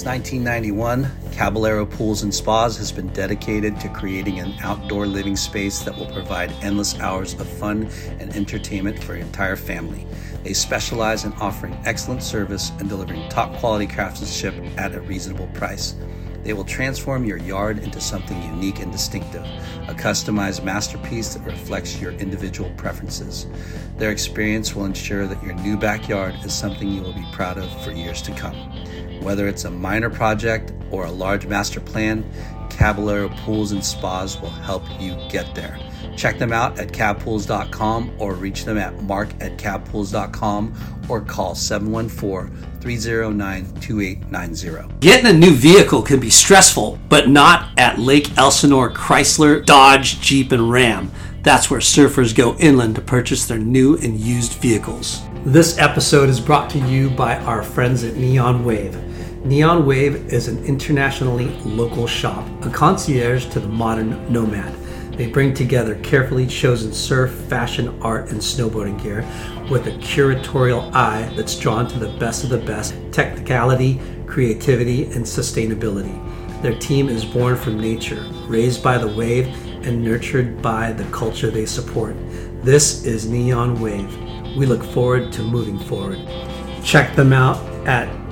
Since 1991, Caballero Pools and Spas has been dedicated to creating an outdoor living space that will provide endless hours of fun and entertainment for your entire family. They specialize in offering excellent service and delivering top quality craftsmanship at a reasonable price. They will transform your yard into something unique and distinctive, a customized masterpiece that reflects your individual preferences. Their experience will ensure that your new backyard is something you will be proud of for years to come. Whether it's a minor project or a large master plan, Caballero Pools and Spas will help you get there. Check them out at cabpools.com or reach them at mark at cabpools.com or call 714 309 2890. Getting a new vehicle can be stressful, but not at Lake Elsinore Chrysler, Dodge, Jeep, and Ram. That's where surfers go inland to purchase their new and used vehicles. This episode is brought to you by our friends at Neon Wave. Neon Wave is an internationally local shop, a concierge to the modern nomad. They bring together carefully chosen surf, fashion, art, and snowboarding gear with a curatorial eye that's drawn to the best of the best technicality, creativity, and sustainability. Their team is born from nature, raised by the wave, and nurtured by the culture they support. This is Neon Wave. We look forward to moving forward. Check them out at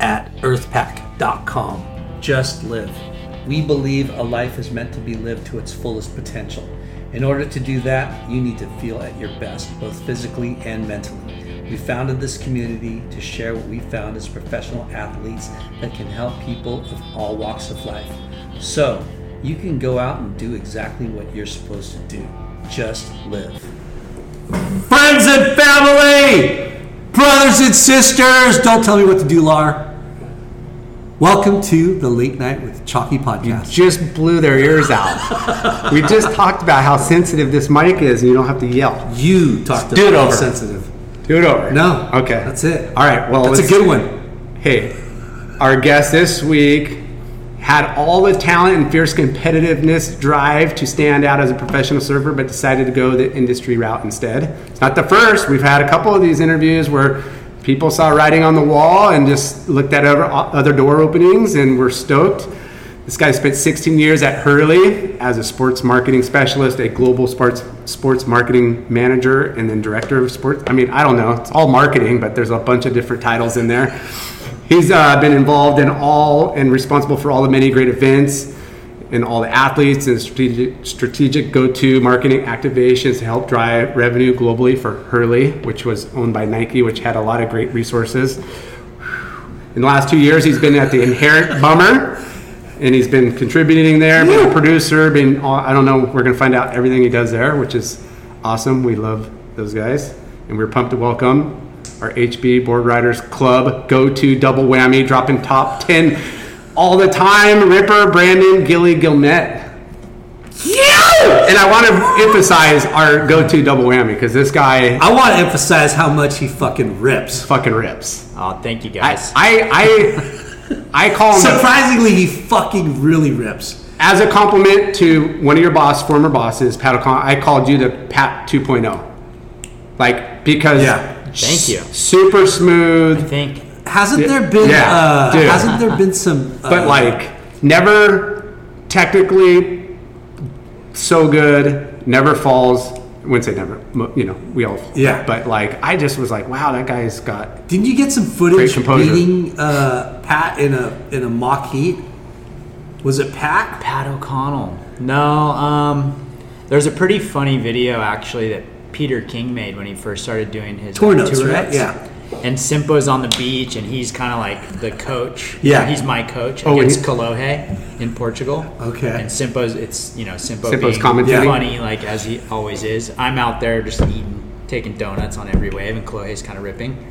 at earthpack.com. Just live. We believe a life is meant to be lived to its fullest potential. In order to do that, you need to feel at your best, both physically and mentally. We founded this community to share what we found as professional athletes that can help people of all walks of life. So, you can go out and do exactly what you're supposed to do. Just live. Friends and family, brothers and sisters, don't tell me what to do, Lar. Welcome to the Late Night with Chalky podcast. You just blew their ears out. we just talked about how sensitive this mic is, and you don't have to yell. You talked Do it about over. sensitive. Do it over. No. Okay. That's it. All right. Well, That's a good one. Hey, our guest this week had all the talent and fierce competitiveness drive to stand out as a professional surfer, but decided to go the industry route instead. It's not the first. We've had a couple of these interviews where people saw writing on the wall and just looked at other, door openings and were stoked. This guy spent 16 years at Hurley as a sports marketing specialist, a global sports sports marketing manager, and then director of sports. I mean, I don't know. It's all marketing, but there's a bunch of different titles in there. He's uh, been involved in all and responsible for all the many great events and all the athletes and strategic, strategic go-to marketing activations to help drive revenue globally for Hurley, which was owned by Nike, which had a lot of great resources. In the last two years, he's been at the Inherent Bummer, and he's been contributing there, being a producer, being all, I don't know. We're gonna find out everything he does there, which is awesome. We love those guys, and we're pumped to welcome our HB Board Riders Club go-to double whammy, dropping top ten all the time. Ripper Brandon Gilly Gilmet. Yeah! And I want to emphasize our go-to double whammy because this guy I want to emphasize how much he fucking rips. fucking rips. Oh, thank you guys. I I, I call him the- Surprisingly, he fucking really rips. as a compliment to one of your boss, former bosses, Pat O'Connor, I called you the Pat 2.0. Like, because Yeah. Thank you. super smooth. I smooth, think Hasn't there been? Yeah, uh, dude. hasn't there been some? Uh, but like, never technically so good, never falls. I wouldn't say never, you know, we all, Yeah. But like, I just was like, wow, that guy's got, didn't you get some footage Great composure. beating uh, Pat in a in a mock heat? Was it Pat? Pat O'Connell. No, um, there's a pretty funny video actually that Peter King made when he first started doing his Tour notes, right? notes. Yeah. And Simpo's on the beach, and he's kind of like the coach. Yeah. he's my coach Oh, against he- Kolohe in Portugal. Okay. And Simpo's, it's you know Simpo Simpo's commentating. funny like as he always is. I'm out there just eating, taking donuts on every wave, and Kolohe's kind of ripping.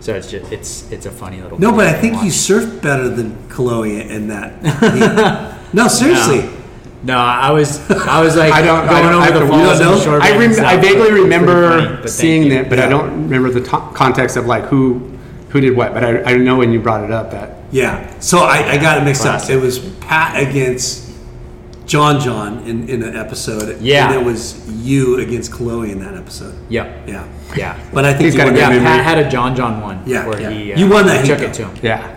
So it's just it's it's a funny little. No, but I thing to think you watch. surfed better than Kolohe in that. no, seriously. No, I was I was like I don't- I don't- I the don't- falls don't the I, rem- and I vaguely but it's pretty remember funny, seeing that, but I don't remember the to- context of like who who did what. But I, I know when you brought it up that Yeah. So I, I got it mixed up. It was Pat against John John in, in an episode. Yeah. And it was you against Kolohe in that episode. Yep. Yeah. Yeah. But I think He's you got a won good. Yeah, memory. Pat had a John John one. Yeah, where yeah. he uh, You won that he took it to him. yeah.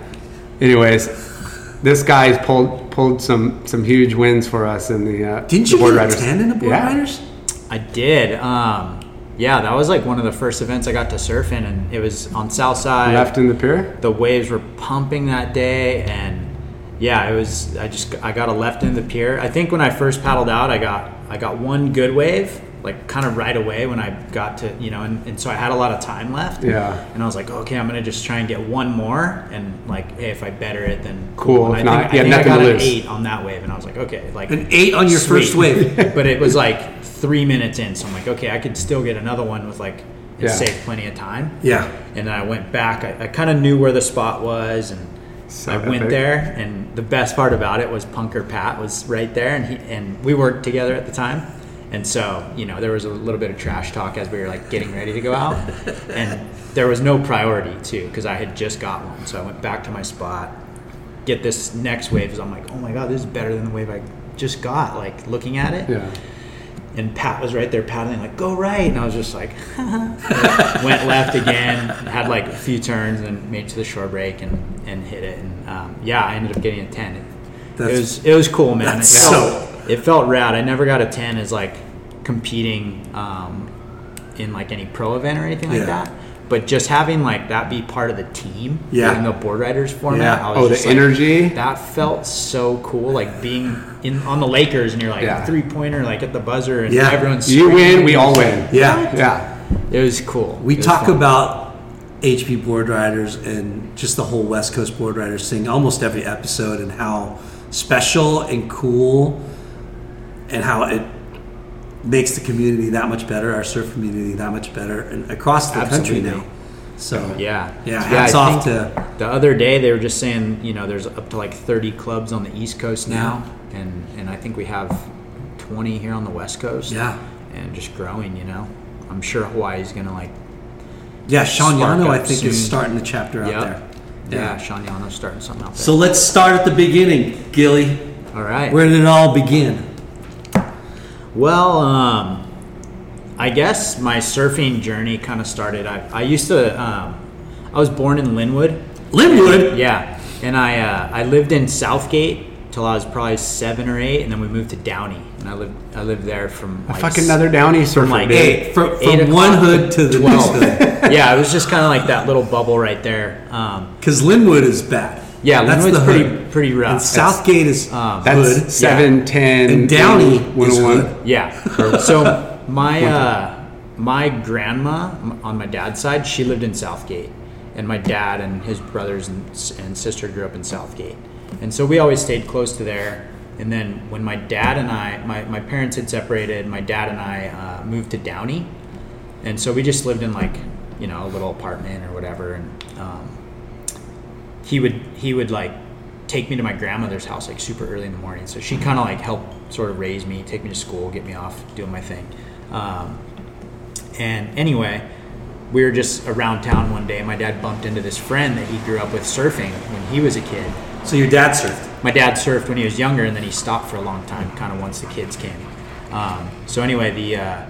Anyways, this guy's pulled pulled some some huge wins for us in the. Uh, Didn't the you board get riders. 10 in the board yeah. riders? I did. Um, yeah, that was like one of the first events I got to surf in, and it was on Southside. Left in the pier. the waves were pumping that day and yeah it was i just i got a left in the pier i think when i first paddled out i got i got one good wave like kind of right away when i got to you know and, and so i had a lot of time left Yeah. and i was like okay i'm gonna just try and get one more and like hey if i better it then Cool, And i not, think, you I, think I nothing got to an lose. eight on that wave and i was like okay like An eight on your first wave. but it was like three minutes in so i'm like okay i could still get another one with like and Yeah. save plenty of time Yeah. and then I went back. I, I kind of knew where the spot was, and So I went epic. there. And the best part about it was Punker Pat was right there, and he and we worked together at the time. And so, you know, there was a little bit of trash talk as we were like getting ready to go out, and there was no priority too because I had just got one. So I went back to my spot, get this next wave. Because I'm like, oh my god, this is better than the wave I just got. Like looking at it, Yeah. and Pat was right there paddling, like, go right. And I was just like, went left again, had like a few turns and made to the shore break and, and hit it. And um, yeah, I ended up getting a 10. It, it was, it was cool, man. It that's felt, it felt rad. I never got a 10 as like competing um, in like any pro event or anything like Yeah. that. But just having like that be part of the team Yeah. in the board riders format, Yeah. Oh, the like, energy? that felt so cool. Like being in on the Lakers and you're like Yeah. three pointer, like at the buzzer, and Yeah. everyone's You win, we all win. Yeah. Yeah. It was cool. We was talk fun. about HB board riders and just the whole West Coast board riders thing almost every episode and how special and cool and how it makes the community that much better, our surf community that much better, and across the country now. So Yeah. yeah. Hats I off to the other day they were just saying, you know, there's up to like 30 clubs on the East Coast now, and and I think we have 20 here on the West Coast. Yeah. And just growing, you know. I'm sure Hawaii's gonna like. yeah. Sean Yano, I think, is starting the chapter out Yep. there. Yeah, Sean Yano's starting something out there. So let's start at the beginning, Gilly. all right. Where did it all begin? Well, um, I guess my surfing journey kind of started. I, I used to, um, I was born in Lynwood. Lynwood. Yeah, and I uh, I lived in Southgate till I was probably seven or eight, and then we moved to Downey, and I lived I lived there from like, Fucking another Downey surfer. like dude. Hey, from, Eight from one hood to the next 12. hood. yeah, it was just kind of like that little bubble right there. Um, Because Lynwood is bad. Yeah, that's Lynwood's the pretty- hood. Pretty rough. And Southgate is Um, That's hood. seven, ten, And Downey is 101. hood. Yeah. So my uh, my grandma on my dad's side, she lived in Southgate, and my dad and his brothers and, and sister grew up in Southgate, and so we always stayed close to there. And then when my dad and I, my, my parents had separated, my dad and I uh, moved to Downey, and so we just lived in like you know a little apartment or whatever, and um, he would he would like take me to my grandmother's house like super early in the morning. So she kind of like helped sort of raise me, take me to school, get me off doing my thing. Um, and anyway, we were just around town one day. and My dad bumped into this friend that he grew up with surfing when he was a kid. So your dad surfed. My dad surfed when he was younger, and then he stopped for a long time, kind of once the kids came. Um, so anyway, the uh,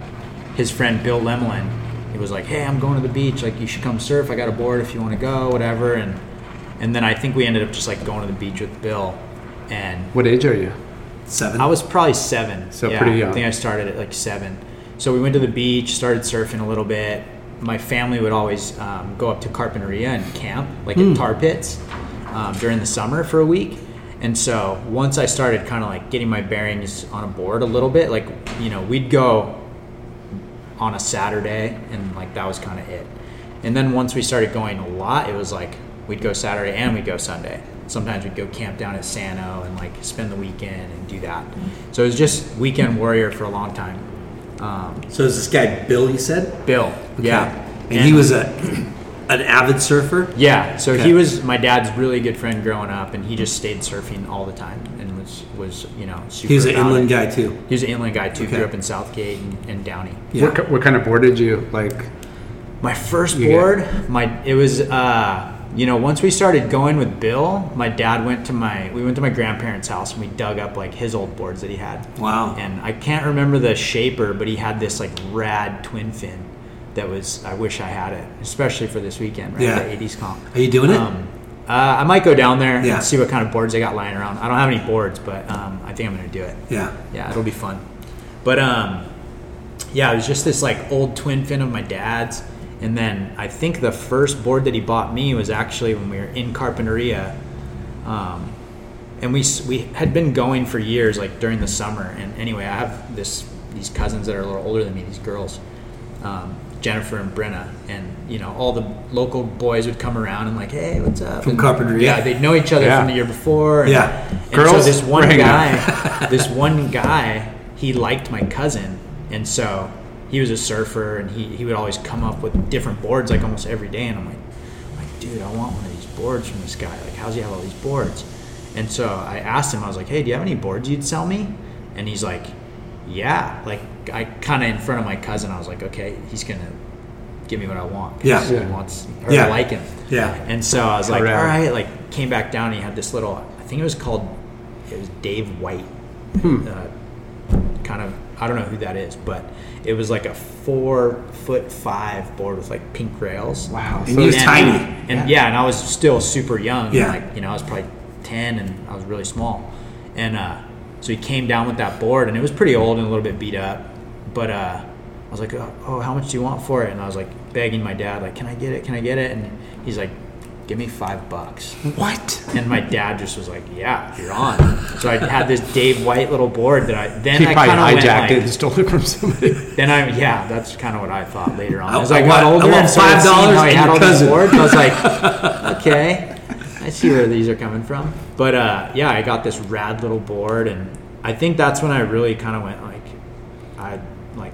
his friend Bill Lemelin, he was like, "Hey, I'm going to the beach. Like, you should come surf. I got a board if you want to go, whatever." And and then I think we ended up just like going to the beach with Bill, and What age are you? Seven. I was probably seven. So yeah, pretty young. I think I started at like seven. So we went to the beach, started surfing a little bit. My family would always um, go up to Carpinteria and camp, like Hmm. at tar pits, um, during the summer for a week. And so once I started kind of like getting my bearings on a board a little bit, like you know, we'd go on a Saturday, and like that was kind of it. And then once we started going a lot, it was like we'd go Saturday and we'd go Sunday. Sometimes we'd go camp down at Sano and like spend the weekend and do that. So it was just weekend warrior for a long time. Um, so is this guy Bill? You said. Bill, yeah, And, he was a an avid surfer. Yeah, so Okay. he was my dad's really good friend growing up, and he just stayed surfing all the time and was was you know super. He was an about inland it. guy too. He was an inland guy too. Okay. Grew up in Southgate and, and Downey. Yeah. What, what kind of board did you like? My first You board, my it was uh, you know once we started going with Bill, my dad went to my we went to my grandparents' house and we dug up like his old boards that he had. Wow. And I can't remember the shaper, but he had this like rad twin fin that was I wish I had it, especially for this weekend, right? Yeah. The 80s comp. Are you doing it? Um, uh, I might go down there Yeah. and see what kind of boards they got lying around. I don't have any boards, but um, I think I'm gonna do it. yeah. Yeah, it'll be fun. But um, yeah, it was just this like old twin fin of my dad's, and then I think the first board that he bought me was actually when we were in Carpinteria, um, and we we had been going for years, like during the summer. And anyway, I have this these cousins that are a little older than me, these girls. Um, Jennifer and Brenna, and you know all the local boys would come around and like, hey, what's up? From And, Carpinteria. Yeah, they'd know each other Yeah. from the year before. and- Yeah. And Girls, so this one guy, this one guy, he liked my cousin, and so he was a surfer, and he, he would always come up with different boards like almost every day, and I'm like, like, dude, I want one of these boards from this guy. Like, how's he have all these boards? And so I asked him, I was like, hey, do you have any boards you'd sell me? And he's like, yeah. Like, I kind of in front of my cousin, I was like, okay, he's gonna give me what I want Yeah. he Yeah. wants her Yeah. to like him. Yeah. And so I was like, Correct. all right, like came back down and he had this little, I think it was called, it was Dave White. Hmm. Uh, kind of, I don't know who that is, but it was like a four foot five board with like pink rails. Wow. And he was And- tiny. And yeah. and I was still super young. Yeah. Like, you know, I was probably 10 and I was really small. And uh, so he came down with that board and it was pretty old and a little bit beat up. But uh, I was like, oh, oh, how much do you want for it? And I was like begging my dad, like, can I get it? Can I get it? And he's like, give me five bucks. What? And my dad just was like, yeah, you're on. So I had this Dave White little board that I, then He I probably kind of went hijacked like, it and stole it from somebody. then I, yeah, that's kind of what I thought later on. I- As I, I got older I and started $5 seeing how he and had all these boards, I was like, okay, I see where these are coming from. But uh, yeah, I got this rad little board, and I think that's when I really kind of went like, I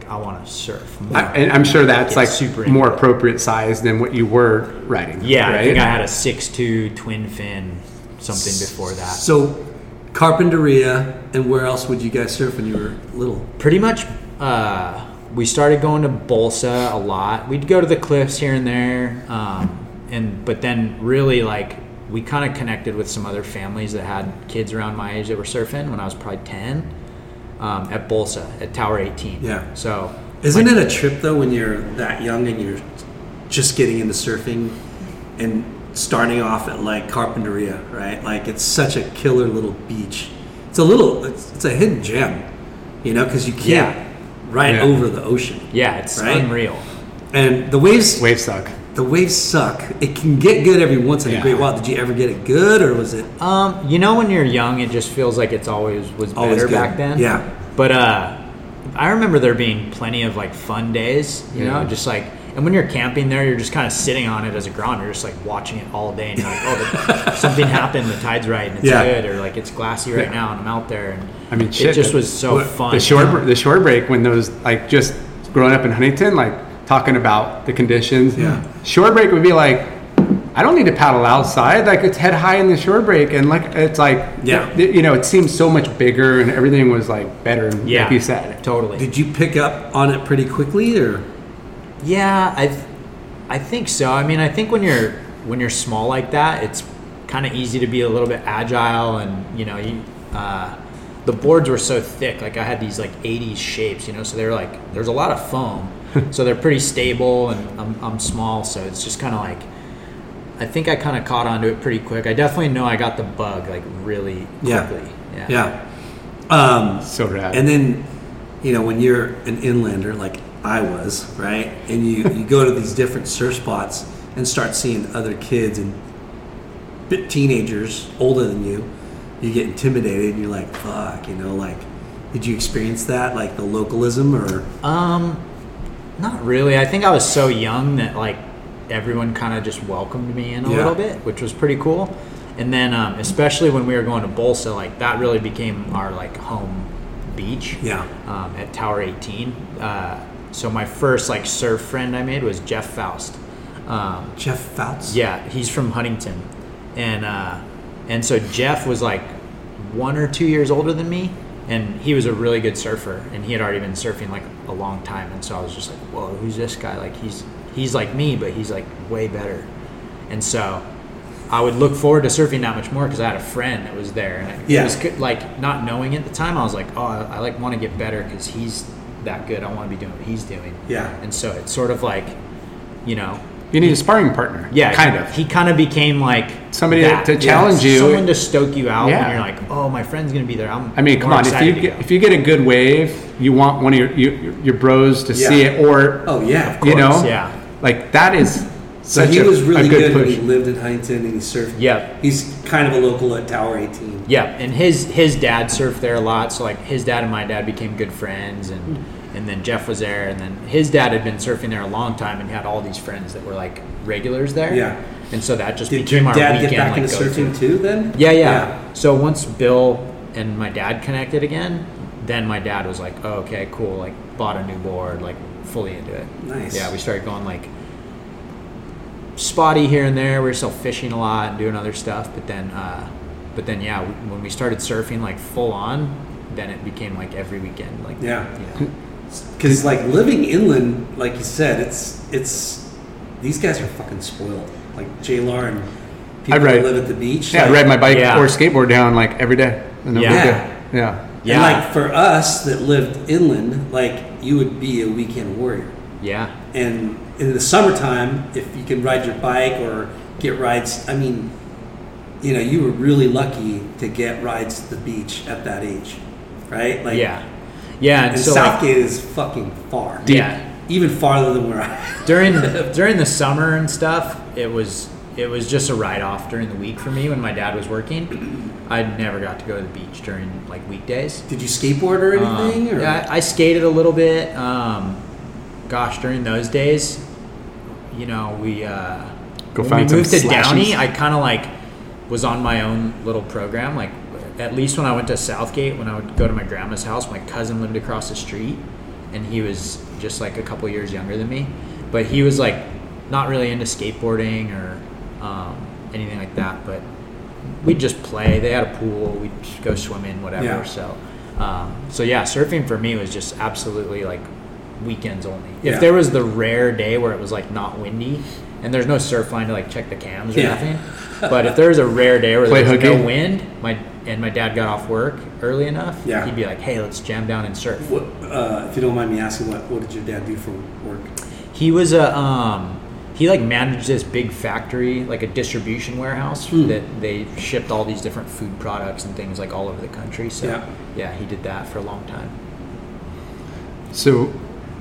like I want to surf. More. I, and I'm sure that's like super more it. appropriate size than what you were riding. yeah, right? I think I had a six-two twin fin something before that. So, Carpinteria, and where else would you guys surf when you were little? pretty much uh, we started going to Bolsa a lot. We'd go to the cliffs here and there, um, and but then really like we kind of connected with some other families that had kids around my age that were surfing when I was probably ten um, at Bolsa at Tower 18. Yeah. So Isn't it a trip though when you're that young and you're just getting into surfing and starting off at like Carpinteria, right? Like it's such a killer little beach. It's a little, it's, it's a hidden gem, you know, because you can't Yeah. ride Yeah. over the ocean. yeah, it's Right? unreal. And the waves, Wave suck. the waves suck. It can get good every once in a great while. Did you ever get it good, or was it? Um, you know, when you're young, it just feels like it's always was Always better good. back then. Yeah. But uh, I remember there being plenty of like fun days. You know, just like, and when you're camping there, you're just kind of sitting on it as a ground. You're just like watching it all day, and you're like, oh, the, something happened. The tide's right, and it's Yeah. good, or like it's glassy right now, and I'm out there, and I mean, it just the- was so the- fun. The short, the short break when those like just growing up in Huntington, like talking about the conditions. Yeah. Short break would be like, I don't need to paddle outside. Like it's head high in the shore break, and like it's like, Yeah. th- you know, it seems so much bigger, and everything was like better. yeah, like you said. totally. Did you pick up on it pretty quickly, or? Yeah, I, I think so. I mean, I think when you're when you're small like that, it's kind of easy to be a little bit agile, and you know, you uh, the boards were so thick. Like I had these like '80s shapes, you know, so they're like there's a lot of foam, so they're pretty stable, and I'm I'm small, so it's just kind of like. I think I kind of caught onto it pretty quick. I definitely know I got the bug like really Yeah. quickly. Yeah. Yeah. Um, So rad. And then, you know, when you're an inlander like I was, right, and you, you go to these different surf spots and start seeing other kids and bit teenagers older than you, you get intimidated and you're like, fuck, you know, like, did you experience that, like the localism or? Um, not really. I think I was so young that like everyone kind of just welcomed me in a Yeah. little bit, which was pretty cool. And then, um, especially when we were going to Bolsa, like that really became our like home beach. Yeah. Um, at Tower 18. Uh, so my first like surf friend I made was Jeff Faust. Um, Jeff Faust. yeah, he's from Huntington, and uh, and so Jeff was like one or two years older than me, and he was a really good surfer, and he had already been surfing like a long time, and so I was just like, whoa, who's this guy? Like he's he's like me, but he's like way better, and so. I would look forward to surfing that much more because I had a friend that was there, and it Yeah. was like not knowing at the time. I was like, oh, I, I like want to get better because he's that good. I want to be doing what he's doing. Yeah. and so it's sort of like, you know, You need a sparring partner. yeah, kind he- of. He kind of became like Somebody that. to challenge you. someone to stoke you out. Yeah. and you're like, oh, my friend's gonna be there. I'm. I mean, come on. If you get, if you get a good wave, you want one of your your, your bros to see it, or Oh yeah, of you course. know, yeah. Like that is So he a, was really good, good, when he lived in Huntington and he surfed. Yeah, He's kind of a local at Tower 18. Yeah, and his his dad surfed there a lot, so like his dad and my dad became good friends, and and then Jeff was there, and then his dad had been surfing there a long time, and he had all these friends that were like regulars there. Yeah. and so that just Did became our dad weekend get back like into surfing too then? Yeah, yeah, So once Bill and my dad connected again, then my dad was like, oh, "Okay, cool." Like bought a new board, like fully into it. Nice. Yeah, we started going like spotty here and there. We were still fishing a lot and doing other stuff, but then, uh, but then, yeah, we- when we started surfing like full on, then it became like every weekend. Like Yeah. you know. Because like living inland, like you said, it's it's these guys are fucking spoiled. Like J-Lar and people I ride- that live at the beach. Yeah, I ride my bike Yeah. or skateboard down like every day. No big Yeah. deal. Yeah. Yeah. And like for us that lived inland, like you would be a weekend warrior. yeah, And in the summertime, if you can ride your bike or get rides, I mean, you know, you were really lucky to get rides to the beach at that age, right? Like, yeah, yeah. And, And so like, is fucking far. yeah, Even farther than where I. during during the summer and stuff, it was it was just a write off during the week for me when my dad was working. I never got to go to the beach during like weekdays. Did you skateboard or anything? Um, or? yeah, I, I skated a little bit. Um, gosh, during those days, you know, we uh, Go when find we moved to slashes. Downey. I kind of like was on my own little program. Like at least when I went to Southgate, when I would go to my grandma's house, my cousin lived across the street, and he was just like a couple years younger than me, but he was like not really into skateboarding or um, anything like that. But we'd just play. They had a pool. We'd just go swimming, whatever. Yeah. So, um, so yeah, surfing for me was just absolutely like weekends only. Yeah. If there was the rare day where it was like not windy, and there's no surf line to like check the cams or Yeah. nothing, but if there was a rare day where Play there was hooky. no wind, my and my dad got off work early enough, Yeah. he'd be like, "Hey, let's jam down and surf." What, uh, if you don't mind me asking, what, what did your dad do for work? He was a um, he like managed this big factory, like a distribution warehouse Hmm. that they shipped all these different food products and things like all over the country. So Yeah. yeah, he did that for a long time. So,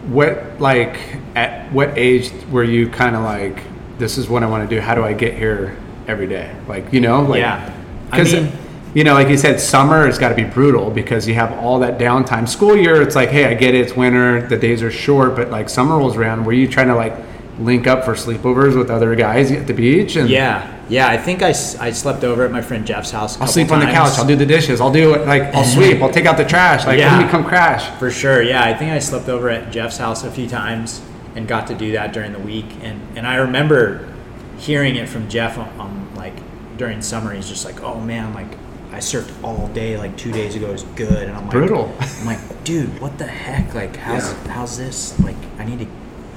what like at what age were you kind of like, this is what I want to do? How do I get here every day? Like you know, like Yeah. I because mean- you know, like you said, summer has got to be brutal because you have all that downtime. School year, it's like, hey, I get it, it's winter, the days are short, but like summer rolls around, were you trying to like link up for sleepovers with other guys at the beach? And Yeah, yeah. I think i, I slept over at my friend Jeff's house. I'll sleep on the couch. I'll do the dishes. I'll do it. Like I'll sweep. I'll take out the trash. Like Yeah. let me come crash. For sure, yeah. I think I slept over at Jeff's house a few times and got to do that during the week. And and I remember hearing it from Jeff on, on like during summer. He's just like, "Oh man, like I surfed all day like two days ago. It was good." And I'm like, Brutal. I'm like, dude, what the heck? Like, how's Yeah. how's this? Like, I need to.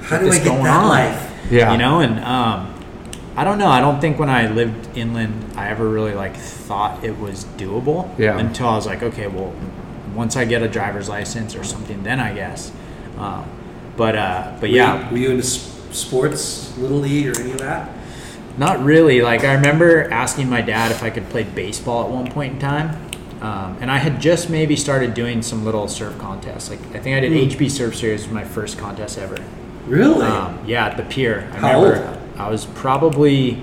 How do I get going that on. life? Yeah. You know, and um, I don't know. I don't think when I lived inland, I ever really like thought it was doable. Yeah. Until I was like, okay, well, once I get a driver's license or something, then I guess. Um, but uh, but Were yeah, you, were you into s- sports, little league, or any of that? not really. Like I remember asking my dad if I could play baseball at one point in time. Um, and I had just maybe started doing some little surf contests. Like I think I did Hmm. HB Surf Series was my first contest ever. Really? Um, yeah, at the pier. I How remember old? I was probably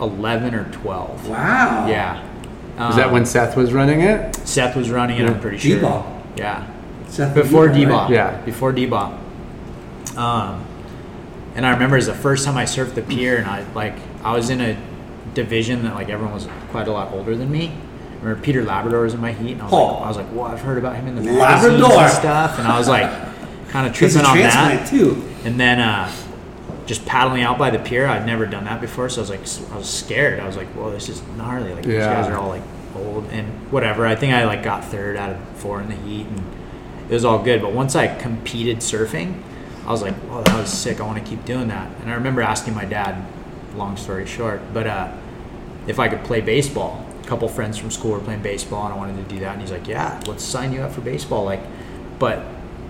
eleven or twelve. wow. Yeah. Was that Um, when Seth was running it? Seth was running it? I'm pretty sure. D-ball. Yeah. Seth Before Debo, D-ball. right? Yeah. Before D-ball. Um, and I remember it was the first time I surfed the pier, and I like I was in a division that like everyone was quite a lot older than me. I remember Peter Labrador was in my heat, and I was Oh. like, I was like, well, I've heard about him in the magazines Labrador. and stuff, and I was like, kind of tripping on that. too. And then, uh, just paddling out by the pier. I'd never done that before, so I was like, I was scared. I was like, "Whoa, this is gnarly!" Like these guys are all like old and whatever. I think I like got third out of four in the heat, and it was all good. But once I competed surfing, I was like, "Whoa, that was sick! I want to keep doing that." And I remember asking my dad. Long story short, but uh, if I could play baseball. A couple friends from school were playing baseball, and I wanted to do that. And he's like, "Yeah, let's sign you up for baseball." Like, but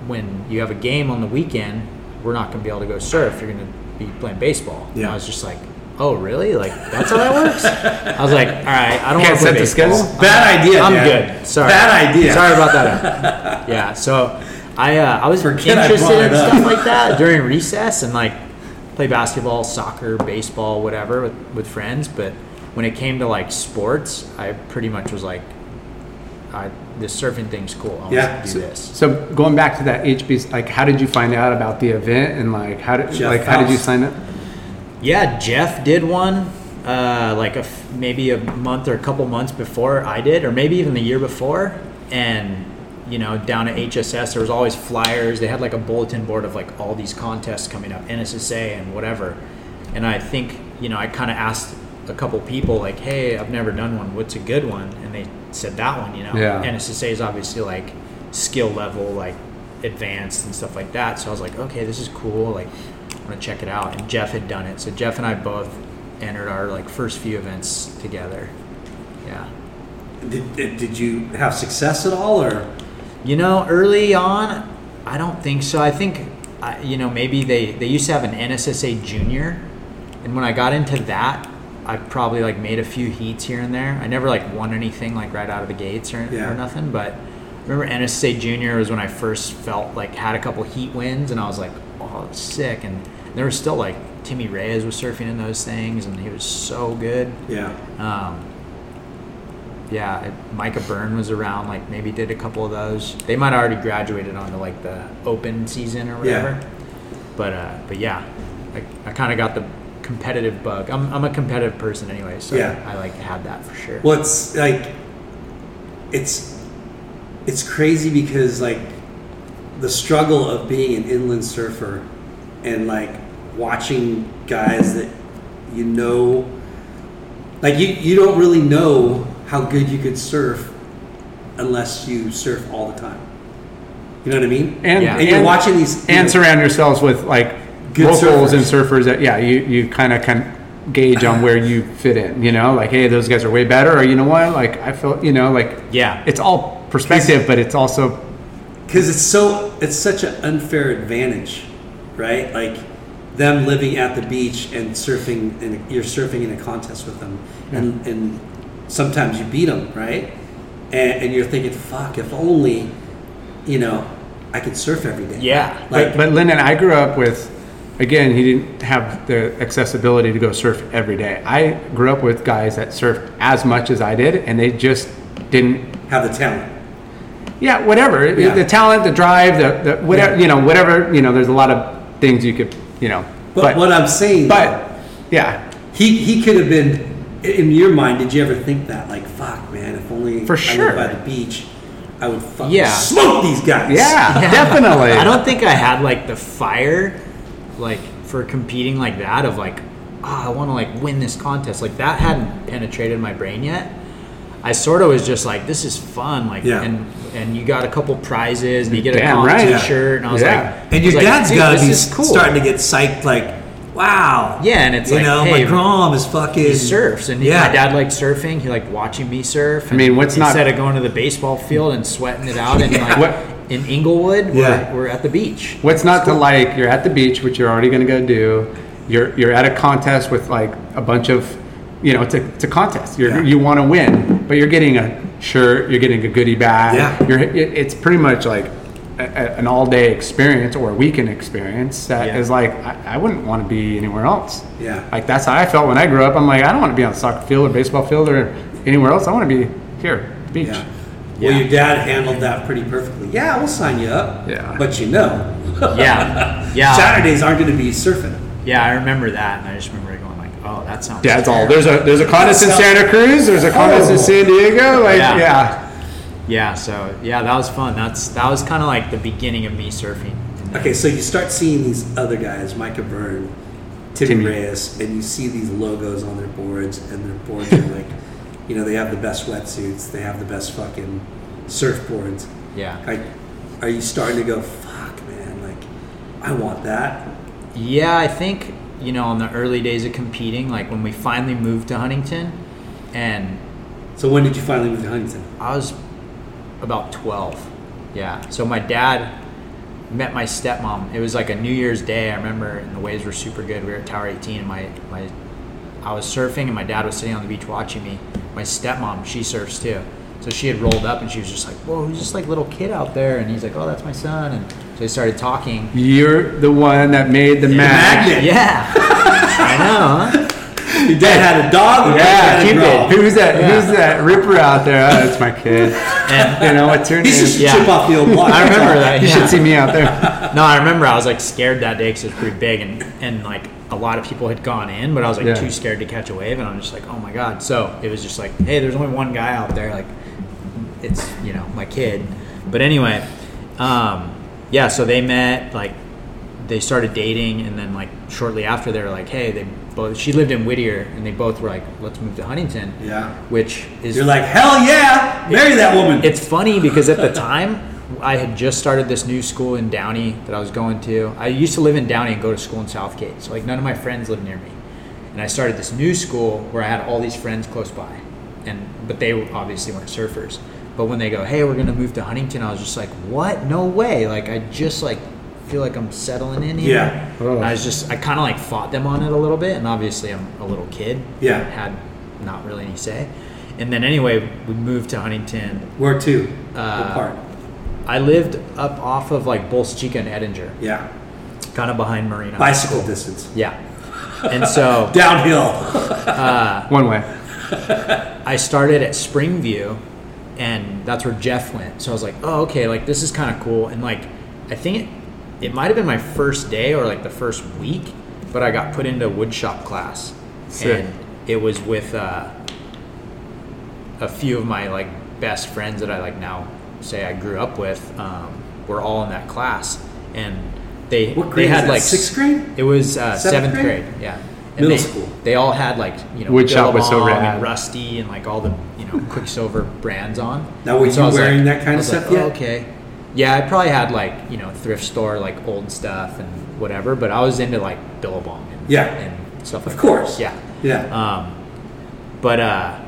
when you have a game on the weekend, we're not going to be able to go surf. You're going to be playing baseball. And Yeah. I was just like, "Oh, really? Like that's how that works?" I was like, "All right, I don't want to play set the baseball. schedule? Bad idea. I'm Dad. good. Sorry. Bad idea. Sorry about that. yeah. So I uh, I was Forget interested brought in stuff like that during recess and like play basketball, soccer, baseball, whatever with, with friends. But when it came to like sports, I pretty much was like, I, this surfing thing's cool. I want Yeah. to do this. So going back to that HB, like, how did you find out about the event, and like, how did Jeff like how did you sign up? Yeah, Jeff did one uh, like a f- maybe a month or a couple months before I did, or maybe even the year before. And you know, down at HSS, there was always flyers. They had like a bulletin board of like all these contests coming up, NSSA and whatever. And I think you know, I kind of asked a couple people like, "Hey, I've never done one. What's a good one?" And they said that one. You know, Yeah. NSSA is obviously like skill level, like advanced and stuff like that. So I was like, okay, this is cool. Like, I want to check it out. And Jeff had done it. So Jeff and I both entered our like first few events together. Yeah. Did, did, did you have success at all, or You know, early on, I don't think so. I think, I, you know, maybe they, they used to have an NSSA junior. And when I got into that, I probably like made a few heats here and there. I never like won anything like right out of the gates or, Yeah. or nothing. But I remember NSSA junior was when I first felt like had a couple heat wins and I was like, oh, that's sick. And there was still like Timmy Reyes was surfing in those things and he was so good. yeah? Um, yeah, it- Micah Byrne was around, like maybe did a couple of those. They might have already graduated onto like the open season or whatever. Yeah. But uh, but yeah, I, I kind of got the competitive bug. I'm, I'm a competitive person anyway, so Yeah. I like have that for sure. Well, it's like it's it's crazy because like the struggle of being an inland surfer and like watching guys that you know like you you don't really know how good you could surf unless you surf all the time. You know what I mean? And, Yeah. And you're watching these and surround yourselves with like Good locals surfers. and surfers that yeah you you kind of can gauge on where you fit in. You know, like hey, those guys are way better, or you know what, like I feel you know like Yeah. it's all perspective, but it's also because it's so it's such an unfair advantage, right? Like them living at the beach and surfing, and you're surfing in a contest with them, and and sometimes you beat them, right? And, and you're thinking, fuck, if only, you know, I could surf every day. Yeah. like But Lyndon, I grew up with, again, he didn't have the accessibility to go surf every day. I grew up with guys that surfed as much as I did, and they just didn't. have the talent. Yeah, whatever. Yeah. The talent, the drive, the, the whatever, Yeah. you know, whatever. You know, there's a lot of things you could, you know. But, what I'm saying, but yeah, he he could have been. In your mind, did you ever think that, like, fuck, man, if only For I sure. lived by the beach, I would fucking Yeah. smoke these guys. yeah, definitely. I don't think I had like the fire, like for competing like that of like, oh, I want to like win this contest. Like that hadn't penetrated my brain yet. I sort of was just like, this is fun. Like, Yeah. and and you got a couple prizes and you get a Damn comp right. T-shirt, and I was Yeah. like, And your was like, dad's dude, got to be cool. starting to get psyched, like, wow. Yeah, and it's you like, know, hey, my grom is fucking. He surfs, and yeah, my dad liked surfing. He liked watching me surf. I mean, and what's not- instead of going to the baseball field and sweating it out and like What- in Inglewood, Yeah. we're, we're at the beach. What's not to like? You're at the beach, which you're already going to go do. You're you're at a contest with like a bunch of, you know, it's a it's a contest. You're, Yeah. You want to win, but you're getting a shirt. You're getting a goodie bag. Yeah. You're it, it's pretty much like a, a- an all day experience or a weekend experience that is Yeah. like I, I wouldn't want to be anywhere else. Yeah. Like that's how I felt when I grew up. I'm like I don't want to be on the soccer field or baseball field or anywhere else. I want to be here, beach. Yeah. Well, Yeah. your dad handled that pretty perfectly. Yeah, we'll sign you up. Yeah. But you know, Yeah, yeah. Saturdays aren't going to be surfing. Yeah, I remember that, and I just remember going like, "Oh, that sounds." Dad's all there's a there's a contest in Santa Cruz. There's a contest in Oh. San Diego. Like Yeah. yeah. Yeah, so yeah, that was fun. That's that was kind of like the beginning of me surfing. Okay, so you start seeing these other guys, Micah Byrne, Timmy, Timmy. Reyes, and you see these logos on their boards, and their boards are like, you know, they have the best wetsuits, they have the best fucking surfboards. Yeah. Like, are you starting to go, fuck, man? Like, I want that. Yeah, I think you know, in the early days of competing, like when we finally moved to Huntington, and So when did you finally move to Huntington? I was about 12. Yeah. So my dad met my stepmom. It was like a New Year's Day, I remember, and the waves were super good. We were at Tower 18, and my, my I was surfing, and my dad was sitting on the beach watching me. My stepmom, she surfs too. So she had rolled up, and she was just like, "Whoa, who's this like little kid out there?" And he's like, "Oh, that's my son." And so they started talking. You're the one that made the match. magnet. Yeah, I know. Huh? Your dad had a dog. your dad Yeah, had a girl. Who's that? Yeah. Who's that ripper out there? Oh, that's my kid. And You know what's your He's name? just Yeah. chip off the old block. I remember that. You should see me out there. No, I remember I was like scared that day because it was pretty big and and like a lot of people had gone in, but I was like Yeah. too scared to catch a wave, and I'm just like, oh my god. So it was just like, hey, there's only one guy out there, like it's you know my kid. But anyway, um, yeah. So they met, like they started dating, and then like shortly after they were like, hey, they both she lived in Whittier, and they both were like, let's move to Huntington. Yeah. Which is You're like, hell yeah, marry that woman. it's funny because at the time I had just started this new school in Downey that I was going to. I used to live in Downey and go to school in Southgate, so like none of my friends lived near me. And I started this new school where I had all these friends close by, and but they obviously weren't surfers. But when they go, "Hey, we're gonna move to Huntington," I was just like, "What? No way!" Like I just like feel like I'm settling in here. Yeah. And I was just I kind of like fought them on it a little bit, and obviously I'm a little kid. Yeah. Had not really any say. And then anyway, we moved to Huntington. Where to? Uh, what part? I lived up off of like Bolsa Chica and Edinger, Yeah. kind of behind Marina. Bicycle distance. Yeah. And so Downhill. One way. I started at Springview, and that's where Jeff went. So I was like, oh, okay, like this is kind of cool. And like, I think it, it might have been my first day or like the first week, but I got put into woodshop class, Sick. and it was with uh, a few of my like best friends that I like now say I grew up with. Um, were all in that class, and they What they had is that? like Sixth grade? It was uh, Seventh seventh, grade? grade? Yeah. And Middle they, school. They all had like you know Wood shop was so Billabong and Rusty and like all the you know Quiksilver brands on. Now, were And you I was wearing like- that kind I of was like, stuff yet? "Oh, okay. Yeah, I probably had like you know thrift store like old stuff and whatever, but I was into like Billabong and Yeah. and stuff. Of course. That. Yeah. Yeah. Um, but uh,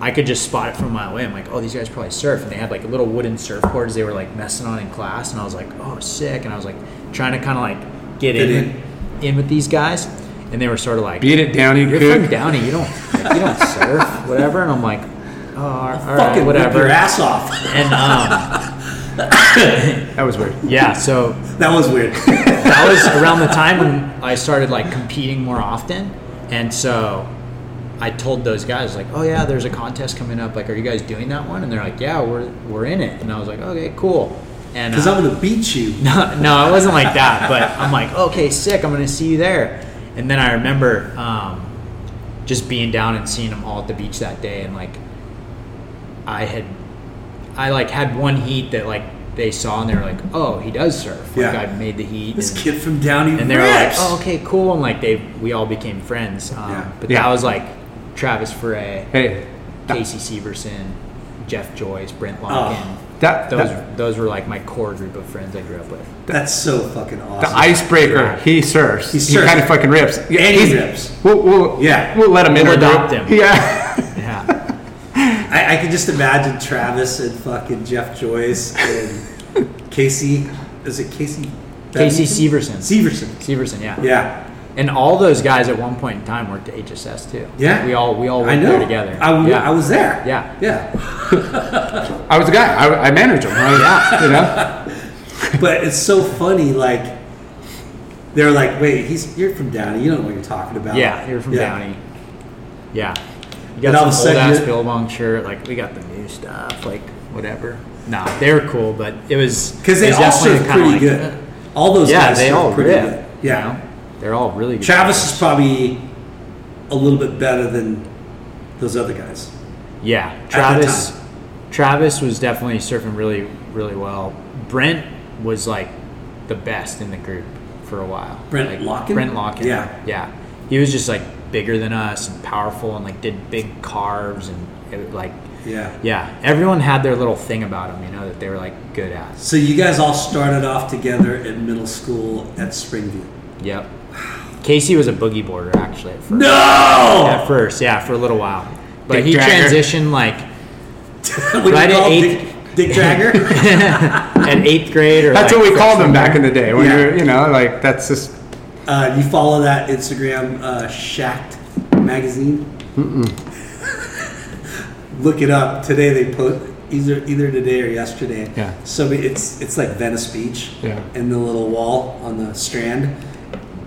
I could just spot it from a mile away. I'm like, oh, these guys probably surf, and they had like little wooden surfboards they were like messing on in class, and I was like, oh, sick, and I was like trying to kind of like get in, in. with- in with these guys, and they were sort of like, Beat it, Downey you're Cook. from Downey, you don't like, you don't surf, whatever, and I'm like, oh, all right, Fucking whatever, your ass off. and um, That was weird. yeah, so that was weird. that was around the time when I started like competing more often, and so I told those guys like, "Oh yeah, there's a contest coming up. Like, are you guys doing that one?" And they're like, "Yeah, we're we're in it." And I was like, "Okay, cool." And Because uh, I'm going to beat you. no, no, it wasn't like that. But I'm like, okay, sick. I'm gonna see you there. And then I remember um, just being down and seeing them all at the beach that day, and like, I had, I like had one heat that like they saw and they were like, oh, he does surf. Like Yeah. I made the heat. This and, kid from Downey and they were like, oh, okay, cool. And like they, we all became friends. Um, Yeah. But Yeah. that was like Travis Frey, Hey, Casey Severson, Jeff Joyce, Brent ah. Oh. Lonkin. that, Those, that those were like my core group of friends I grew up with. That's so fucking awesome. the awesome. icebreaker. He surfs. He He, surfs. kind of fucking rips. And he He's- rips. We'll, we'll, Yeah. We'll let him in. We'll adopt him. Yeah. Yeah. I, I can just imagine Travis and fucking Jeff Joyce and Casey. Is it Casey? Casey Bennington? Severson. Severson. Severson, yeah. Yeah. And all those guys at one point in time worked at HSS too. Yeah. We all we all worked know. there together. I, w- yeah. I was there. Yeah. Yeah. I was a guy. I, I managed them. I was, You know. But it's so funny. Like they're like, "Wait, he's you're from Downey. You don't know what you're talking about." Yeah, you're from Yeah. Downey. Yeah. You got all of a some old sudden ass Billabong shirt. Like we got the new stuff. Like whatever. Nah, they were cool, but it was Because they it all definitely pretty like, good. All those yeah, guys they all pretty rip. good. you Yeah. know? They're all really good. Travis surfers. is probably a little bit better than those other guys. Yeah, Travis. Travis was definitely surfing really, really well. Brent was like the best in the group for a while. Brent like, Locken? Brent Locken. Yeah. yeah. He was just like bigger than us and powerful and like did big carves and it, like Yeah. yeah. Everyone had their little thing about them, you know, that they were like good at. So you guys all started off together in middle school at Springview. Yep. Casey was a boogie boarder actually at first. No! At first, yeah, for a little while. But Dick he Dragger. transitioned like What do you Right at eighth. it? eight- Dick, Dick Dragger? at eighth grade or That's like, what we called them back in the day. When Yeah. you're, you know, like that's just uh, you follow that Instagram, uh, Shacked magazine? Look it up. Today they post either either today or yesterday. Yeah. Somebody it's it's like Venice Beach. Yeah. And the little wall on the strand.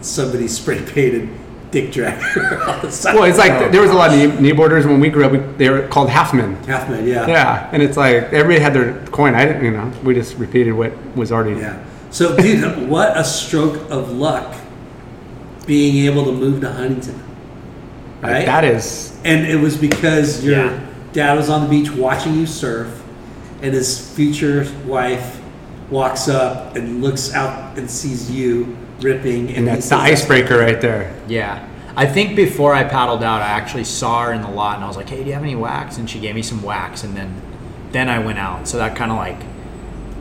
Somebody spray painted Dick Dragger on the side. well, it's like there was a lot of knee, knee boarders when we grew up. We, they were called halfmen. Halfman, yeah. Yeah, and it's like everybody had their coin. I didn't, you know, we just repeated what was already. Yeah. So, dude, what a stroke of luck being able to move to Huntington. Like, Right? that is and it was because your Yeah. dad was on the beach watching you surf, and his future wife walks up and looks out and sees you ripping. and he that's the icebreaker right there. Yeah. I think before I paddled out, I actually saw her in the lot and I was like, hey, do you have any wax? And she gave me some wax and then then I went out. So that kind of like,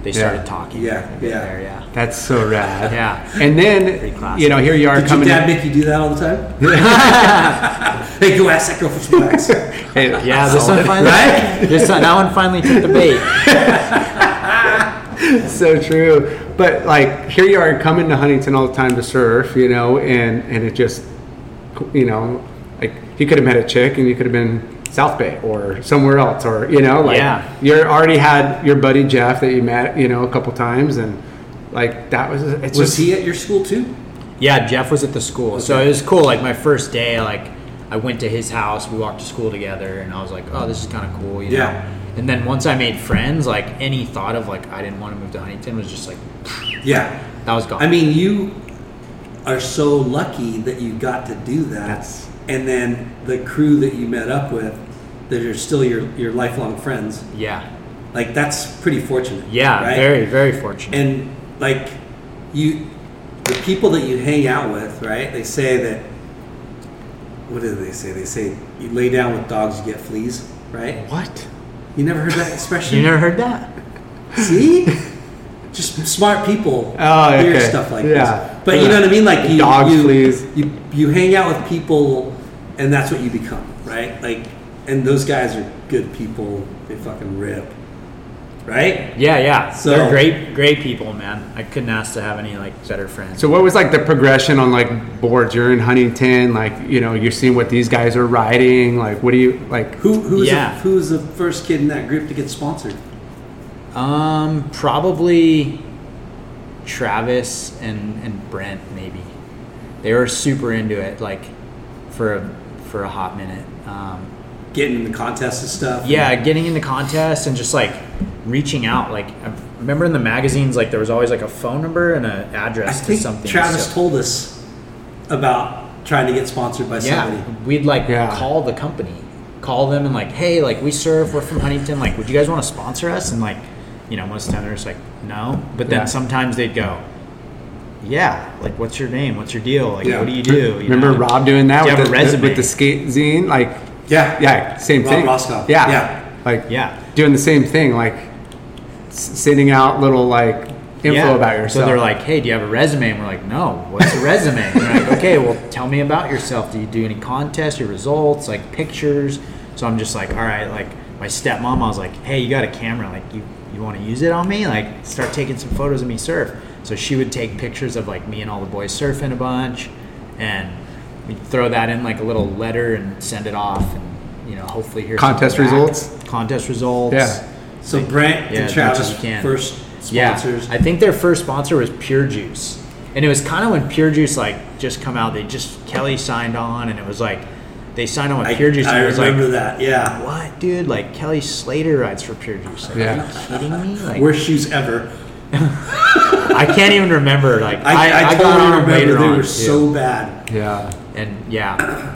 they started Yeah. talking. Yeah, yeah. There, yeah. That's so rad. Yeah. And then you know here you are Did your coming. dad in- make you do that all the time? hey, go ask that girl for some wax. Hey, Yeah, this one finally, Right? this one, that one finally took the bait. so true. But like here you are coming to Huntington all the time to surf, you know, and and it just, you know, like he could have met a chick and you could have been South Bay or somewhere else or you know, like Yeah. you're already had your buddy Jeff that you met, you know, a couple times and like that was it's Was just he at your school too? Yeah, Jeff was at the school. So it was cool. Like my first day, like I went to his house, we walked to school together, and I was like, oh, this is kind of cool, you know? And then once I made friends, like any thought of like I didn't want to move to Huntington was just like, Yeah. that was gone. I mean, you are so lucky that you got to do that. That's- and then the crew that you met up with, that are still your, your lifelong friends. yeah. Like that's pretty fortunate. Yeah, right? very, very fortunate. And like you, the people that you hang out with, right? They say that. What do they say? They say you lay down with dogs, you get fleas, right? what? You never heard that expression? you never heard that? See? Just smart people Oh, hear okay. stuff like Yeah. this. But you know what I mean? Like you, Dogs, you, fleas. you you hang out with people, and that's what you become, right? Like, and those guys are good people. They fucking rip, right? Yeah, yeah. So- They're great, great people, man. I couldn't ask to have any like better friends. So what was like the progression on like boards? You're in Huntington, like you know, you're seeing what these guys are riding. Like, what do you like? Who who's Yeah. the, who's the first kid in that group to get sponsored? Um, probably Travis and and Brent maybe. They were super into it, like for a for a hot minute. Um, Getting in the contests and stuff. yeah, getting into contests and just like reaching out. Like I remember in the magazines, like there was always like a phone number and an I address to think something. Travis so- told us about trying to get sponsored by yeah, somebody. we'd like Yeah. call the company, call them and like, hey, like we serve, we're from Huntington, like, would you guys want to sponsor us? And like, you know, most of the time they're just like, no. But then Yeah. sometimes they'd go, yeah, like, what's your name? What's your deal? Like, Yeah. what do you do? You Remember know? Rob doing that Do you with have the, a resume? with the skate zine? Like, Yeah. yeah, same Rob thing. Roscoff. Yeah, Yeah. like Yeah. doing the same thing, like s- sending out little like info Yeah. about yourself. So they're like, hey, do you have a resume? And we're like, no, what's a resume? And they're like, okay, well, tell me about yourself. Do you do any contests, your results, like pictures? So I'm just like, all right, like my stepmom, I was like, hey, you got a camera. Like, you, you want to use it on me? Like, start taking some photos of me surf. So she would take pictures of like me and all the boys surfing a bunch. And we'd throw that in like a little letter and send it off. And, you know, hopefully hear Contest something back. results? Contest results. Yeah. So Brent Yeah, and as much as Travis you can. first Yeah, sponsors. I think their first sponsor was Pure Juice, and it was kind of when Pure Juice like just come out. They just Kelly signed on, and it was like they signed on with I, Pure Juice. I and it was remember like, that. Yeah. what, dude? Like Kelly Slater rides for Pure Juice. Like, Yeah. Are you kidding me? Like, Worst shoes ever. I can't even remember. Like, I, I, I, I, got totally on them remember later they on, were too. so bad. yeah, and yeah,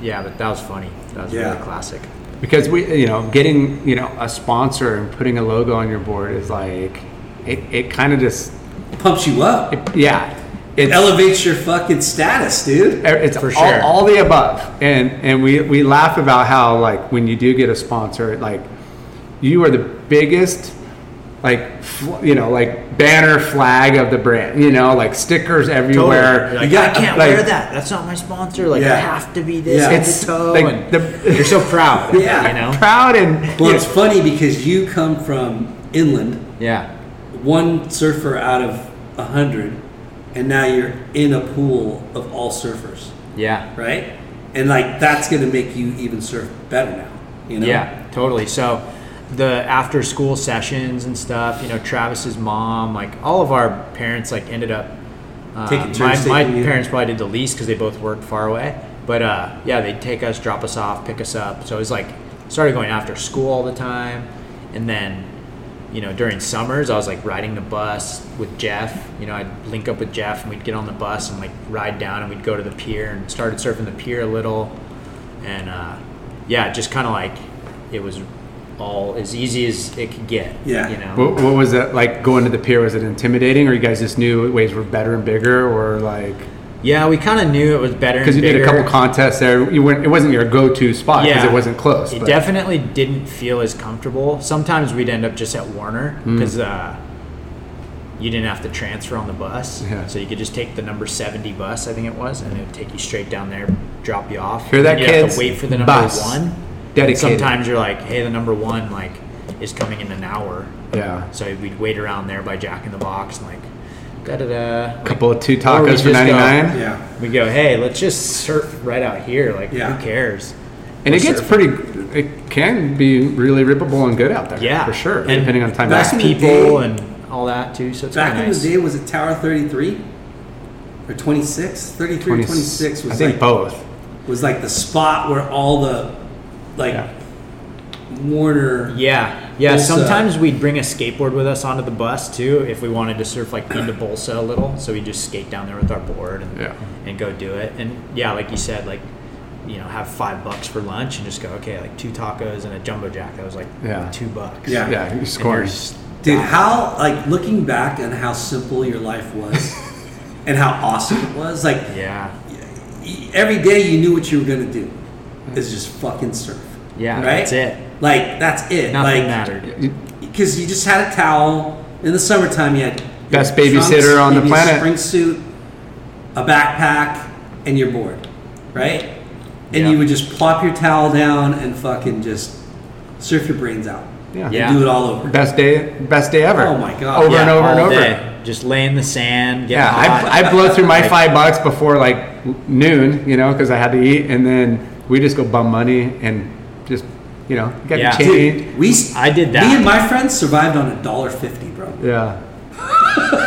yeah, but that was funny. That was Yeah. really classic. because we, you know, getting you know a sponsor and putting a logo on your board is like it, it kind of just Pumps you up. it, yeah, it elevates your fucking status, dude. it's For all, sure. all the above and and we we laugh about how like when you do get a sponsor like you are the biggest like you know like banner flag of the brand you know like stickers everywhere You're like, You got- I can't like- wear that. That's not my sponsor. Like Yeah. I have to be this Yeah. It's to toe like the, you're so proud. Yeah. You know. proud and Well, you it's funny because you come from inland, Yeah. one surfer out of a hundred, and now you're in a pool of all surfers, Yeah. right? And like that's gonna make you even surf better now. You know? Yeah, totally. So the after school sessions and stuff, you know, Travis's mom, like all of our parents, like ended up. Uh, Taking my my parents probably did the least because they both worked far away. But uh, yeah, they'd take us, drop us off, pick us up. So it was like started going after school all the time, and then you know during summers I was like riding the bus with Jeff. You know, I'd link up with Jeff and we'd get on the bus and like ride down and we'd go to the pier and started surfing the pier a little, and uh, yeah, just kind of like it was all as easy as it could get. Yeah. you know. what, what was that like going to the pier was it intimidating or you guys just knew waves were better and bigger or like Yeah, we kind of knew it was better because you and did a couple contests there you weren't it wasn't your go-to spot because Yeah. it wasn't close It but- definitely didn't feel as comfortable. Sometimes we'd end up just at Warner Hmm. because uh, you didn't have to transfer on the bus, Yeah. so you could just take the number seventy bus, I think it was, and it would take you straight down there, drop you off. Hear that, You'd have kids? to wait for the number Bus. one. And Dedicated. sometimes you're like, hey, the number one like is coming in an hour. yeah So we'd wait around there by Jack in the Box and like, da da da. a couple of two tacos for 99 Yeah. We go, hey, let's just surf right out here. Like, Yeah. who cares? and it We're gets surfing. pretty it can be really rippable and good out there Yeah, for sure And depending on time back Best people day- and all that too. So it's Back kinda in nice. the day, was it Tower 33 or 26? 33 or 26 was I think like both was like the spot where all the like Yeah. Warner. Yeah, yeah. Bolsa. Sometimes we'd bring a skateboard with us onto the bus too if we wanted to surf like into Bolsa a little. So we'd just skate down there with our board and Yeah. and go do it. And yeah, like you said, like you know, have five bucks for lunch and just go okay, like two tacos and a jumbo jack. That was like Yeah. two bucks. Yeah. yeah you And just- Dude, how like looking back on how simple your life was and how awesome it was. Like Yeah, every day you knew what you were gonna do Mm-hmm. is just fucking surf. yeah. Right? That's it. Like that's it. Nothing like, mattered. because you just had a towel. In the summertime, you had your Best babysitter on the planet. A spring suit, a backpack, and your board, right? And Yeah. you would just plop your towel down and fucking just surf your brains out. yeah. Yeah. And do it all over. best day best day ever Oh my God. over and Yeah, over and over day. Just lay in the sand. Get Yeah, hot. I, I blow through my five bucks before like noon, you know, because I had to eat, and then we just go bum money and just, you know, get Yeah. change. Dude, we s- I did that. Me and my friends survived on a dollar fifty, bro. Yeah.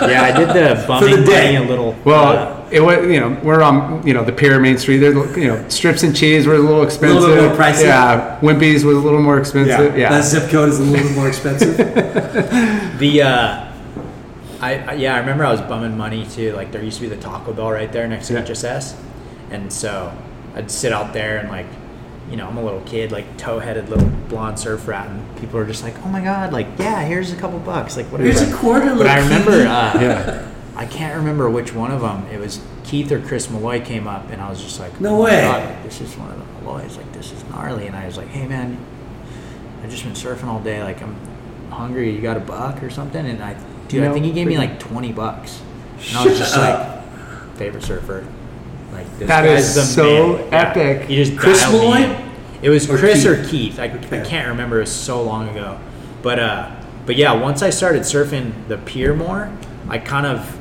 Yeah, I did the bumming the day. a little. Well, uh, it was, you know, we're on, you know, the Pier Main Street. There's, you know, strips and cheese were a little expensive. A bit more pricey. Yeah, Wimpy's was a little more expensive. Yeah. That zip code is a little bit more expensive. The uh, I, I yeah, I remember I was bumming money too. Like there used to be the Taco Bell right there next to Yeah. HSS, and so I'd sit out there and like, you know, I'm a little kid, like toe-headed little blonde surf rat, and people are just like, "Oh my god!" Like, yeah, here's a couple bucks. Like, whatever. Here's a quarter, But I remember, uh, Yeah. I can't remember which one of them. It was Keith or Chris Malloy came up, and I was just like, No "Oh way." God, like, this is one of the Malloys. Like, this is gnarly." And I was like, "Hey, man, I've just been surfing all day. Like, I'm hungry. You got a buck or something?" And I, dude, I think he gave me like twenty bucks. And I was just Shut like, up. favorite surfer. Like this That guy's is the so man. Yeah. epic. He just Chris dialed Malloy? It was Or Chris Keith? or Keith. I, I can't remember. It was so long ago. But uh, but yeah, once I started surfing the pier more, I kind of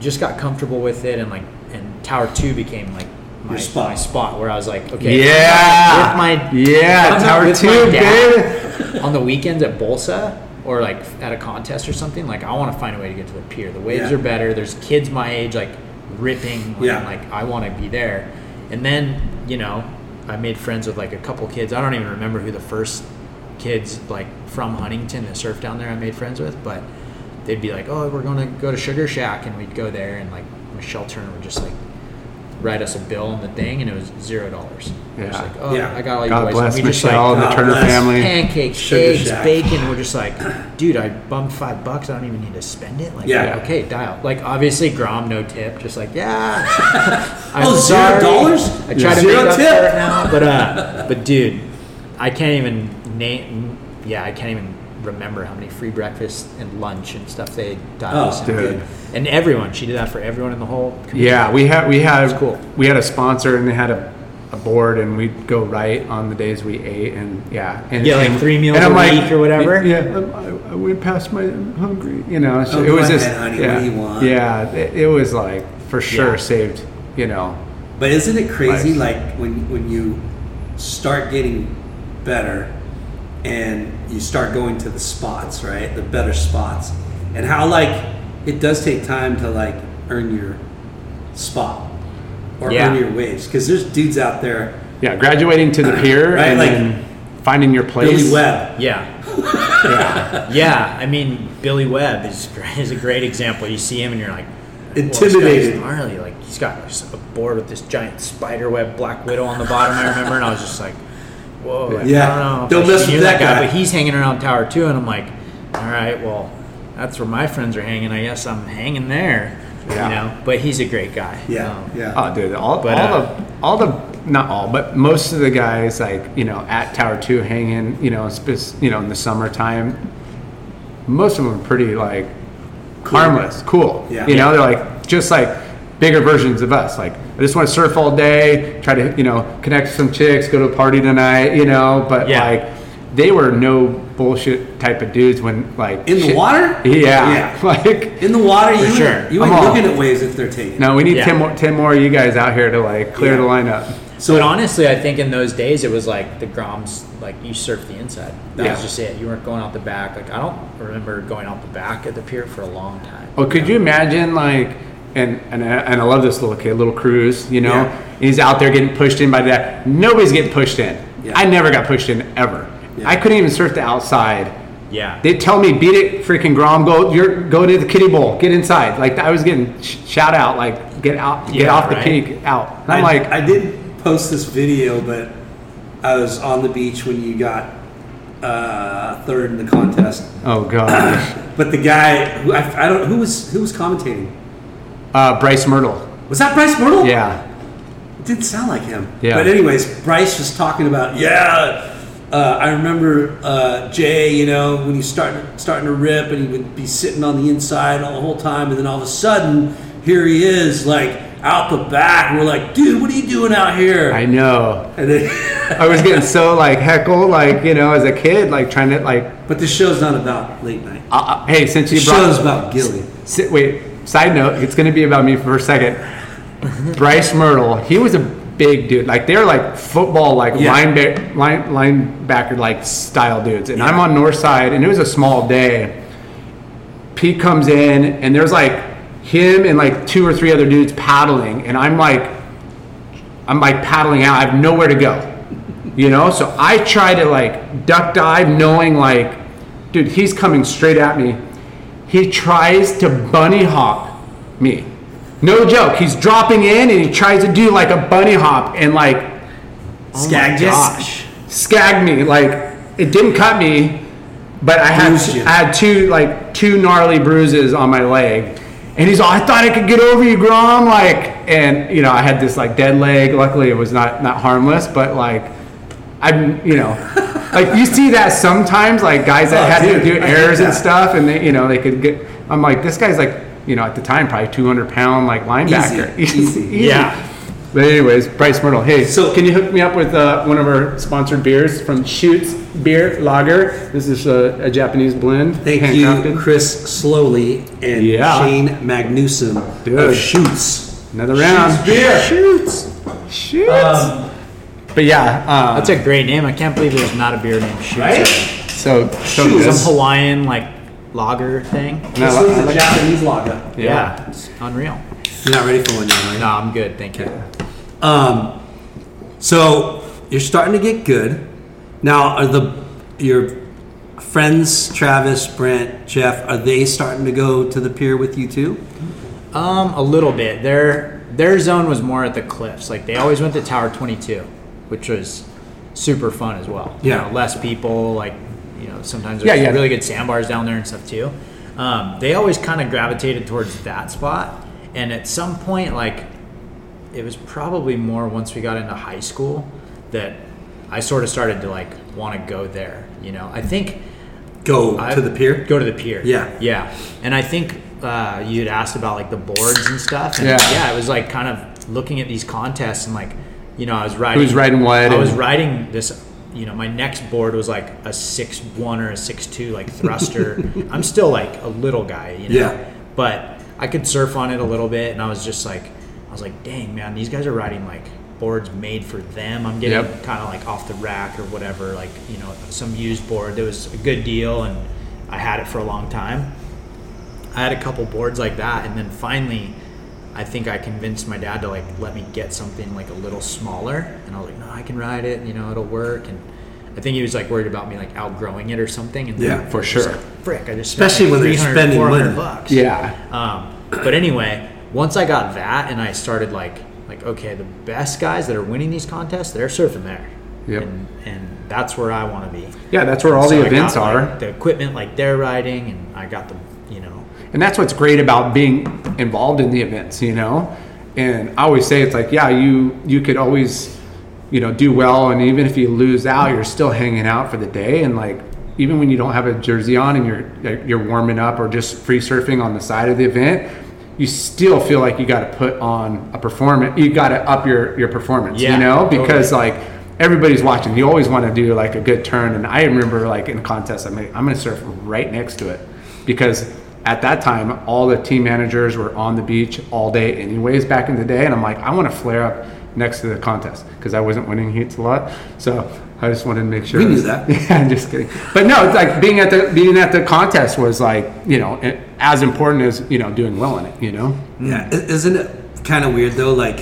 just got comfortable with it, and like and Tower Two became like my Your spot. my spot where I was like, okay, Yeah. with my Yeah, I'm Tower with 2, my dad baby. on the weekends at Bolsa or like at a contest or something. Like I want to find a way to get to the pier. The waves Yeah. are better. There's kids my age like ripping. Yeah. Like I want to be there. And then you know I made friends with like a couple kids. I don't even remember who the first kids like from Huntington that surfed down there I made friends with, but they'd be like, "Oh, we're going to go to Sugar Shack," and we'd go there, and like Michelle Turner would just like write us a bill on the thing, and it was zero dollars. Yeah. Just like, oh, Yeah. I got all your God boys. bless we just Michelle like and the Turner family. pancakes, Sugar eggs, Shack. bacon. We're just like, dude, I bummed five bucks. I don't even need to spend it. Like, Yeah. okay, dial. Like, obviously, Grom, no tip. Just like, yeah. I'm Oh, zero sorry. dollars? I try to Zero make up tip? for it now, but uh, but dude, I can't even name. Yeah, I can't even remember how many free breakfast and lunch and stuff they dialed Oh, us in. dude. And everyone, she did that for everyone in the whole. Community. Yeah, we had we had It's cool. we had a sponsor and they had a, a board and we'd go right on the days we ate and yeah and Yeah, like and- three meals and a I'm like, week or whatever? Yeah, I, I went past my I'm hungry, you know. So Oh, it go was ahead, just honey, yeah, what do you want? yeah. It, it was like for sure Yeah. saved, you know. But isn't it crazy, Nice. like when when you start getting better, and you start going to the spots, right? The better spots, and how like it does take time to like earn your spot or Yeah. earn your wage because there's dudes out there. Yeah, graduating to the pier Right, and like then finding your place. Billy Webb. Yeah. yeah. Yeah. I mean, Billy Webb is is a great example. You see him and you're like, "Whoa, this guy's Intimidated. gnarly. Like he's got a board with this giant spider web Black Widow on the bottom. I remember, and I was just like, whoa. like, Yeah. I don't know. if Don't I mess should with do that guy. But he's hanging around Tower Two, and I'm like, all right, well, that's where my friends are hanging. I guess I'm hanging there. Yeah. You know. But he's a great guy. Yeah, Um, yeah. Oh, dude, all, But, all uh, the all the not all, but most of the guys like you know at Tower Two hanging, you know, spec- you know in the summertime. Most of them are pretty like harmless, cool. Yeah. You know, they're like just like bigger versions of us. Like I just want to surf all day, try to you know connect with some chicks, go to a party tonight, you know. But Yeah. like they were no bullshit type of dudes when like In the water? Yeah, Yeah. like. In the water, you sure. ain't, you I'm ain't all- looking at waves if they're taking. No, we need Yeah. ten more, ten more of you guys out here to like clear Yeah. the lineup. So but honestly, I think in those days it was like the Groms, like you surfed the inside. That Yeah. was just it. You weren't going out the back. Like I don't remember going out the back at the pier for a long time. Well, could you imagine like, and and I, and I love this little kid, little Cruz. You know, Yeah. he's out there getting pushed in by that. Nobody's getting pushed in. Yeah. I never got pushed in ever. Yeah. I couldn't even surf the outside. Yeah. They tell me beat it, freaking Grom. Go, you're go to the kiddie bowl. Get inside. Like I was getting sh- shout out. Like get out, get off the right. peak, out. And I'm I, like, I did post this video, but I was on the beach when you got uh, third in the contest. oh god. But the guy, who I, I don't, who was who was commentating? Uh, Bryce Myrtle. Was that Bryce Myrtle? Yeah. It didn't sound like him. Yeah. But anyways, Bryce was talking about yeah. Uh, I remember uh, Jay, you know, when he started starting to rip, and he would be sitting on the inside all the whole time, and then all of a sudden, here he is, like out the back. And we're like, dude, what are you doing out here? I know. and then, I was getting so like heckled, like you know, as a kid, like trying to like. but the show's not about late night. Uh, uh, hey, since The you brought show's about Gilly. Si- wait, side note, it's going to be about me for a second. Bryce Myrtle, he was a big dude. Like they're like football, like Yeah. linebacker, line, linebacker, like style dudes. And Yeah. I'm on north side, and it was a small day. Pete comes in, and there's like him and like two or three other dudes paddling, and I'm like, I'm like paddling out. I have nowhere to go. You know, so I try to like duck dive, knowing like, dude, he's coming straight at me. He tries to bunny hop me. No joke. He's dropping in and he tries to do like a bunny hop and like oh Skag gosh. skag me. Like it didn't cut me, but I had Bruised you. I had two like two gnarly bruises on my leg. And he's all, I thought I could get over you, Grom. Like, and you know, I had this like dead leg. Luckily, it was not not harmless, but like, I'm, you know, like you see that sometimes, like guys that Oh, had dude, to do errors and stuff, and they, you know, they could get. I'm like, this guy's like, you know, at the time probably 200 pound like linebacker. Easy, easy. Yeah. But anyways, Bryce Myrtle. Hey, So- so can you hook me up with uh, one of our sponsored beers from Shoots Beer Lager? This is a, a Japanese blend. Thank you, Chris Slowly and Yeah. Shane Magnuson of Shoots. Another round. beer. Shoots. Shoots. Um, but yeah, uh, That's a great name. I can't believe there's not a beer named Shoots. Right? so so Shoots. Some Hawaiian like lager thing. And I This li- one's like- Japanese lager. Yeah. It's unreal. You're not ready for one yet, right? No, I'm good. Thank you. Um, so you're starting to get good. Now, are the your friends Travis, Brent, Jeff? Are they starting to go to the pier with you too? Um, a little bit. They're their zone was more at the cliffs. Like they always went to Tower 22, which was super fun as well. You Yeah. know, less people. Like you know, sometimes Yeah, there's yeah. really good sandbars down there and stuff too. Um, they always kind of gravitated towards that spot. And at some point, like it was probably more once we got into high school that I sort of started to like want to go there. You know, I think Go I- to the pier. Go to the pier. Yeah. yeah. And I think uh, you'd asked about like the boards and stuff. And Yeah. yeah, it was like kind of looking at these contests and like, you know, I was riding. Who's riding what I was riding this. You know, my next board was like a six one or a six two like thruster. I'm still like a little guy, you know. Yeah. But I could surf on it a little bit, and I was just like, I was like, dang man, these guys are riding like boards made for them. I'm getting Yep. kind of like off the rack or whatever, like you know, some used board that was a good deal, and I had it for a long time. I had a couple boards like that, and then finally, I think I convinced my dad to like let me get something like a little smaller, and I was like, no, I can ride it, you know, it'll work, and I think he was like worried about me like outgrowing it or something, and Yeah, for I was just sure. like, Frick, I just Especially when like, they're spending 400 money. bucks. Yeah. Um, but anyway, once I got that and I started like like okay, the best guys that are winning these contests, they're surfing there. Yep. And, and that's where I want to be. Yeah, that's where all So the events got, are. like, the equipment like they're riding, and I got the And that's what's great about being involved in the events, you know. And I always say it's like, yeah, you you could always, you know, do well, and even if you lose out, you're still hanging out for the day. And like, even when you don't have a jersey on and you're you're warming up or just free surfing on the side of the event, you still feel like you got to put on a performance. You got to up your your performance, Yeah, you know, because totally. like everybody's watching. You always want to do like a good turn. And I remember like in contests, I'm like, I'm going to surf right next to it because at that time all the team managers were on the beach all day anyways back in the day and i'm like i want to flare up next to the contest because i wasn't winning heats a lot so i just wanted to make sure We knew that. yeah i'm just kidding but no it's like being at the being at the contest was like you know as important as you know doing well in it you know Yeah, isn't it kind of weird though? Like,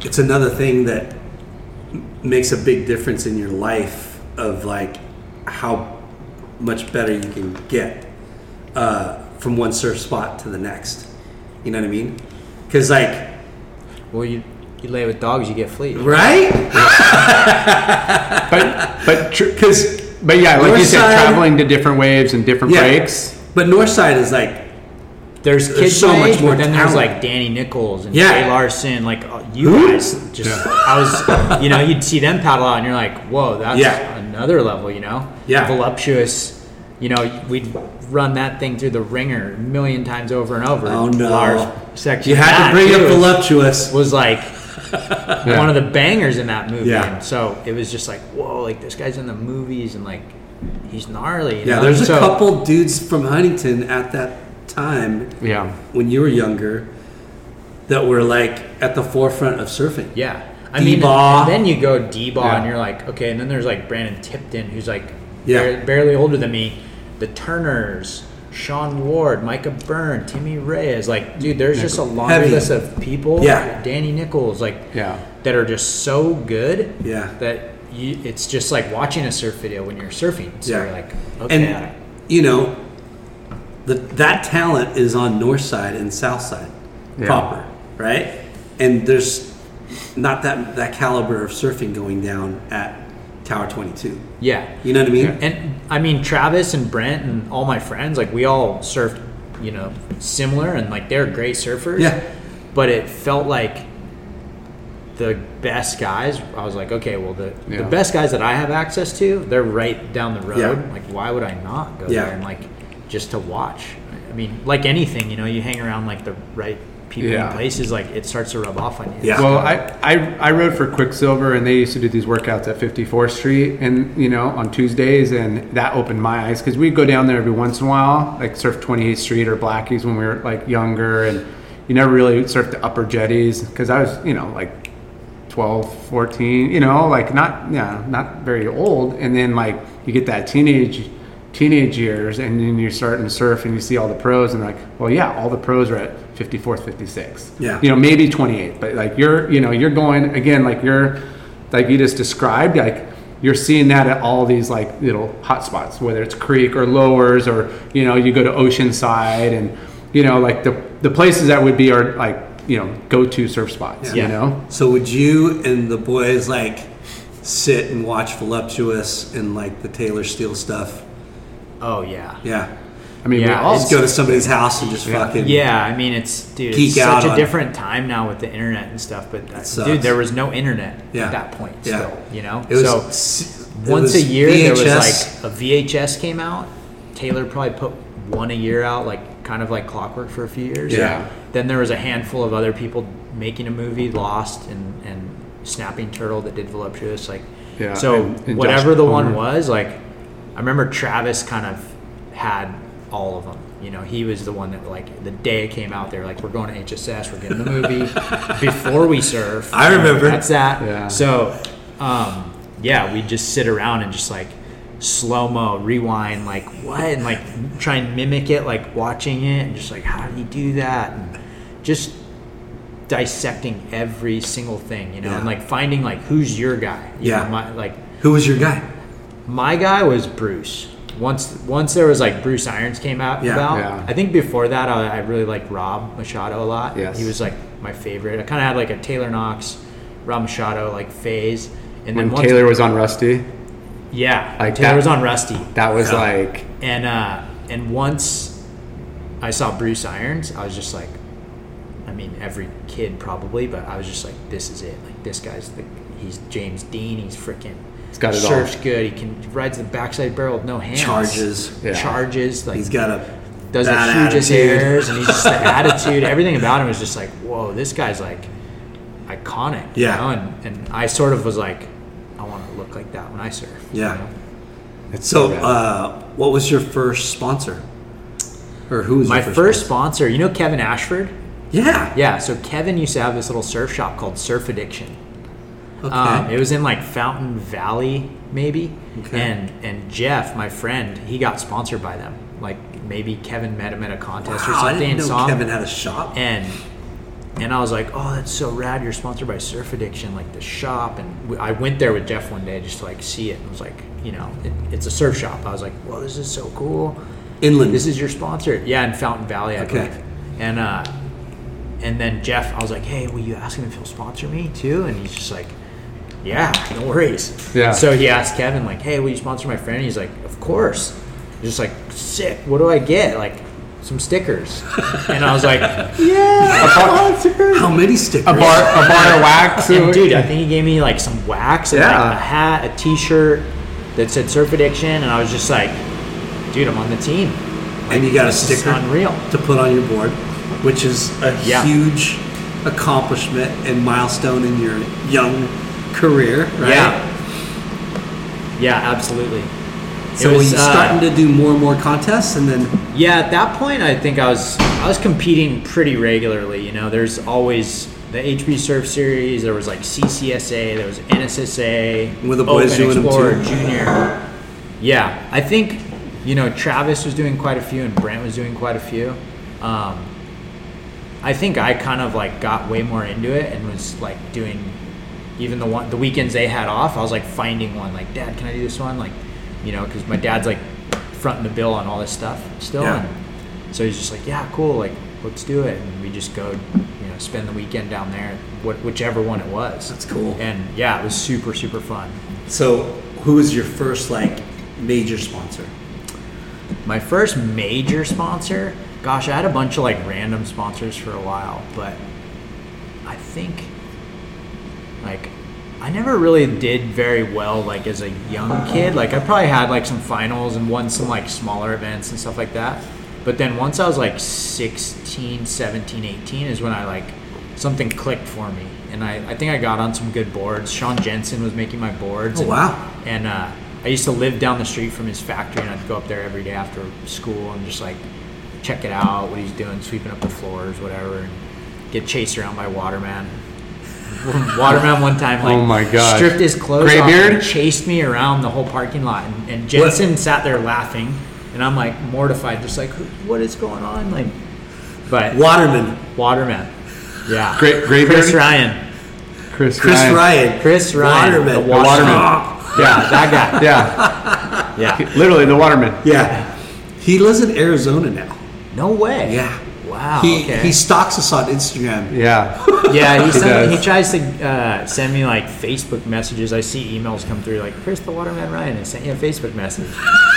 it's another thing that makes a big difference in your life of like how much better you can get uh, from one surf spot to the next. You know what I mean? Because like, well you you lay with dogs, you get fleas. right? but but because but yeah like you said Northside- traveling to different waves and different Yeah. breaks But Northside is like, There's There's kids so my much more but then there's like Danny Nichols and Yeah. Jay Larson, like uh, you guys. Just I was, you know, you'd see them paddle out, and you're like, whoa, that's Yeah. another level, you know? Yeah. voluptuous. You know, we'd run that thing through the ringer a million times over and over. Oh, no. Our section you had to bring up voluptuous. was like one of the bangers in that movie. Yeah. And so it was just like, whoa, like this guy's in the movies and like he's gnarly. you Yeah, know? there's a So- couple dudes from Huntington at that time yeah when you were younger that were like at the forefront of surfing. Yeah. I mean, D-Baw. and then you go D-Ball Yeah. and you're like, okay, and then there's like Brandon Tipton, who's like Yeah. bar- barely older than me. The Turners, Sean Ward, Micah Byrne, Timmy Reyes. Like, dude, there's just a long Heavy. list of people. Yeah. Danny Nichols, like, Yeah. that are just so good. Yeah. That you, it's just like watching a surf video when you're surfing. So Yeah. you're like, okay. And you know, the, that talent is on north side and south side Yeah. proper, right? And there's not that that caliber of surfing going down at Tower 22. yeah. You know what I mean? And I mean, Travis and Brent and all my friends, like we all surfed, you know, similar, and like they're great surfers. Yeah. But it felt like the best guys. I was like, okay, well, the, Yeah. the best guys that I have access to, they're right down the road. Yeah. Like, why would I not go Yeah. there and like just to watch? I mean, like anything, you know, you hang around like the right people Yeah. and places, like it starts to rub off on you. Yeah. Well, I, I I rode for Quiksilver, and they used to do these workouts at 54th Street, and you know on Tuesdays, and that opened my eyes because we'd go down there every once in a while, like surf 28th Street or Blackies when we were like younger, and you never really surfed the upper jetties because I was you know like 12, 14, you know, like not yeah not very old, and then like you get that teenage teenage years, and then you're starting to surf, and you see all the pros, and like well yeah, all the pros are at 54th, 56th, Yeah. you know maybe 28 but like you're you know you're going again like you're like you just described like you're seeing that at all these like little hot spots whether it's creek or lowers or you know you go to oceanside and you know like the the places that would be are like you know go-to surf spots. Yeah. You know, So would you and the boys like sit and watch Voluptuous and like the Taylor Steele stuff? Oh yeah. Yeah. I mean, we Yeah, all Just go to somebody's house and just fucking Yeah, I mean it's dude, Geek it's such a on- different time now with the internet and stuff. But uh, dude, there was no internet Yeah. at that point. Yeah. Still, you know. It was so it once was a year there was like a VHS came out. Taylor probably put one a year out, like kind of like clockwork for a few years. Yeah. Then there was a handful of other people making a movie, Lost and and Snapping Turtle that did Voluptuous. Like, Yeah, so and- and whatever Josh the one was, like, I remember Travis kind of had all of them. You know, he was the one that like the day it came out, they were like, "We're going to HSS, we're getting the movie before we surf." I remember. that's that. Yeah. So, um, yeah, we just sit around and just like slow mo, rewind, like what, and like try and mimic it, like watching it, and just like how do you do that, and just dissecting every single thing, you know, Yeah. and like finding like who's your guy. You Yeah. know, my, like Who was your guy? my guy was Bruce. Once once there was like Bruce Irons came out Yeah. about. Yeah. I think before that I, I really liked Rob Machado a lot. Yes. He was like my favorite. I kind of had like a Taylor Knox, Rob Machado like phase. And when then once, Taylor was on Rusty, yeah, Like Taylor that- was on Rusty, that was Yeah. like and uh, and once I saw Bruce Irons, I was just like, I mean, every kid probably, but I was just like, this is it. Like this guy's the he's James Dean. He's freaking. He's got it all. surfs good. He can rides the backside barrel with no hands. Charges. Yeah. Charges. Like He's got a does the bad hugest airs, and he's just the attitude. Everything about him is just like, whoa, this guy's like iconic. you Yeah. know? and and I sort of was like, I want to look like that when I surf. you Yeah. know? it's So, uh, what was your first sponsor? Or who was My your first sponsor, you know Kevin Ashford? Yeah. Yeah, so Kevin used to have this little surf shop called Surf Addiction. Okay. Um, it was in like Fountain Valley, maybe. Okay. And and Jeff, my friend, he got sponsored by them. Like maybe Kevin met him at a contest or wow, I something didn't and know him. Kevin had a shop. and and I was like, oh, that's so rad. You're sponsored by Surf Addiction, like the shop. And I went there with Jeff one day just to like see it. And I was like, you know, it, it's a surf shop. I was like, well, this is so cool. Inland. This is your sponsor. Yeah, in Fountain Valley, I Okay. believe. And uh, and then Jeff, I was like, hey, will you ask him if he'll sponsor me too? And he's just like, yeah, no worries. Yeah. So he asked Kevin, like, hey, will you sponsor my friend? And He's like, of course. He's just like, sick. What do I get? Like, some stickers. and I was like, yeah, bar- How many stickers? a bar, a bar of wax. and dude, I think he gave me like some wax and Yeah. like a hat, a T-shirt that said Surf Addiction, and I was just like, dude, I'm on the team. and you got a This is sticker unreal. to put on your board, which is a Yeah. huge accomplishment and milestone in your young career, right? Yeah. Yeah, absolutely. So were was, you uh, starting to do more and more contests, and then Yeah, at that point, I think I was I was competing pretty regularly. You know, there's always the HB Surf Series. There was like CCSA. There was NSSA. With the boys Open doing them too? Junior. Yeah, I think you know Travis was doing quite a few, and Brent was doing quite a few. Um, I think I kind of like got way more into it and was like doing even the one the weekends they had off. I was like finding one like, Dad, can I do this one? Like, you know, because my dad's like fronting the bill on all this stuff still. Yeah. And so he's just like, yeah, cool, like let's do it, and we just go, you know, spend the weekend down there, what, whichever one it was. That's cool. And yeah, it was super super fun. so who was your first like major sponsor? My first major sponsor, gosh, I had a bunch of like random sponsors for a while, but I think like I never really did very well like as a young kid. Like I probably had like some finals and won some like smaller events and stuff like that. But then once I was like 16, 17, 18 is when I like something clicked for me. And I, I think I got on some good boards. Sean Jensen was making my boards. Oh, and, wow. And uh, I used to live down the street from his factory, and I'd go up there every day after school and just like check it out, what he's doing, sweeping up the floors, whatever, and get chased around by Waterman. Waterman one time, like, Oh my gosh. stripped his clothes Gray off beard? and chased me around the whole parking lot, and, and Jensen sat there laughing, and I'm like mortified, just like, what is going on, like, but Waterman, Waterman, yeah, Great- Gray Chris beard? Ryan, Chris, Chris Ryan. Ryan, Chris Ryan, Waterman, the Waterman. Oh, yeah, that guy, Yeah, yeah. literally the Waterman. yeah. He lives in Arizona now. No way. Yeah. Wow. He okay. he stalks us on Instagram. Yeah. yeah, he, He sent, he tries to uh, send me like Facebook messages. I see emails come through like Chris the Waterman Ryan has sent you a Facebook message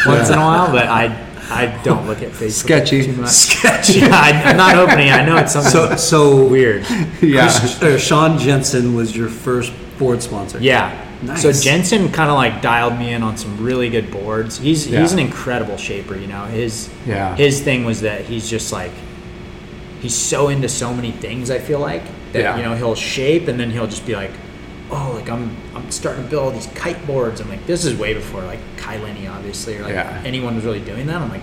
once in a while, but I I don't look at Facebook Sketchy. too much. Sketchy. Yeah, I, I'm not opening. it. I know it's something So so weird. Yeah. Chris- uh, Sean Jensen was your first board sponsor. Yeah. Nice. So Jensen kind of like dialed me in on some really good boards. He's he's an incredible shaper. You know his Yeah. his thing was that he's just like he's so into so many things. I feel like that Yeah. you know he'll shape and then he'll just be like, oh, like I'm I'm starting to build all these kite boards. I'm like, this is way before like Kai Lenny, obviously, or like Yeah. anyone was really doing that. I'm like,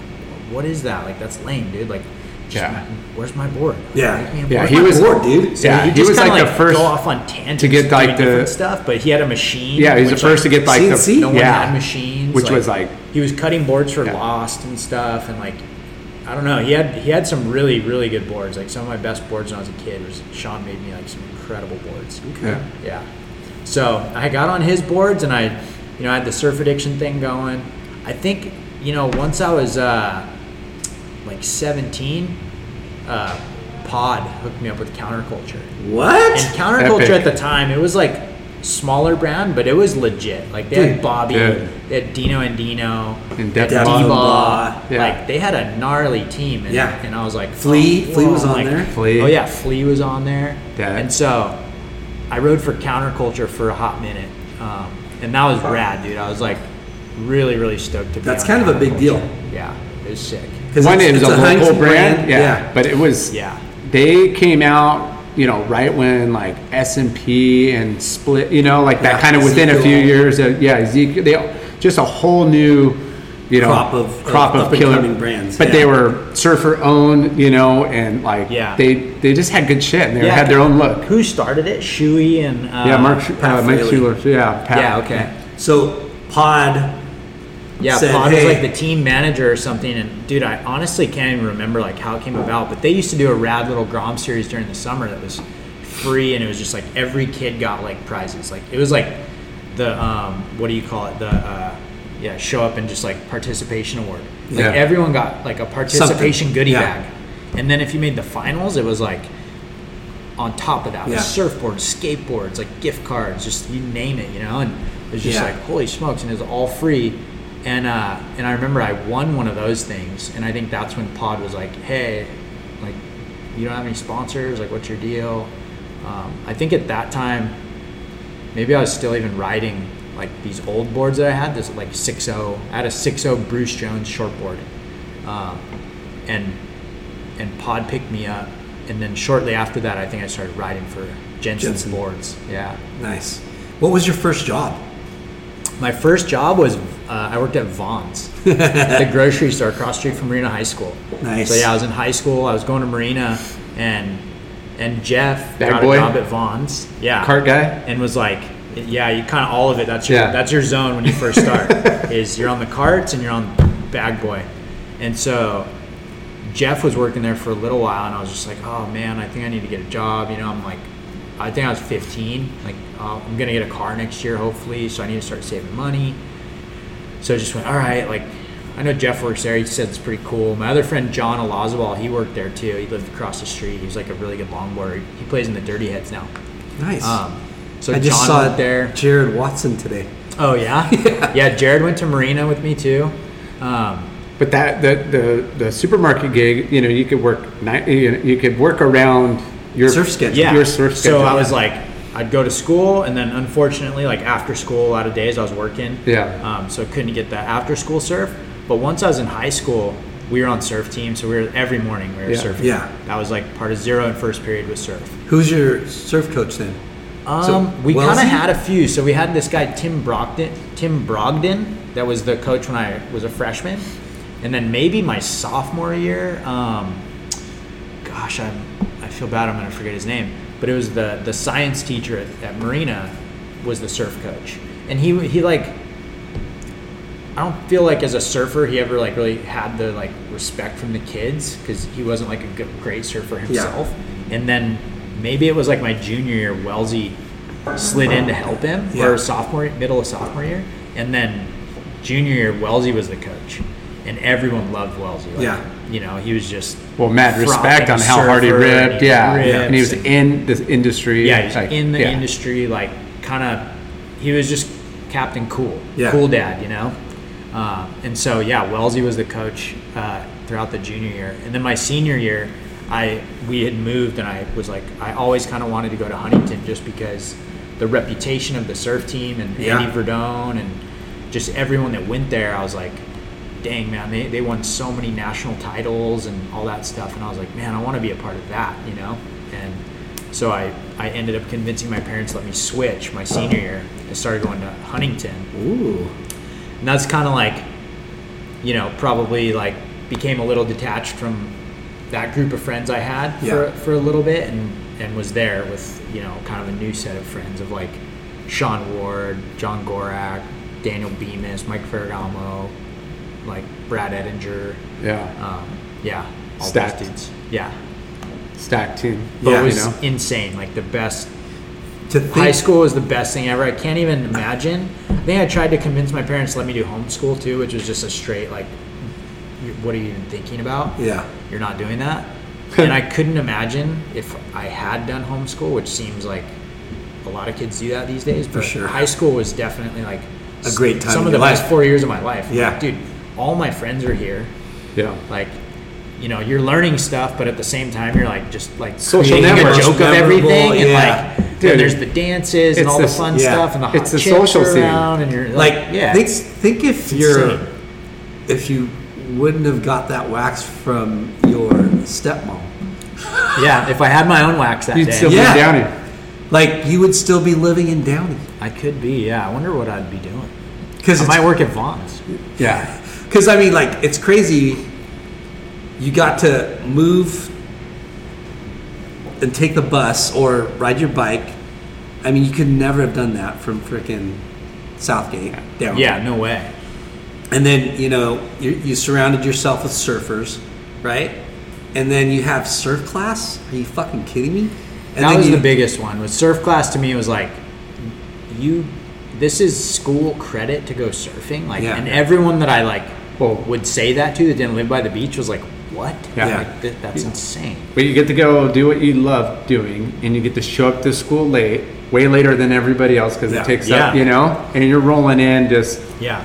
what is that? Like that's lame, dude. Like, just, Yeah. where's my board? Yeah. Make me Yeah, board. he was- bored, dude. So Yeah, he, he was kinda, like the first go off on tangents to get, like, the- stuff, but he had a machine. Yeah, he's the which, first to get like CNC? the no one yeah, had machines, which was like he was cutting boards for Yeah. Lost and stuff, and like I don't know, he had he had some really really good boards. Like some of my best boards when I was a kid was Sean made me like some incredible boards. Okay. Yeah. So I got on his boards and I, you know, I had the surf addiction thing going. I think, you know, once I was uh, like 17, uh, Pod hooked me up with Counterculture. What? And Counterculture Epic. at the time, it was like smaller brand, but it was legit. Like they Dude. had Bobby, Dude. they had Dino Andino, And they had Depth Blah, D-Ball. yeah. Like they had a gnarly team. And, Yeah. and I was like, Flea- oh, Flea was on like- there? Flea. Oh yeah, Flea was on there. Yeah. And so I rode for Counterculture for a hot minute, um, and that was rad, dude. I was like really, really stoked to be. That's on kind of a big deal. Yeah, it was sick. one. it's- It was it's a, Heinz local brand, yeah, but it was Yeah. They came out, you know, right when like S and P and Split, you know, like that Yeah, kind of within a few years. Of, yeah, Ezekiel, they just a whole new. You know, Crop of- crop of of, killer brands, but yeah. they were surfer owned, you know, and like Yeah. they they just had good shit and they Yeah. had their own look. Who started it? Shuey and uh, yeah, Mark, uh, Mike. Schuler, yeah, Pat. Yeah, okay. So Pod. Yeah, said, Pod was "Hey." like the team manager or something. And dude, I honestly can't even remember like how it came about. But they used to do a rad little Grom series during the summer that was free, and it was just like every kid got like prizes. Like it was like the um, what do you call it? The uh, yeah, show up and just like participation award. Like Yeah. everyone got like a participation Something. goodie Yeah. bag, and then if you made the finals, it was like on top of that, Yeah. surfboards, skateboards, like gift cards, just you name it, you know. And it was just like holy smokes, and it was all free. And uh, and I remember I won one of those things, and I think that's when Pod was like, hey, like you don't have any sponsors, like what's your deal? Um, I think at that time, maybe I was still even riding like these old boards that I had. This like 6.0. I had a 6.0 Bruce Jones shortboard, um, and and Pod picked me up, and then shortly after that, I think I started riding for Jensen's Jensen. boards. Yeah. Nice. What was your first job? My first job was uh, I worked at Vons, the grocery store across the street from Marina High School. Nice. So yeah, I was in high school. I was going to Marina, and and Jeff Bag got boy? a job at Vons. Yeah, Cart guy? and was like, yeah, you kind of all of it. That's your Yeah. that's your zone when you first start. is you're on the carts and you're on bag boy, and so Jeff was working there for a little while, and I was just like, oh man, I think I need to get a job. You know, I'm like, I think I was 15. Like, uh, I'm gonna get a car next year, hopefully, so I need to start saving money. So I just went, all right, like, I know Jeff works there. He said it's pretty cool. My other friend Jon Olazabal, he worked there too. He lived across the street. He was like a really good longboarder. He plays in the Dirty Heads now. Nice. Um, so I just John saw it there. Jared Watson today. Oh yeah? yeah, Jared went to Marina with me too. Um, But that the, the the supermarket gig, you know, you could work night, you, know, you could work around your Surf schedule. yeah. Your surf schedule. So I was like, I'd go to school, and then unfortunately, like after school, a lot of days I was working. Yeah. Um, so couldn't get that after school surf. But once I was in high school, we were on surf team, so we were every morning we were Yeah. surfing. Yeah. That was like part of zero and first period was surf. Who's your surf coach then? Um, So, we kind of had a few. So we had this guy Tim Brogden, Tim Brogdon, that was the coach when I was a freshman, and then maybe my sophomore year. Um, gosh, I'm, I feel bad. I'm gonna forget his name, but it was the the science teacher at, at Marina was the surf coach, and he he like. I don't feel like as a surfer he ever like really had the like respect from the kids because he wasn't like a good, great surfer himself. yeah. And then maybe it was like my junior year, Wellesley slid in to help him, Yeah. or sophomore, middle of sophomore year, and then junior year, Wellesley was the coach, and everyone loved Wellesley. Like, Yeah. You know, he was just Well, mad respect on how hard he surfer, and ripped. Yeah, rips and he was and- in this industry. yeah, he's like, in the yeah. industry, like kind of. He was just Captain Cool, Yeah. cool dad, you know. Um, and so yeah, Wellesley was the coach uh, throughout the junior year, and then my senior year, I we had moved, and I was like, I always kind of wanted to go to Huntington just because the reputation of the surf team and Yeah. Andy Verdone and just everyone that went there, I was like, dang man, they, they won so many national titles and all that stuff, and I was like, man, I want to be a part of that, you know, and so I, I ended up convincing my parents to let me switch my senior year. I started going to Huntington, Ooh. and that's kind of like, you know, probably like became a little detached from that group of friends I had for, for a little bit and, and was there with, you know, kind of a new set of friends of like Sean Ward, John Gorak, Daniel Bemis, Mike Ferragamo, like Brad Edinger. Yeah, Um, yeah. All Stacked. those dudes. Yeah. stacked team. But Yeah, it was you know? insane. Like the best To think, High school was the best thing ever. I can't even imagine. I think I tried to convince my parents to let me do homeschool too, which was just a straight like, what are you even thinking about? Yeah. You're not doing that. and I couldn't imagine if I had done homeschool, which seems like a lot of kids do that these days. But sure. high school was definitely like A great time Some in of the your best four years of my life. Yeah. dude. All my friends are here. Yeah. Like, you know, you're learning stuff, but at the same time, you're like just like Social creating a joke of Memorable, everything, and yeah. like Dude, then there's the dances and it's all the- fun yeah. stuff and the hot It's the chicks social scene. around, and you're like, like, yeah, think, think if you're, insane. if you wouldn't have got that wax from your stepmom, yeah. If I had my own wax that You'd day, still Yeah. be down here. like you would still be living in Downey. I could be. Yeah, I wonder what I'd be doing. Because I might work at Vons. Yeah, because I mean, like it's crazy. You got to move and take the bus or ride your bike. I mean, you could never have done that from freaking Southgate down. Yeah, no way. and then you know you, you surrounded yourself with surfers, right? And then you have surf class. Are you fucking kidding me? And that was you, the biggest one. With surf class, to me, it was like, you. This is school credit to go surfing. Like, Yeah. and everyone that I like Well- would say that to that didn't live by the beach was like, what? Yeah. Like, th- that's insane. But you get to go do what you love doing, and you get to show up to school late, way later than everybody else because Yeah. it takes Yeah. up, you know, and you're rolling in just. Yeah.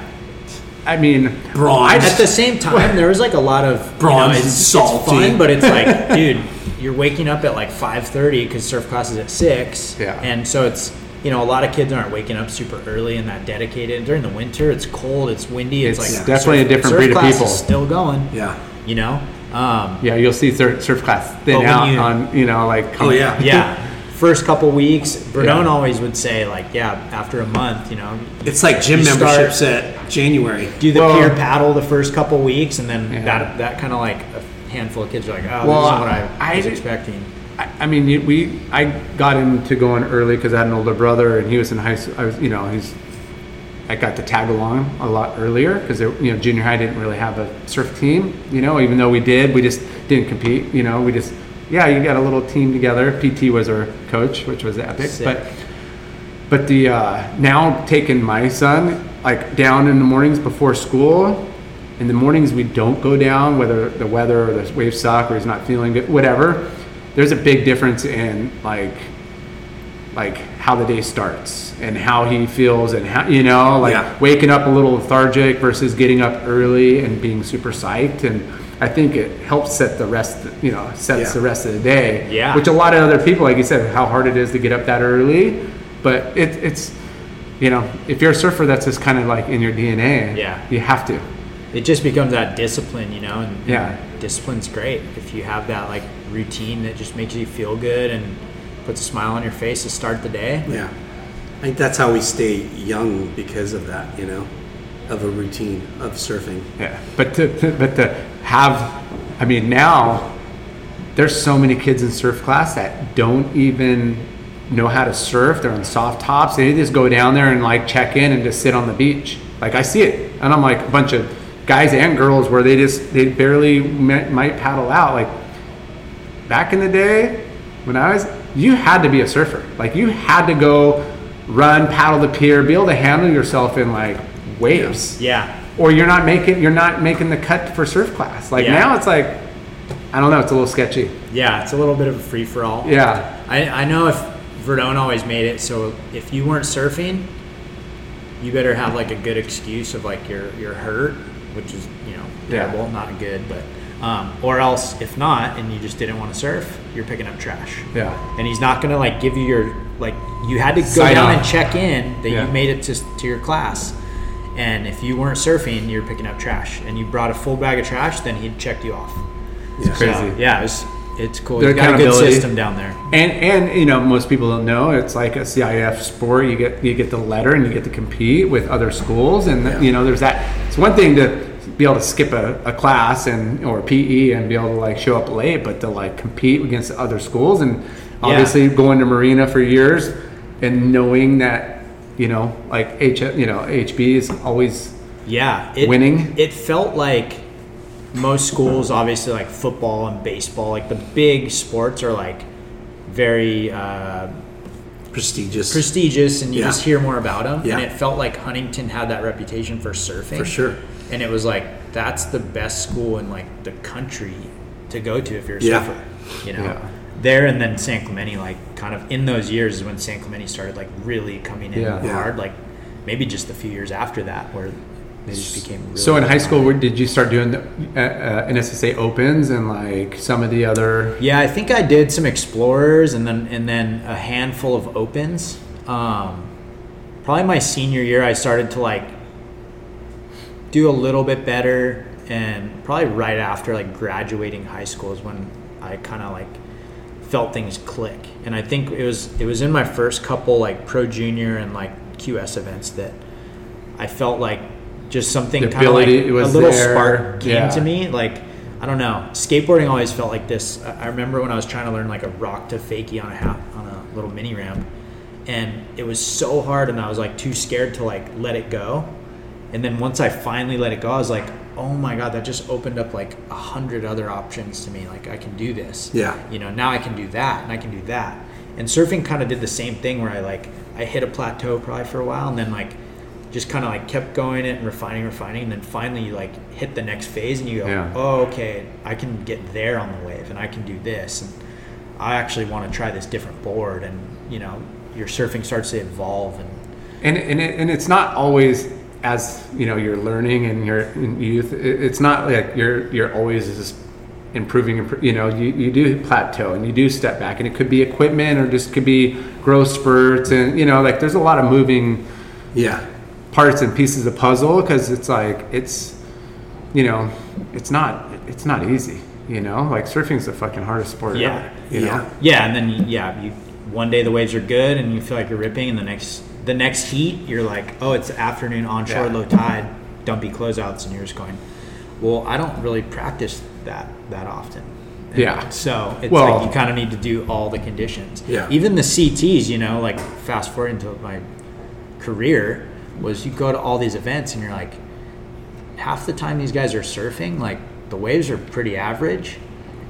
I mean, Bronze. I At the same time, there was like a lot of you Bronze know, and it's, it's salty. fun, but it's like, dude, you're waking up at like five thirty because surf class is at six. Yeah. And so it's you know a lot of kids aren't waking up super early and that dedicated. During the winter, it's cold, it's windy. It's, It's like definitely a different surf breed of class people. Is still going. Yeah. You know. Um, yeah, you'll see surf, surf class thin out you- on, you know, like. Oh yeah. yeah. First couple weeks, Verdone Yeah. always would say like, yeah, after a month, you know, It's like gym You start- at January. do the Well- peer paddle the first couple weeks, and then Yeah. that that kind of like a handful of kids are like, oh, Well, this isn't what I, I- was expecting. I, I mean, we I got into going early because I had an older brother and he was in high school. I was, you know, he's. I got to tag along a lot earlier because you know junior high didn't really have a surf team. You know, even though we did, we just didn't compete. You know, we just yeah, you got a little team together. PT was our coach, which was epic. Sick. But but the uh, now taking my son like down in the mornings before school. In the mornings we don't go down, whether the weather or the waves suck or he's not feeling good, whatever. There's a big difference in like like how the day starts and how he feels and how you know like Yeah. waking up a little lethargic versus getting up early and being super psyched and I think it helps set the rest you know sets Yeah. the rest of the day Yeah. which a lot of other people like you said how hard it is to get up that early but it, it's you know if you're a surfer that's just kind of like in your DNA Yeah. you have to it just becomes that discipline, you know, and, and Yeah. Discipline's great if you have that like routine that just makes you feel good and puts a smile on your face to start the day. Yeah. I think that's how we stay young because of that, you know, of a routine of surfing. Yeah, but to, to but to have, I mean, now there's so many kids in surf class that don't even know how to surf. They're on soft tops. They just go down there and like check in and just sit on the beach. Like I see it, and I'm like a bunch of guys and girls where they just they barely might, might paddle out. Like back in the day when I was, you had to be a surfer. Like you had to go run, paddle the pier, be able to handle yourself in like waves. Yeah. or you're not making you're not making the cut for surf class. Like Yeah. now it's like I don't know, it's a little sketchy. Yeah, it's a little bit of a free for all. Yeah. I, I know if Verdone always made it so if you weren't surfing, you better have like a good excuse of like you're you're hurt, which is you know Yeah. terrible, not good, but um, or else if not and you just didn't want to surf, you're picking up trash. Yeah. And he's not gonna like give you your like you had to go Sign down off. and check in that Yeah. you made it to to your class. And if you weren't surfing, you're picking up trash, and you brought a full bag of trash, then he'd checked you off. It's So, crazy. yeah, it's it's cool. The You got a good system down there. And and you know most people don't know it's like a CIF sport. You get you get the letter and you get to compete with other schools, and you know there's that. It's one thing to be able to skip a, a class and or PE and be able to like show up late, but to like compete against other schools and obviously going to Marina for years and knowing that you know like H you know HB is always Yeah, it, Winning? It felt like most schools, obviously, like football and baseball, like the big sports are like very uh, Prestigious. prestigious, and you Yeah. just hear more about them. Yeah. And it felt like Huntington had that reputation for surfing, For sure. And it was like that's the best school in like the country to go to if you're a Yeah. surfer. You know, Yeah. there and then San Clemente, like kind of in those years is when San Clemente started like really coming in hard. Like maybe just a few years after that, where they just became. Really so in high school. where- Did you start doing the uh, uh, NSSA opens and like some of the other? Yeah, I think I did some explorers and then and then a handful of opens. Um, probably my senior year, I started to like do a little bit better, and probably right after like graduating high school is when I kind of like felt things click. And I think it was it was in my first couple like pro junior and like QS events that I felt like just something kind of like a little there, spark came yeah. to me. Like I don't know, skateboarding always felt like this. I remember when I was trying to learn like a rock to fakie on a half, on a little mini ramp, and it was so hard, and I was like too scared to like let it go. And then once I finally let it go, I was like, oh my god, that just opened up like a hundred other options to me. Like I can do this. Yeah. You know, now I can do that, and I can do that. And surfing kind of did the same thing where I like I hit a plateau probably for a while, and then like just kind of like kept going it and refining, refining, and then finally you like hit the next phase and you go, Yeah. oh okay, I can get there on the wave, and I can do this, and I actually want to try this different board, and you know, your surfing starts to evolve, and and and, it, and it's not always as you know you're learning and you're in youth it's not like you're you're always just improving impro- you know you, you do plateau and you do step back and it could be equipment or just could be growth spurts and you know like there's a lot of moving Yeah. Parts and pieces of puzzle because it's like it's you know it's not it's not easy you know like surfing's the fucking hardest sport Yeah. ever, you Yeah. know yeah, and then yeah, you one day the waves are good and you feel like you're ripping, and the next the next heat you're like, oh, it's afternoon onshore, Yeah. low tide, dumpy closeouts, and you're just going, well, I don't really practice that that often. And Yeah. So it's Well- like you kind of need to do all the conditions. Yeah. Even the CTs, you know, like fast forward into my career, was you go to all these events and you're like, half the time these guys are surfing, like the waves are pretty average,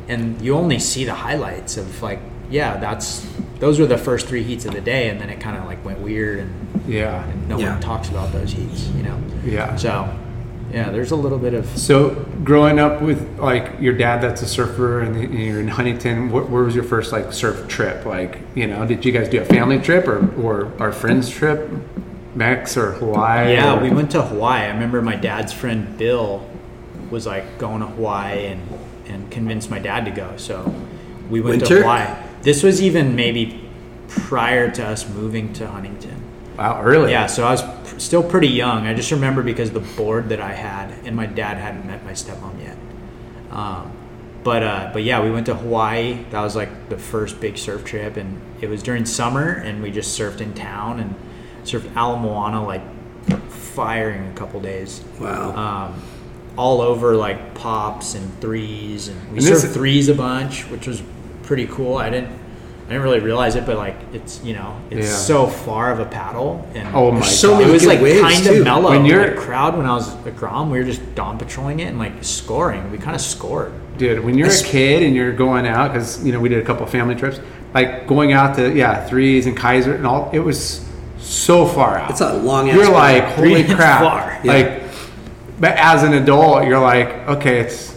and you only see the highlights of like, yeah, that's those were the first three heats of the day, and then it kind of like went weird, and, yeah and no Yeah. one talks about those heats, you know. yeah So, yeah, there's a little bit of So, growing up with like your dad, that's a surfer, and and you're in Huntington. Where, where was your first like surf trip? Like, you know, did you guys do a family trip or or our friends trip, Mex or Hawaii? Yeah, or- we went to Hawaii. I remember my dad's friend Bill was like going to Hawaii and, and convinced my dad to go. So we went Winter? to Hawaii. This was even maybe prior to us moving to Huntington. Wow, early. Yeah, so I was pr- still pretty young. I just remember because the board that I had, and my dad hadn't met my stepmom yet. Um, but uh, but yeah, we went to Hawaii. That was like the first big surf trip, and it was during summer, and we just surfed in town and surfed Ala Moana like firing a couple days. Wow. Um, all over like pops and threes, and we And surfed threes a bunch, which was pretty cool. I didn't. I didn't really realize it, but like it's you know it's Yeah. so far of a paddle, and Oh my so god. it was like kind of mellow. When you're- you're crowd, when I was at Grom, we were just dawn patrolling it and like scoring. We kind of scored. Dude, when you're a kid and you're going out, because you know we did a couple family trips, like going out to yeah threes and Kaiser and all, it was so far out. It's a long ass You're ride. like, holy Three crap! far. Yeah. Like but as an adult, you're like, okay, it's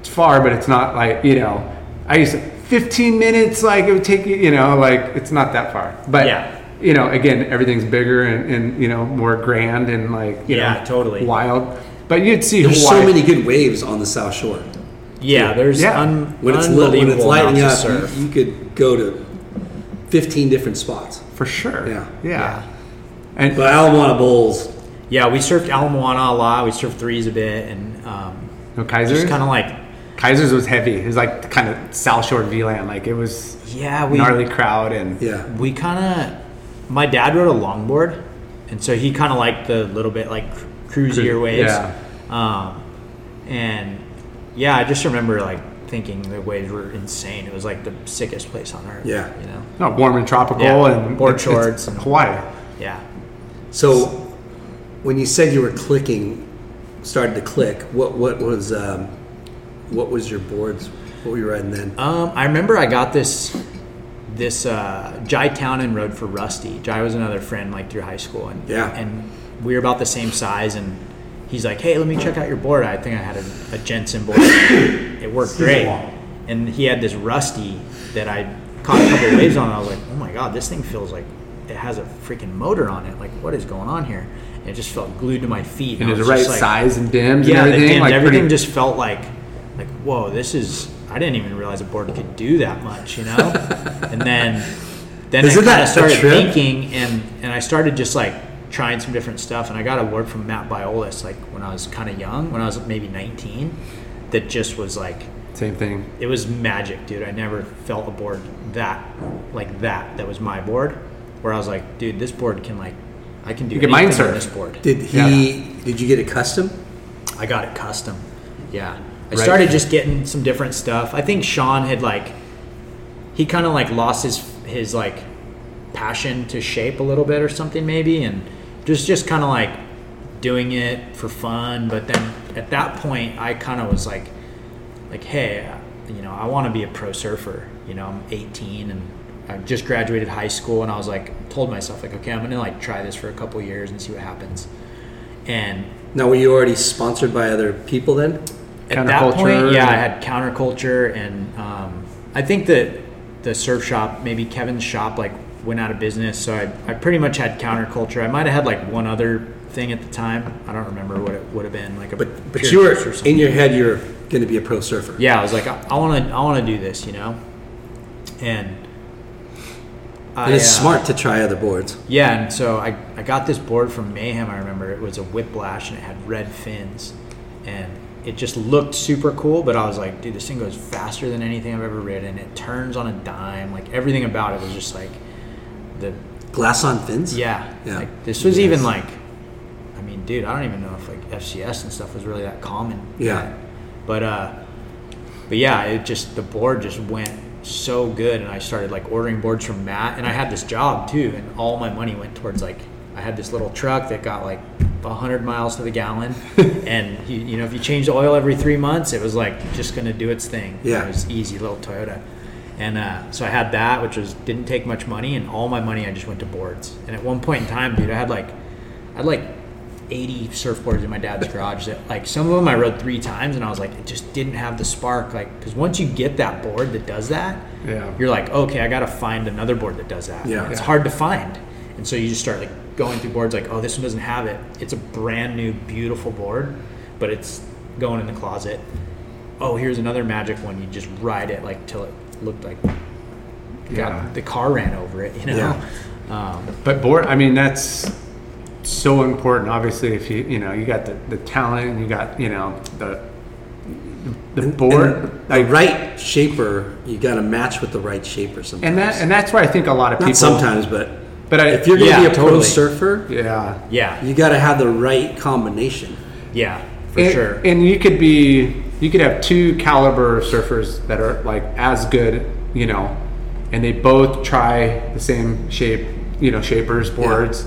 it's far, but it's not like you know. I used to 15 minutes, like it would take you, you know, like it's not that far. But Yeah. you know, again, everything's bigger and, and you know more grand and like you Yeah, know, totally. wild. But you'd see There's Hawaii. so many good waves on the South Shore. Yeah, there's Yeah. un- When it's lit, when it's lighting up, you, you could go to 15 different spots. for sure. Yeah. yeah. Yeah. And But Ala Moana Bowls, Yeah, we surfed Ala Moana a lot. We surfed threes a bit, and um, no Kaiser. just kind of like, Kaiser's was heavy. It was like kind of South Shore VLAN. Like it was yeah, we gnarly crowd and yeah. we kind of. My dad rode a longboard, and so he kind of liked the little bit like cruisier waves. Yeah. Um, and yeah, I just remember like thinking the waves were insane. It was like the sickest place on earth. Yeah. you know. no, warm and tropical Yeah, and board it's- it's shorts and- Hawaii. Yeah. So when you said you were clicking, started to click, what what was um, what was your boards? What were you riding then? Um, I remember I got this this uh, Jai Townend rode for Rusty. Jai was another friend like through high school, and Yeah. and we were about the same size. And he's like, "Hey, let me check out your board." I think I had a, a Jensen board. it worked great, and he had this Rusty that I caught a couple waves on. And I was like, "Oh my god, this thing feels like it has a freaking motor on it. Like, what is going on here?" And it just felt glued to my feet. And I it was the right like- size and dims yeah, and the everything. dims, like everything pretty- just felt like, like whoa, this is. I didn't even realize a board could do that much, you know. and then, then Isn't I kind of started thinking, and and I started just like trying some different stuff, and I got a board from Matt Biolos like when I was kind of young, when I was maybe 19, that just was like same thing. it was magic, dude. I never felt a board that like that. That was my board, where I was like, dude, this board can like, I can do You can anything mind on surf. this board. Did he? Did you get it custom? I got it custom. Yeah. I Right. started just getting some different stuff. I think Sean had like he kind of like lost his his like passion to shape a little bit or something maybe and just just kind of like doing it for fun, but then at that point I kind of was like like hey, you know, I want to be a pro surfer. You know, I'm 18 and I just graduated high school and I was like told myself like okay, I'm going to like try this for a couple years and see what happens. And Now, were you already sponsored by other people then? at that point, yeah, I had counterculture, and um, I think that the surf shop, maybe Kevin's shop, like went out of business. So I, I pretty much had counterculture. I might have had like one other thing at the time. I don't remember what it would have been, like a But but you were juice or something. in your head. You're going to be a pro surfer. yeah, I was like, I want to, I want to do this, you know, and. I, And it's uh, smart to try other boards. Yeah, and so I, I got this board from Mayhem. I remember it was a Whiplash and it had red fins, and it just looked super cool. But I was like, dude, this thing goes faster than anything I've ever ridden. It turns on a dime. Like everything about it was just like the Glass on fins. yeah. Yeah. Like this was Yes. even like, I mean, dude, I don't even know if like FCS and stuff was really that common. Yeah. yet. But uh, but yeah, it just the board just went so good, and I started like ordering boards from Matt, and I had this job too, and all my money went towards like I had this little truck that got like hundred miles to the gallon, and you, you know if you change the oil every three months, it was like just gonna do its thing. Yeah. it was easy little Toyota. And uh, so I had that, which was didn't take much money, and all my money I just went to boards. And at one point in time, dude, I had like, I had like 80 surfboards in my dad's garage. That like some of them I rode three times, and I was like, it just didn't have the spark. Like, because once you get that board that does that, Yeah. you're like, okay, I got to find another board that does that. Yeah. it's Yeah. hard to find, and so you just start like going through boards. Like, oh, this one doesn't have it. It's a brand new, beautiful board, but it's going in the closet. Oh, here's another magic one. You just ride it like till it looked like Yeah. the car ran over it. You know. Yeah. Um, But board, I mean, that's so important. Obviously, if you you know you got the, the talent, and you got you know the the board, And the like right shaper, you got to match with the right shaper sometimes. and that and that's where I think a lot of Not people. sometimes, but but I, if you're going to Yeah, be a pro surfer, yeah, yeah. you got to have the right combination. Yeah. For and, sure. And you could be, you could have two caliber surfers that are like as good, you know, and they both try the same shape, you know, shapers boards.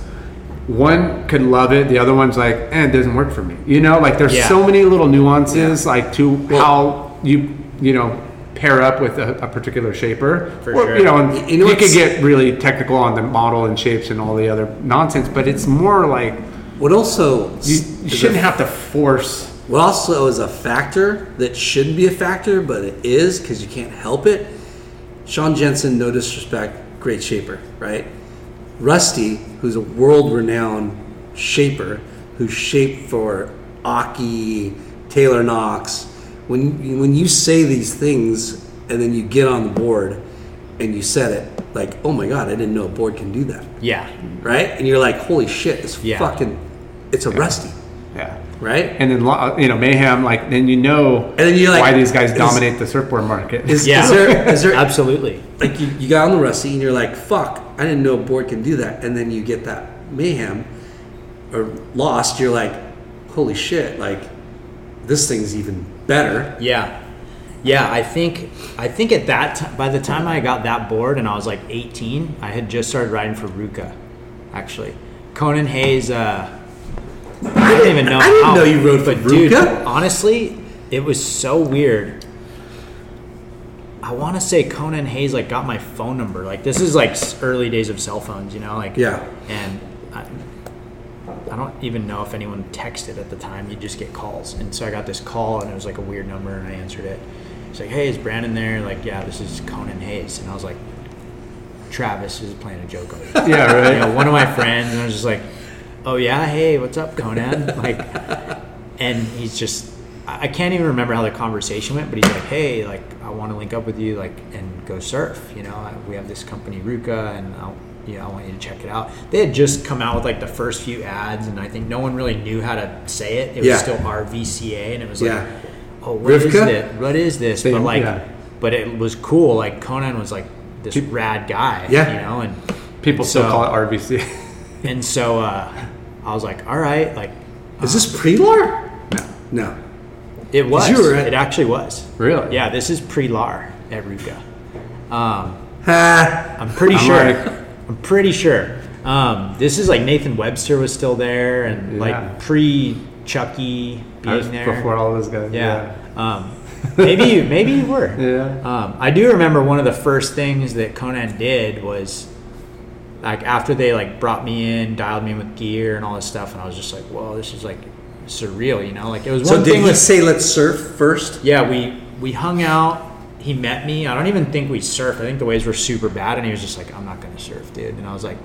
One could love it, the other one's like, eh, it doesn't work for me. You know, like there's Yeah. so many little nuances, like to how you, you know, pair up with a, a particular shaper. For Or, sure. You know, and You you, know could get really technical on the model and shapes and all the other nonsense, but it's more like What also You, you shouldn't have to force. What also is a factor that shouldn't be a factor, but it is because you can't help it. Sean Jensen, no disrespect, great shaper, right? Rusty, who's a world-renowned shaper, who shaped for Aki, Taylor Knox. When you- when you say these things and then you get on the board and you said it, like, oh my god, I didn't know a board can do that, Yeah. right? And you're like, holy shit, it's Yeah. fucking, it's a Rusty, Yeah. Right? And then you know mayhem, like then you know And then you're like, why these guys is- dominate the surfboard market. Is, Yeah. is there is there Absolutely. like you, you got on the Rusty and you're like, fuck, I didn't know a board can do that. And then you get that mayhem or lost, you're like, holy shit, like this thing's even better. Yeah. Yeah, I think I think at that time, by the time I got that board and I was like 18, I had just started riding for Ruka, actually. Conan Hayes. Uh, I didn't, even know. I didn't how, know you rode for but dude, Ruka. honestly, it was so weird. I want to say Conan Hayes like got my phone number. Like this is like early days of cell phones, you know, like Yeah. And I, I don't even know if anyone texted at the time. You just get calls, and so I got this call, and it was like a weird number, and I answered it. It's like, "Hey, is Brandon there?" Like, "Yeah, this is Conan Hayes," and I was like, "Travis is playing a joke on me." yeah, right. you know, one of my friends, and I was just like, "Oh yeah, hey, what's up, Conan?" Like, and he's just, I can't even remember how the conversation went, but he's like, "Hey, like, I want to link up with you, like, and go surf. You know, we have this company Ruka, and I'll, you know, I want you to check it out." They had just come out with like the first few ads, and I think no one really knew how to say it. It was Yeah. still RVCA, and it was like, Yeah. "Oh, what is Rivka? this? What is this?" But like, yeah. but it was cool. Like Conan was like this rad guy. Yeah. you know, and People still So- call it RVCA. and so uh, I was like, all right, like Is this pre-lar? No. No. It was. you were at- it actually was. Really? Yeah, this is pre-lar at Ruka. Um, Ha. I'm pretty I'm sure. like- I'm pretty sure. Um, this is like Nathan Webster was still there, and Yeah. like pre Chucky I was being there. before all those guys. Yeah. Um, maybe you, maybe you were. Yeah. Um, I do remember one of the first things that Conan did was like after they like brought me in, dialed me in with gear and all this stuff, and I was just like, "Whoa, this is like surreal," you know? Like it was So one did thing he with say let's surf first? yeah, we we hung out. He met me. I don't even think we surfed. I think the waves were super bad, and he was just like, "I'm not gonna surf, dude." And I was like,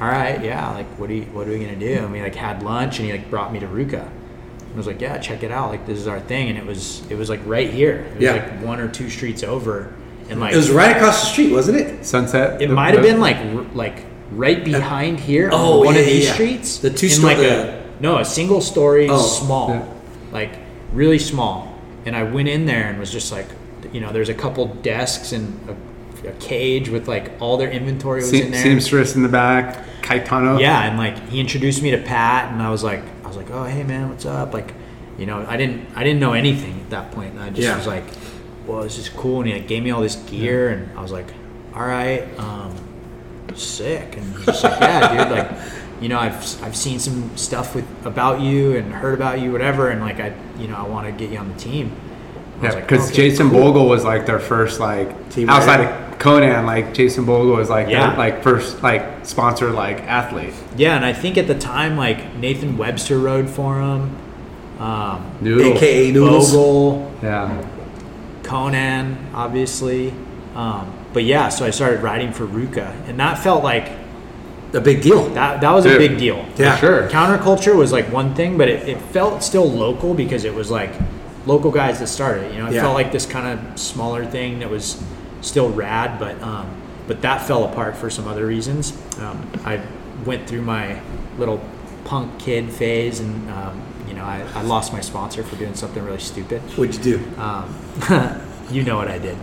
"All right, yeah. Like, what are you, what are we gonna do?" And we like had lunch, and he like brought me to Ruka. And I was like, "Yeah, check it out. Like, this is our thing." And it was it was like right here. It was Yeah. like one or two streets over, and like It was right across the street, wasn't it? Sunset. it the- might have the- been like r- like right behind here Oh, on one yeah, of yeah, these yeah. streets. The two in sto- like a no, a single story, Oh, small, yeah. like really small. And I went in there and was just like, you know, there's a couple desks and a, a cage with like all their inventory was Se- in there. seamstress in the back. Kaitano. Yeah, and like he introduced me to Pat, and I was like, I was like, oh hey man, what's up? Like, you know, I didn't I didn't know anything at that point, point. I just Yeah. was like, well, this is cool, and he like gave me all this gear, and I was like, all right, um, sick, and he's just like, yeah, dude, like, you know, I've I've seen some stuff with about you and heard about you, whatever, and like I, you know, I want to get you on the team. I Yeah, like, because okay, Jason cool. Bogle was like their first like Team outside of Conan, like Jason Bogle was like Yeah. their like first like sponsor like athlete. Yeah, and I think at the time, like Nathan Webster rode for him. Um, Noodle. AKA Noodles. Bogle, Yeah. Conan, obviously. Um, but yeah, so I started riding for Ruka, and that felt like A big deal. that that was a big deal. Yeah. Sure. Counterculture was like one thing, but it, it felt still local because it was like local guys that started. You know, it Yeah. felt like this kind of smaller thing that was still rad, but um, but that fell apart for some other reasons. Um, I went through my little punk kid phase, and um, you know, I, I lost my sponsor for doing something really stupid. What'd you do? Um, you know what I did.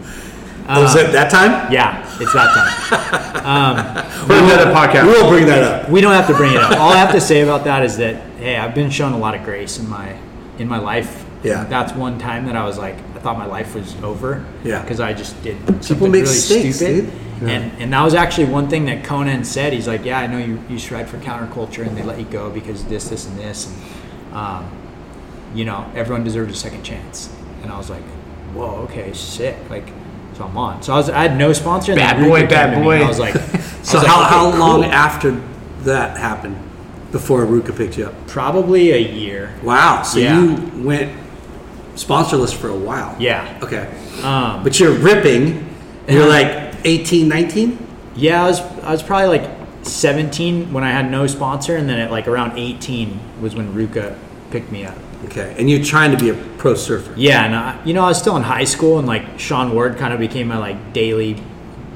oh, was Uh, it that time? yeah, it's that time. Put another podcast. We'll bring that up. We don't have to bring it up. All I have to say about that is that hey, I've been shown a lot of grace in my in my life. Yeah. that's one time that I was like, I thought my life was over. Yeah. because I just did something make really mistakes, stupid. dude. And and that was actually one thing that Conan said. He's like, yeah, I know you you ride for counterculture, and they let you go because this, this, and this, and um, you know, everyone deserves a second chance. And I was like, whoa, okay, sick. Like, so I'm on. So I was, I had no sponsor. and Bad boy, bad came to me, boy. I was like, So was like, how, okay, how long cool. after that happened? before Ruka picked you up. Probably a year. Wow. So Yeah. you went sponsorless for a while. Yeah. Okay. Um, But you're ripping. And you're like 18, 19? yeah, I was I was probably like 17 when I had no sponsor, and then at like around 18 was when Ruka picked me up. Okay. And you're trying to be a pro surfer. Yeah, and I, you know I was still in high school, and like Sean Ward kind of became my like daily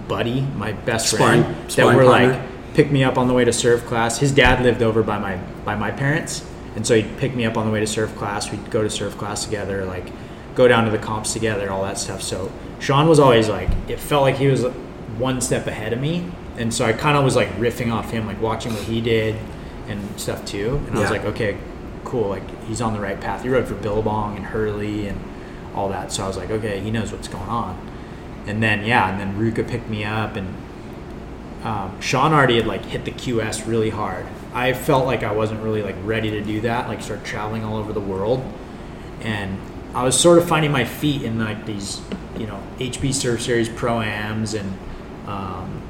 buddy, my best Sparring- friend. that were partner. like pick me up on the way to surf class. His dad lived over by my by my parents, and so he'd pick me up on the way to surf class. We'd go to surf class together, like go down to the comps together, all that stuff. So Sean was always like, it felt like he was one step ahead of me, and so I kind of was like riffing off him, like watching what he did and stuff too. And I was Yeah. like, okay, cool, like he's on the right path. He rode for Billabong and Hurley and all that. So I was like, okay, he knows what's going on. And then yeah, and then Ruka picked me up, and um, Sean already had like hit the QS really hard. I felt like I wasn't really like ready to do that, like start traveling all over the world, and I was sort of finding my feet in like these, you know, HB Surf Series pro ams and um,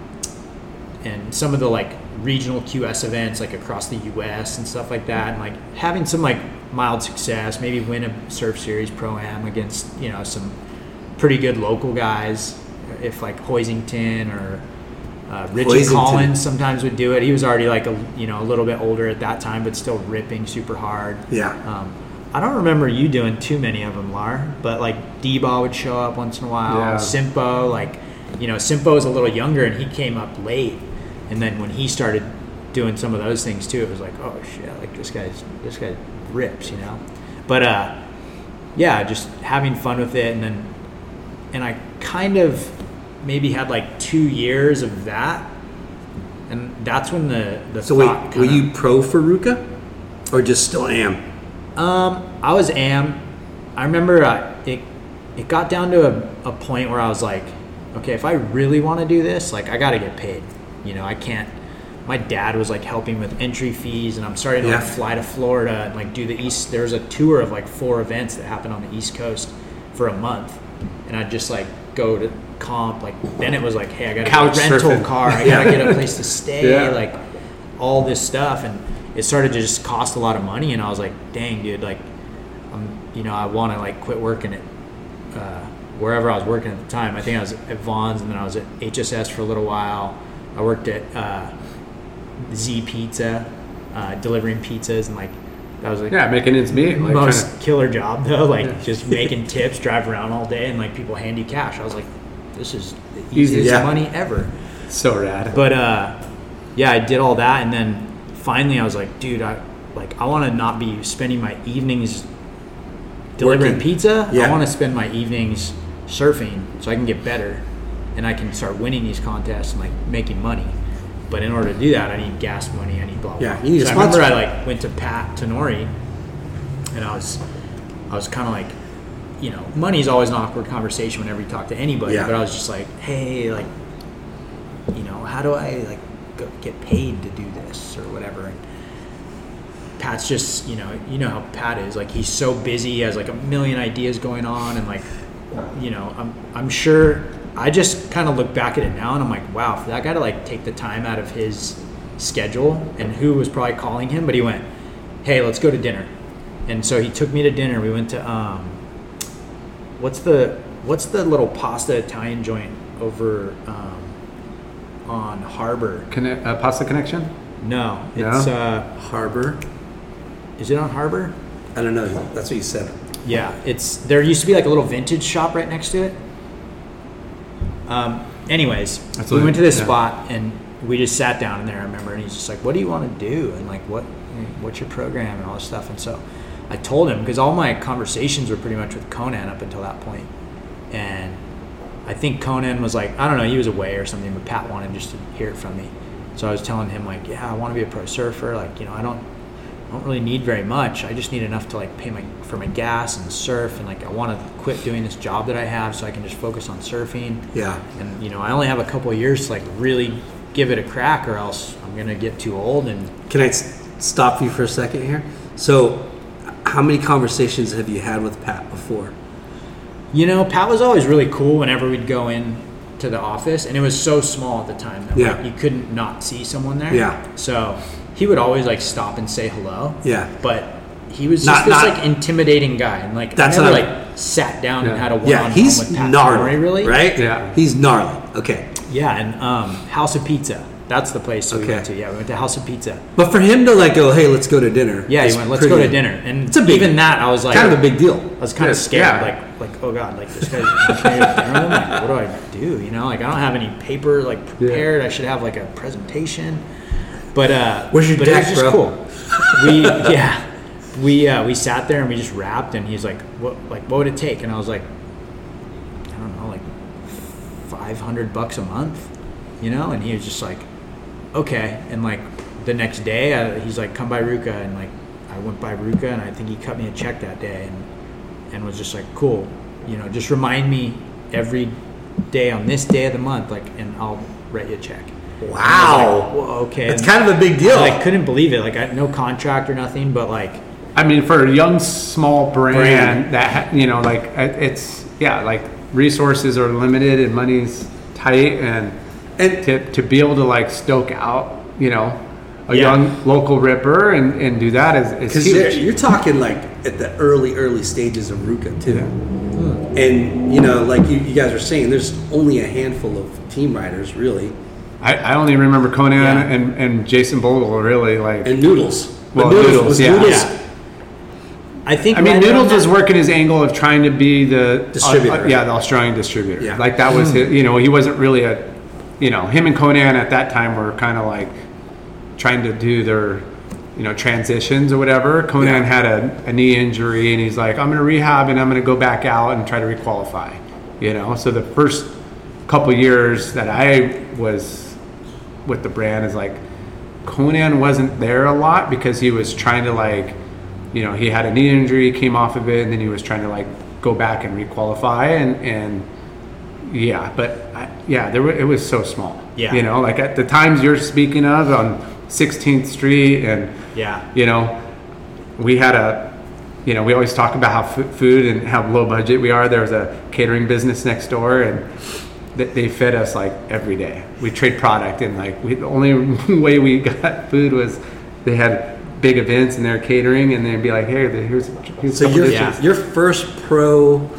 and some of the like regional QS events like across the US and stuff like that and like having some like mild success maybe win a surf series pro am against you know some pretty good local guys if like Hoisington or uh, Richie Hoisington. Collins sometimes would do it he was already like a you know a little bit older at that time but still ripping super hard Yeah. um, I don't remember you doing too many of them, Lar, but like D-Ball would show up once in a while. Yeah. Simpo, like, you know, Simpo was a little younger and he came up late. And then when he started doing some of those things too, it was like, oh shit, like this guy's, this guy rips, you know? But, uh, yeah, just having fun with it. And then, and I kind of maybe had like two years of that. And that's when the, the So thought wait, were you pro for Ruka? Or just still am? Um, I was am. I remember uh, it. It got down to a, a point where I was like, okay, if I really want to do this, like I got to get paid. You know, I can't. My dad was like helping with entry fees, and I'm starting to like, Yeah. fly to Florida and like do the east. There was a tour of like four events that happened on the East Coast for a month, and I'd just like go to comp. Like then it was like, hey, I got Couch a rental surfing. car. I gotta get a place to stay. Yeah. Like all this stuff and it started to just cost a lot of money and i was like dang dude like i'm you know i want to like quit working at uh, wherever i was working at the time i think i was at Vons and then i was at hss for a little while i worked at uh, z pizza uh, delivering pizzas and like that was like Yeah, making ends meet. Like most trying killer job though like just making tips drive around all day and like people hand you cash i was like this is the easiest yeah. money ever so rad. but uh, yeah, I did all that, and then finally I was like, dude, I like I want to not be spending my evenings delivering Working. pizza. Yeah. I want to spend my evenings surfing so I can get better, and I can start winning these contests and like making money. But in order to do that, I need gas money. I need blah blah. Yeah, you need so I remember I like went to Pat Tenore, and I was I was kind of like, you know, money's always an awkward conversation whenever you talk to anybody. Yeah. But I was just like, hey, like you know, how do I like go, get paid to do this or whatever? And Pat's just, you know, you know how Pat is. Like he's so busy, he has like a million ideas going on, and like, you know, I'm I'm sure. I just kind of look back at it now, and I'm like, wow, for that guy to like take the time out of his schedule, and who was probably calling him, but he went, hey, let's go to dinner, and so he took me to dinner. We went to um, what's the what's the little pasta Italian joint over um, on Harbor? Conne- uh, pasta connection. No, No? it's uh, Harbor? is it on Harbor? I don't know. That's what you said. Yeah, it's there used to be like a little vintage shop right next to it. Um, anyways, That's we went to this yeah. spot and we just sat down in there. I remember, and he's just like, "What do you want to do?" And like, "What, what's your program?" and all this stuff. And so, I told him because all my conversations were pretty much with Conan up until that point, and I think Conan was like, I don't know, he was away or something, but Pat wanted just to hear it from me. So I was telling him like, yeah, I want to be a pro surfer. Like, you know, I don't, I don't really need very much. I just need enough to like pay my for my gas and surf, and like I want to quit doing this job that I have so I can just focus on surfing. Yeah. And you know, I only have a couple of years to like really give it a crack, or else I'm gonna get too old. And Can I s- stop you for a second here? So, how many conversations have you had with Pat before? You know, Pat was always really cool whenever we'd go in to the office, and it was so small at the time that Yeah. like, you couldn't not see someone there. Yeah. So he would always like stop and say hello. Yeah. But he was just Not- this not- like intimidating guy, and like That's I never what I'm- like sat down Yeah. and had a one Yeah, on he's one with Pat gnarly, Tenore, really. right? Yeah. he's gnarly. Okay, Yeah, and um, House of Pizza. That's the place we Okay. went to. Yeah, we went to House of Pizza. but for him to like go, hey, let's go to dinner. Yeah, he went. Let's pretty- go to dinner, and It's a big- even that I was like, kind of a big deal. I was kind of scared, yeah. like, like, oh god, like this guy's inviting me to dinner with? Like, what do I do? You know, like I don't have any paper like prepared. I should have like a presentation. But uh, Where's your but deck, it was just bro? cool. We yeah, we uh, we sat there and we just rapped, and he's like, what like what would it take? And I was like, I don't know, like five hundred bucks a month, you know? And he was just like, okay. And like the next day, uh, he's like, come by Ruka, and like I went by Ruka, and I think he cut me a check that day, and and was just like, cool, you know, just remind me every day on this day of the month, like, and I'll write you a check. And I was Wow. like, well, okay. It's kind of a big deal. I like, couldn't believe it. Like, I no contract or nothing, but like, I mean, for a young, small brand, Brand. that you know, like it's yeah, like resources are limited and money's tight, and And- to, to be able to like stoke out, you know, a Yeah. young local ripper and, and do that is, is Because you're, huge. you're talking like at the early, early stages of Ruka too. And you know, like you, you guys are saying, there's only a handful of team riders really, I, I only remember Conan Yeah. and, and Jason Bogle really like. and Noodles. But Well, Noodles, Noodles, yeah. Noodles Yeah. I think I mean, Noodles was working his angle of trying to be the Distributor. uh, yeah, the Australian distributor. Yeah. Like that was his, you know, he wasn't really a, you know, him and Conan at that time were kind of like trying to do their, you know, transitions or whatever. Conan Yeah. had a, a knee injury and he's like, I'm going to rehab and I'm going to go back out and try to requalify, you know. So the first couple years that I was with the brand is like Conan wasn't there a lot because he was trying to like, you know, he had a knee injury, came off of it, and then he was trying to like go back and requalify, and and yeah, but I, yeah, there were, it was so small. Yeah. you know, like at the times you're speaking of on 16th Street, and Yeah. you know, we had a, you know, we always talk about how food and how low budget we are. There was a catering business next door, and they fed us like every day. We trade product, and like we, the only way we got food was they had big events and they're catering, and they'd be like, "Hey, here's here's So your. Yeah. your first pro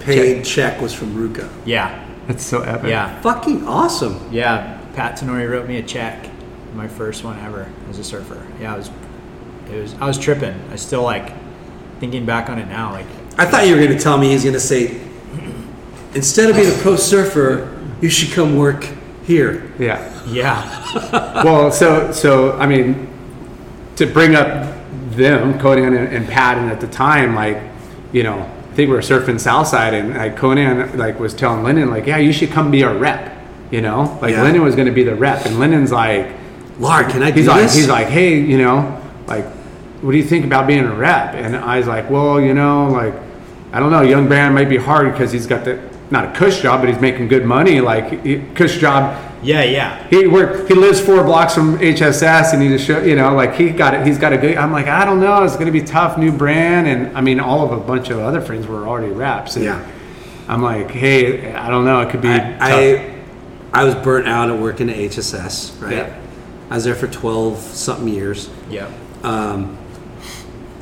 paid check was from Ruka. Yeah. That's so epic. Yeah. Fucking awesome. Yeah. Pat Tenore wrote me a check. My first one ever as a surfer. Yeah, it was. It was. I was tripping. I still like thinking back on it now. Like, I thought you were going to tell me he's going to say, instead of being a pro surfer, you should come work here. yeah. yeah, well, so so I mean, to bring up them, Conan and, and Pat, and at the time, like, you know, I think we were surfing Southside, and like Conan like was telling Lennon, like, yeah, you should come be our rep. You know, like Yeah. Lennon was going to be the rep, and Lennon's like, Lard, can I do he's like, this? he's like, hey, you know, like, what do you think about being a rep? And I was like, well, you know, like, I don't know, young Brand might be hard because he's got the not a cush job, but he's making good money. Like, he, cush job, yeah, yeah. he work, he lives four blocks from HSS, and he just show, you know, like he got it. He's got a good. I'm like, I don't know, it's gonna be tough, new brand, and I mean, all of a bunch of other friends were already reps. And Yeah. I'm like, hey, I don't know, it could be. tough. I, I was burnt out at working at HSS, right? Yeah. I was there for 12 something years. Yeah. Um,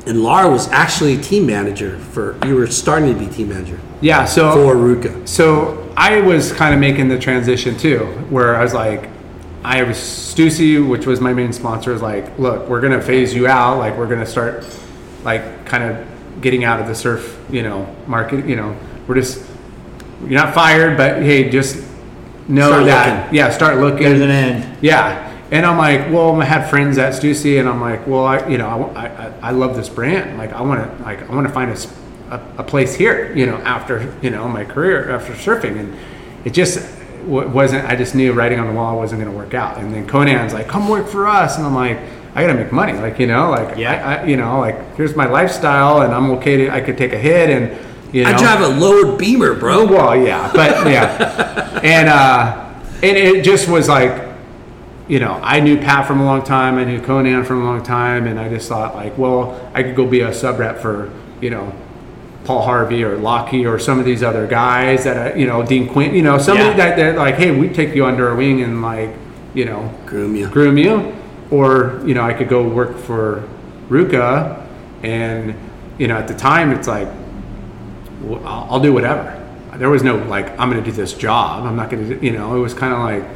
and Lara was actually team manager for, you were starting to be team manager yeah. So for Ruka. So I was kind of making the transition too, where I was like, I was Stussy, which was my main sponsor, was like, look, we're gonna phase you out, like we're gonna start, like, kind of getting out of the surf, you know, market. You know, we're just you're not fired, but hey, just know Start that, looking. yeah, start looking. There's an end. Yeah. And I'm like, well, I had friends at Stussy, and I'm like, well, I, you know, I, I, I love this brand. Like, I want to, like, I want to find a, a place here, you know, after, you know, my career after surfing, and it just w- wasn't. I just knew writing on the wall wasn't going to work out. And then Conan's like, come work for us, and I'm like, I got to make money, like, you know, like, Yeah. I, I, you know, like, here's my lifestyle, and I'm okay to, I could take a hit, and you know, I drive a lowered Beamer, bro. well, yeah, but yeah, and uh, and it just was like, you know, I knew Pat from a long time, I knew Conan from a long time, and I just thought like, well, I could go be a sub rep for you know. Paul Harvey or Lockie or some of these other guys that uh, you know Dean Quinn you know somebody Yeah. that they're like hey we take you under our wing and like you know Groom you. groom you or you know I could go work for Ruka, and you know at the time it's like well, I'll, I'll do whatever. There was no like I'm going to do this job. I'm not going to you know it was kind of like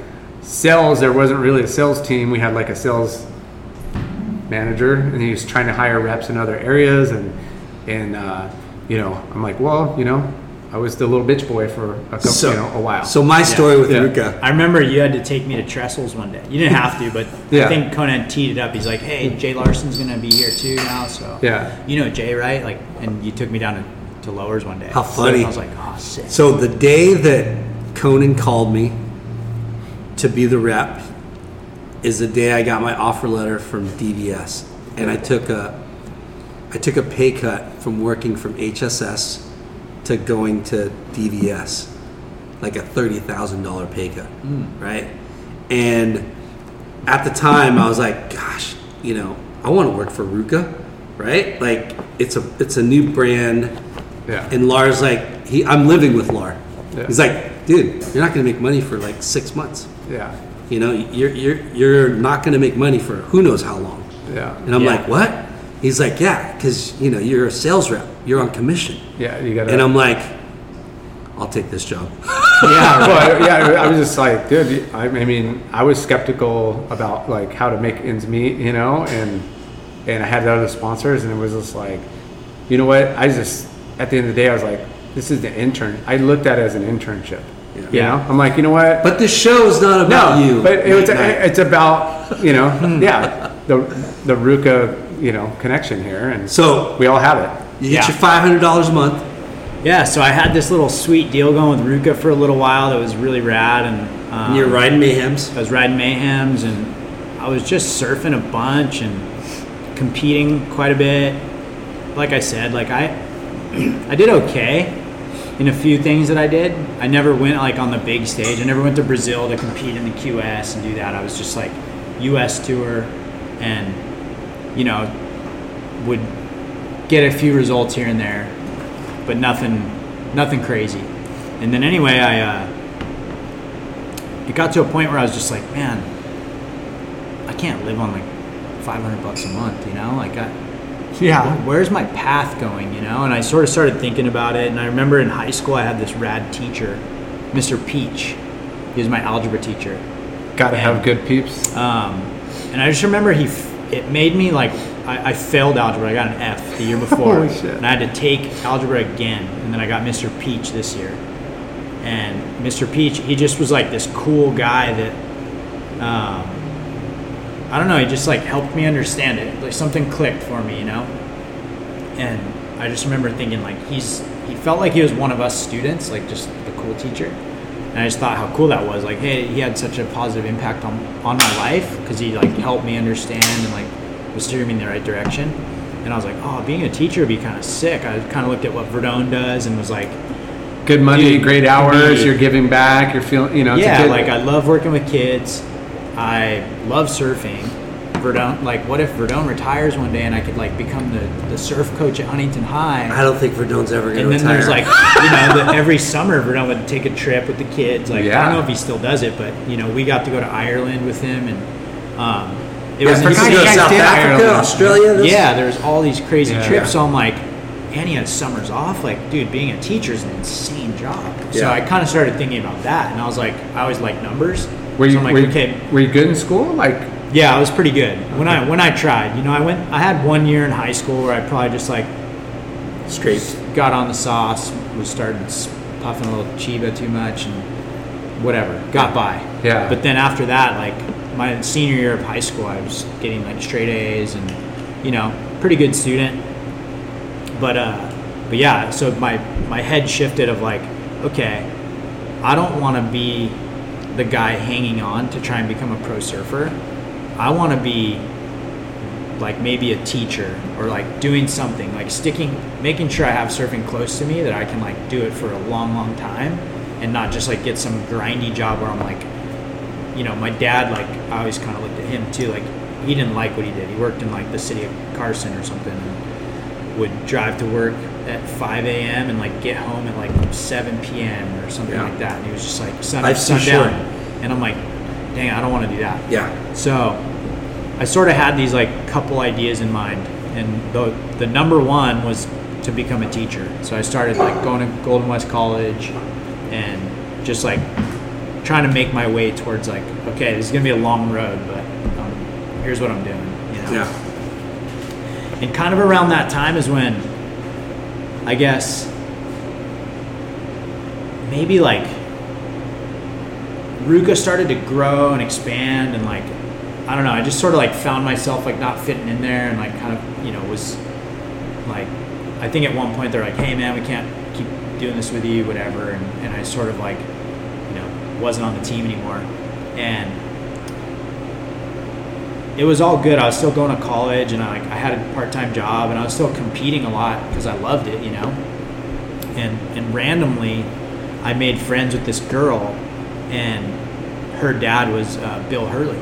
sales. There wasn't really a sales team. We had like a sales manager, and he was trying to hire reps in other areas, and and uh, you know I'm like well you know I was the little bitch boy for a couple So, you know a while. so my story with Yeah. Ruka. I remember you had to take me to Trestles one day. You didn't have to, but Yeah. I think Conan teed it up. He's like, "Hey, Jay Larson's gonna be here too now." So Yeah. you know Jay, right? Like, and you took me down to, to Lowers one day. How funny. I was like, "Oh, sick." So the day that Conan called me to be the rep is the day I got my offer letter from DVS, and I took a I took a pay cut from working from HSS to going to DVS, like a thirty thousand dollar pay cut, hmm. right? And at the time, I was like, "Gosh, you know, I want to work for RVCA, right? Like it's a it's a new brand." Yeah. And Lars like he I'm living with Lar. Yeah. He's like, dude, you're not gonna make money for like six months. Yeah You know, you're you're you're not gonna make money for who knows how long. yeah And I'm Yeah. like, what? He's like, yeah, because you know you're a sales rep. You're on commission. yeah you got to And I'm like, I'll take this job. yeah, well, yeah. I was just like, dude. I, I mean, I was skeptical about like how to make ends meet, you know, and and I had other sponsors, and it was just like, you know what? I just at the end of the day, I was like, this is the intern. I looked at it as an internship. You Yeah. know, I'm like, you know what? But the show is not about no, you. but it was, it's about you know, yeah, the the RVCA you know connection here, and so we all have it. you get Yeah. your five hundred dollars a month. yeah, so I had this little sweet deal going with RVCA for a little while that was really rad, and um, and you're riding mayhems. I was riding mayhems, and I was just surfing a bunch and competing quite a bit. Like I said, like I, I did okay in a few things that I did. I never went like on the big stage. I never went to Brazil to compete in the QS and do that. I was just like U.S. tour, and you know, would get a few results here and there, but nothing, nothing crazy. And then anyway, I. Uh, it got to a point where I was just like, man, I can't live on like 500 bucks a month, you know? Like, I, Yeah, where's my path going, you know? And I sort of started thinking about it. And I remember in high school, I had this rad teacher, Mr. Peach. He was my algebra teacher. got to have good peeps. Um, and I just remember he, f- it made me like, I, I failed algebra. I got an F the year before. Holy shit. And I had to take algebra again. And then I got Mr. Peach this year. And Mr. Peach, he just was like this cool guy that, um, I don't know, he just like helped me understand it. Like something clicked for me, you know? And I just remember thinking like he's, he felt like he was one of us students, like just the cool teacher. And I just thought how cool that was. Like, hey, he had such a positive impact on, on my life because he like helped me understand and like was steering me in the right direction. And I was like, oh, being a teacher would be kind of sick. I kind of looked at what Verdone does and was like, Good money, Dude, great hours. You're giving back. You're feeling, you know. yeah, like I love working with kids. I love surfing. Verdone, like, what if Verdone retires one day and I could like become the, the surf coach at Huntington High? I don't think Verdone's ever gonna and then there's like, you know, the, every summer Verdone would take a trip with the kids. Like, I don't know if he still does it, but you know, we got to go to Ireland with him, and um, it yeah, was you forgot can you go to guys South did Africa, Ireland. Australia. this- yeah, there's all these crazy Yeah. trips. So I'm like, and he has summers off. Like, dude, being a teacher is an insane job. So I kind of started thinking about that, and I was like, I always like numbers. Were you, so like, were, you, okay, were you good in school? Like, yeah, I was pretty good when I when I tried. You know, I went. I had one year in high school where I probably just like Scraped. got on the sauce, was started s- puffing a little chiba too much, and whatever, got by. Yeah. But then after that, like my senior year of high school, I was getting like straight A's and you know, pretty good student. But uh, but yeah, so my my head shifted of like, okay, I don't want to be the guy hanging on to try and become a pro surfer. I want to be like maybe a teacher or like doing something like sticking making sure i have surfing close to me that i can like do it for a long long time and not just like get some grindy job where i'm like you know my dad like i always kind of looked at him too like he didn't like what he did he worked in like the city of carson or something and would drive to work at 5 a.m and like get home at like 7 p.m or something Yeah. like that and he was just like sun up Life's sundown short. and i'm like dang i don't want to do that Yeah. so I sort of had these like couple ideas in mind, and the the number one was to become a teacher. So I started like going to Golden West College, and just like trying to make my way towards like, okay, this is gonna be a long road, but um, here's what I'm doing. You know? Yeah. And kind of around that time is when I guess maybe like RVCA started to grow and expand and like I don't know, I just sort of like found myself like not fitting in there and like kind of, you know, was like I think at one point they're like, Hey man, we can't keep doing this with you, whatever and, and I sort of like, you know, wasn't on the team anymore. And it was all good. I was still going to college, and I I had a part time job, and I was still competing a lot because I loved it, you know. And and randomly, I made friends with this girl, and her dad was uh, Bill Hurley,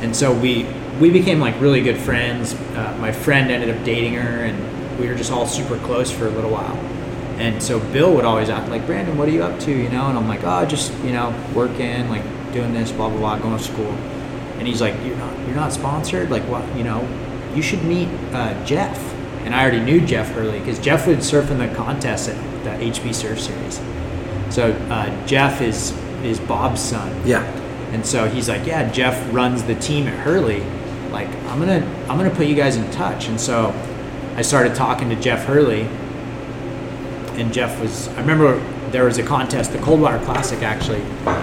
and so we we became like really good friends. Uh, my friend ended up dating her, and we were just all super close for a little while. And so Bill would always ask, like, Brandon, what are you up to? You know, and I'm like, oh, just you know, working, like doing this, blah blah blah, going to school and he's like, "You're not, you're not sponsored. Like, what? You know, you should meet uh, Jeff." And I already knew Jeff Hurley because Jeff would surf in the contest at the HB Surf Series. So uh, Jeff is is Bob's son, Yeah. and so he's like, "Yeah, Jeff runs the team at Hurley. Like, I'm gonna I'm gonna put you guys in touch." And so I started talking to Jeff Hurley, and Jeff was I remember there was a contest, the Coldwater Classic actually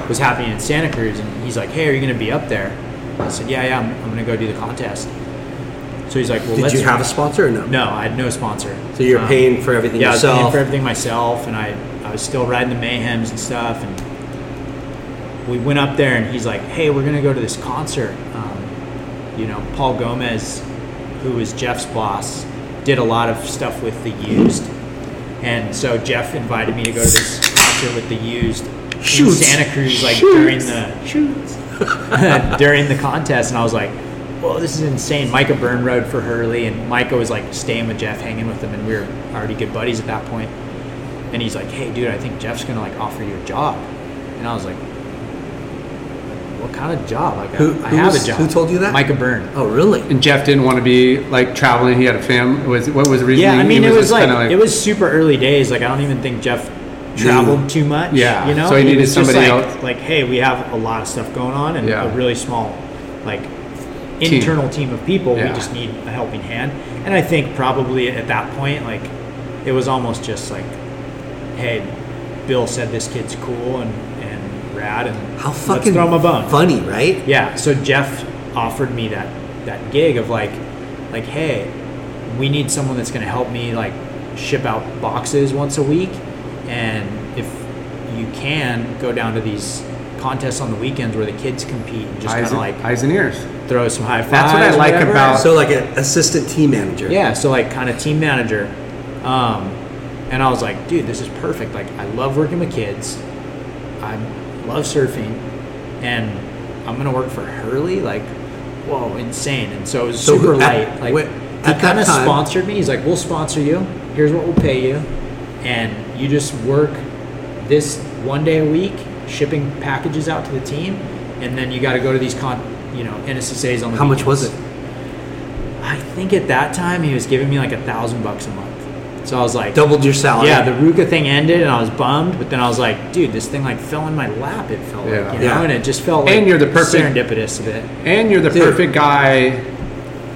was happening in Santa Cruz, and he's like, "Hey, are you gonna be up there?" I said, "Yeah, yeah, I'm, I'm gonna go do the contest." So he's like, "Well, Did let's." you have a sponsor or no? No, I had no sponsor. So you're Um, paying for everything yeah, I was paying for everything myself, and I, I was still riding the mayhems and stuff. And we went up there, and he's like, "Hey, we're gonna go to this concert." Um, you know, Paul Gomez, who was Jeff's boss, did a lot of stuff with the used, and so Jeff invited me to go to this concert with the used in Shoots. Santa Cruz, like Shoots. during the during the contest, and I was like, "Whoa, this is insane!" Micah Byrne rode for Hurley, and Micah was like staying with Jeff, hanging with him, and we were already good buddies at that point. And he's like, "Hey, dude, I think Jeff's gonna like offer you a job," and I was like, "What kind of job? Like, Who- I, I who have was- a job." who told you that? Micah Byrne. Oh, really? And Jeff didn't want to be like traveling. He had a family. Was what was the reason? Yeah, I mean, he it was just like, kinda it was super early days. Like, I don't even think Jeff traveled mm. too much. Yeah, you know, so he It needed was just somebody like, else. Like, hey, we have a lot of stuff going on, and Yeah. a really small, like, internal team of people. Yeah. We just need a helping hand. And I think probably at that point, like, it was almost just like, hey, Bill said this kid's cool and and rad, and How let's fucking throw him a bone. funny, right? Yeah. So Jeff offered me that that gig of like, like, hey, we need someone that's going to help me like ship out boxes once a week, and if you can go down to these contests on the weekends where the kids compete and just kind of like eyes and ears. throw some high fives. That's what I like whatever. about- So like an assistant team manager. Yeah, so like kind of team manager. Um, and I was like, dude, this is perfect. Like, I love working with kids. I love surfing, and I'm gonna work for Hurley. Like, whoa, insane! And so it was So super at- light. Like, wait, he kind of sponsored me. He's like, we'll sponsor you. Here's what we'll pay you, and you just work this one day a week, shipping packages out to the team, and then you got to go to these con, you know, NSSA's on the. How much was it? I think at that time he was giving me like a thousand bucks a month. So I was like, Doubled your salary. yeah, the RVCA thing ended, and I was bummed. But then I was like, dude, this thing like fell in my lap. It felt Yeah. like, you know, Yeah. and it just felt like And you're the perfect- serendipitous of it. And you're the Dude. perfect guy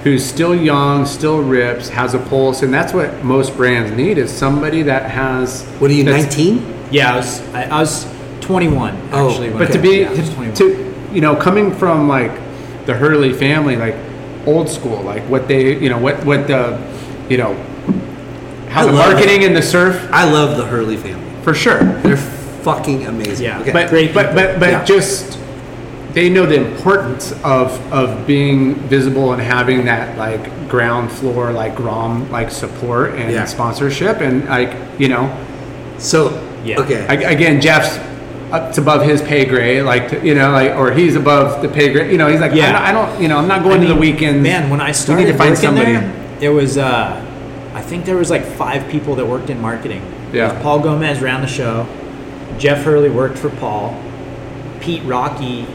who's still young, still rips, has a pulse, and that's what most brands need is somebody that has. What are you, that's- 19? Yeah, I was I, I was 21 Oh, actually. But I- to be yeah, to, to you know coming from like the Hurley family, like old school, like what they you know what what the you know how I the love marketing and the surf I love the Hurley family. for sure. They're fucking amazing. Yeah, Okay. but Great but but but Yeah. just they know the importance of of being visible and having that like ground floor like grom like support and Yeah. sponsorship and like you know so, Yeah. okay. I- again Jeff's up it's above his pay grade like to- you know like or he's above the pay grade you know he's like Yeah. I'm not, I don't you know I'm not going I to the mean, weekends Man, when I we started need to find somebody there, it was uh, I think there was like five people that worked in marketing. Yeah. Paul Gomez ran the show. Jeff Hurley worked for Paul. Pete Rocky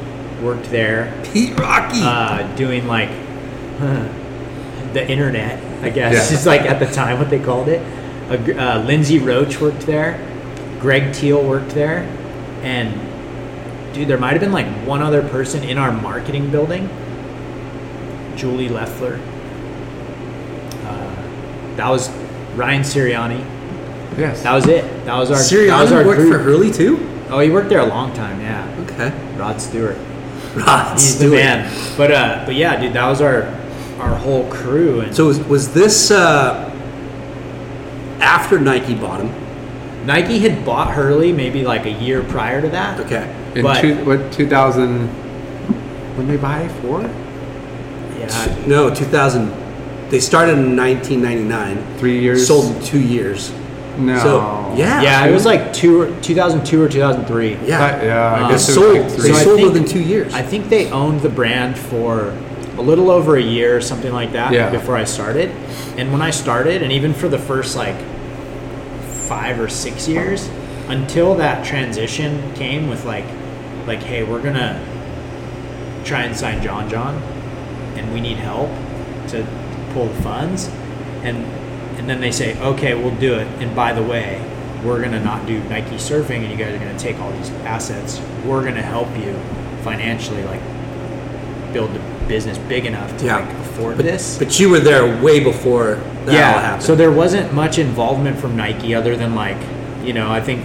worked there, Pete Rocky. uh, doing like the internet, I guess Yeah. is like at the time what they called it. Uh, Lindsay Roach worked there, Greg Teal worked there, and dude, there might have been like one other person in our marketing building. Julie Leffler. Uh, that was Ryan Sirianni. Yes. That was it. That was our. that was our worked group. for Hurley too. Oh, he worked there a long time. Yeah, Okay. Rod Stewart. Rod He's the man. But uh, but yeah, dude, that was our our whole crew. And So was, was this uh, after Nike bought him? Nike had bought Hurley maybe like a year prior to that. Okay. In but- two, what 2000? When they buy four? Yeah. No, 2000. They started in 1999. Three years. Sold in two years. No. So yeah. Yeah, it was like two, or- 2002 or 2003. Yeah. That- yeah. I Uh, They guess it was sold. like they three. So sold think- within two years. I think they owned the brand for a little over a year or something like that Yeah. before I started. And when I started, and even for the first like five or six years, until that transition came with like, like, hey, we're gonna try and sign John John, and we need help to pull the funds, and and then they say, okay, we'll do it. And by the way, we're gonna not do Nike surfing, and you guys are gonna take all these assets. We're gonna help you financially, like build the business big enough to Yeah. like afford but, this. but you were there way before that all happened. so there wasn't much involvement from Nike other than like, you know, I think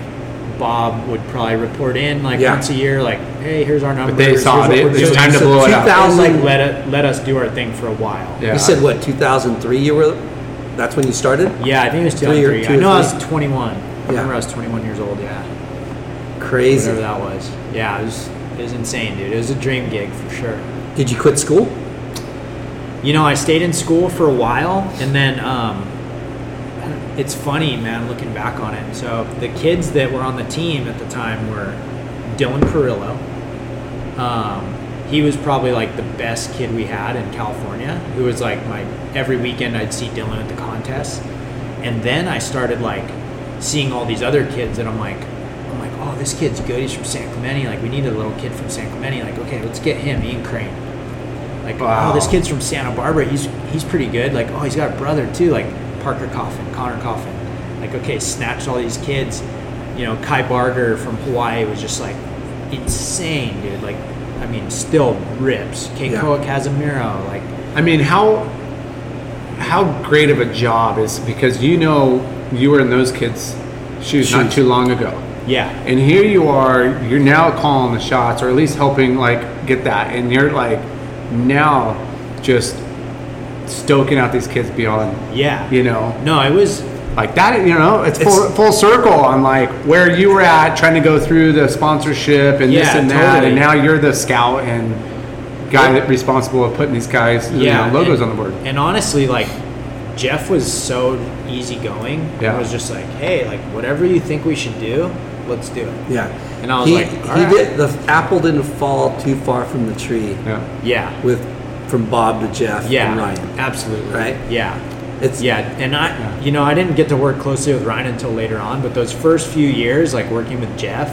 Bob would probably report in like Yeah. once a year, like, hey, here's our numbers. But they saw here's it. we're It's doing." time to So blow it up. 2000 like let it, let us do our thing for a while. Yeah. you said what 2003? You were. That's when you started. Yeah, I think it was Three or 2003. two I or know I was 21. I Yeah. remember I was 21 years old. Yeah, Crazy. whatever that was. Yeah, it was it was insane, dude. It was a dream gig for sure. Did you quit school? You know, I stayed in school for a while, and then um, it's funny, man, looking back on it. So the kids that were on the team at the time were Dylan Perillo. Um, he was probably like the best kid we had in California. Who was like my every weekend I'd see Dylan at the contests, and then I started like seeing all these other kids, and I'm like, I'm like, oh, this kid's good. He's from San Clemente. Like we need a little kid from San Clemente. Like okay, let's get him, Ian Crane. Like, oh, Wow. oh, this kid's from Santa Barbara. He's he's pretty good. Like, oh, he's got a brother too. Like Parker Coffin, Connor Coffin. Like, okay, snatched all these kids. You know, Kai Barger from Hawaii was just like insane, dude. Like, I mean, still rips. Kekoa Cazimero, like, I mean, how how great of a job is because you know you were in those kids' shoes not too long ago, yeah, and here you are. You're now calling the shots, or at least helping like get that, and you're like now just stoking out these kids beyond. yeah. You know, No, it was like that. You know, it's, full, It's- full circle on like where you were at, trying to go through the sponsorship and this Yeah, and that, totally. and now you're the scout and guy that responsible of putting these guys you know, logos and, on the board. And honestly, like Jeff was so easygoing. Yeah. It was just like, hey, like whatever you think we should do, let's do it. Yeah. And I was he, like, he all right. did. The apple didn't fall too far from the tree. Yeah. Yeah. With from Bob to Jeff Yeah, and Ryan. absolutely. Right? Yeah, It's yeah, and I, you know, I didn't get to work closely with Ryan until later on, but those first few years, like working with Jeff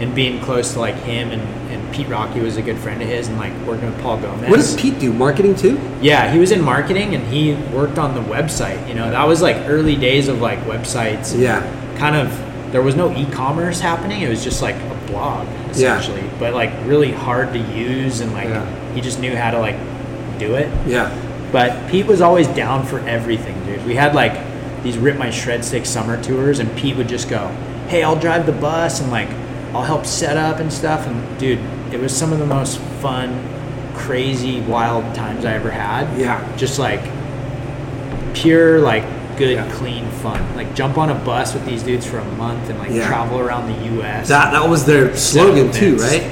and being close to like him and, and Pete Rocky was a good friend of his, and like working with Paul Gomez. What does Pete do? Marketing too? Yeah, he was in marketing and he worked on the website. You know, that was like early days of like websites. Yeah. Kind of, there was no e-commerce happening. It was just like a blog Yeah. essentially, but like really hard to use and like Yeah. he just knew how to like do it. Yeah. But Pete was always down for everything, dude. We had like these Rip My Shred Stick summer tours, and Pete would just go, "Hey, I'll drive the bus and like I'll help set up and stuff." And dude, it was some of the most fun, crazy, wild times I ever had. Yeah. Just like pure, like good, Yeah. clean fun. Like jump on a bus with these dudes for a month and like Yeah. travel around the U.S. That that was their slogan too, right?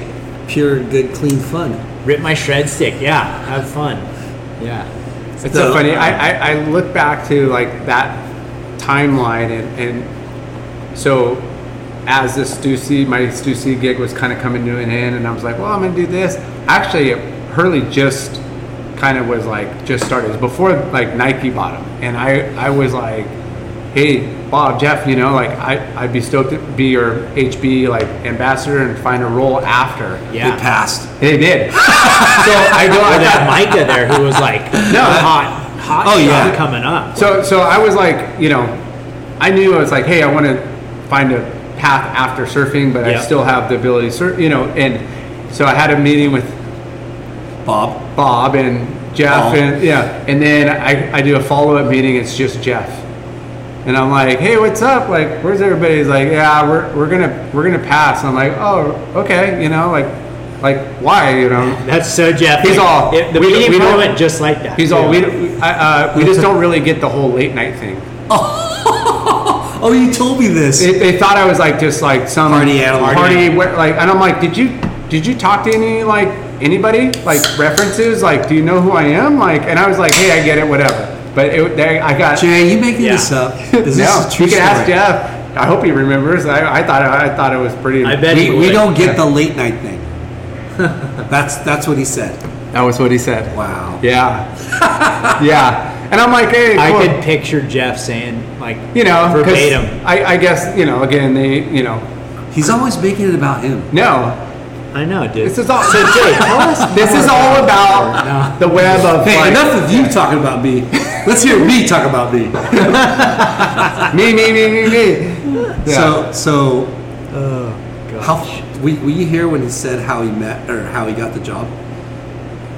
Pure, good, clean fun. Rip My Shred Stick, yeah, have fun, yeah. It's So, so funny. I, I, I look back to like that timeline and, and so as this Stussy, my Stussy gig was kind of coming to an end and I was like, well, I'm going to do this. Actually, Hurley just kind of was like, just started. It was before like Nike bought him. And I, I was like, hey, Bob, Jeff, you know, like I, I'd be stoked to be your HB like ambassador and find a role after. Yeah. It passed. They did. so I go. I Or that got, Micah there who was like No. hot, hot Oh, yeah. coming up. so so I was like, you know, I knew I was like, hey, I want to find a path after surfing, but Yeah. I still have the ability to surf, you know, and so I had a meeting with Bob. Bob and Jeff Oh. and yeah, and then I, I do a follow up meeting. It's just Jeff, and I'm like, hey, what's up? Like, where's everybody? He's like, yeah, we're, we're gonna we're gonna pass. And I'm like, oh, okay, you know, like like why, you know? That's so Jeff. He's all- It, the we- meeting we probably don't- went just like that. He's too. all we we- I, uh, we just don't really get the whole late night thing. Oh, you told me this. They, they thought I was like just like some Party animal. party where, like, and I'm like, did you did you talk to any like anybody like references? Like, do you know who I am? Like, and I was like, hey, I get it, whatever. But it, they, I got Jay, you making Yeah. this up? Is no. this a true you can ask? Jeff. I hope he remembers. I, I thought I thought it was pretty. I bet We, he we don't get the late night thing. that's that's what he said. that was what he said. Wow. Yeah, yeah. And I'm like, hey, I cool. could picture Jeff saying like you know, verbatim. I, I guess you know. Again, they, you know, He's always making it about him. no. I know, dude. This is all. so Jay, tell us. This is all about the web of Hey, like, enough of you talking about me. Let's hear me talk about me. me, me, me, me, me. Yeah. So so Oh, how were, were you here when he said how he met or how he got the job?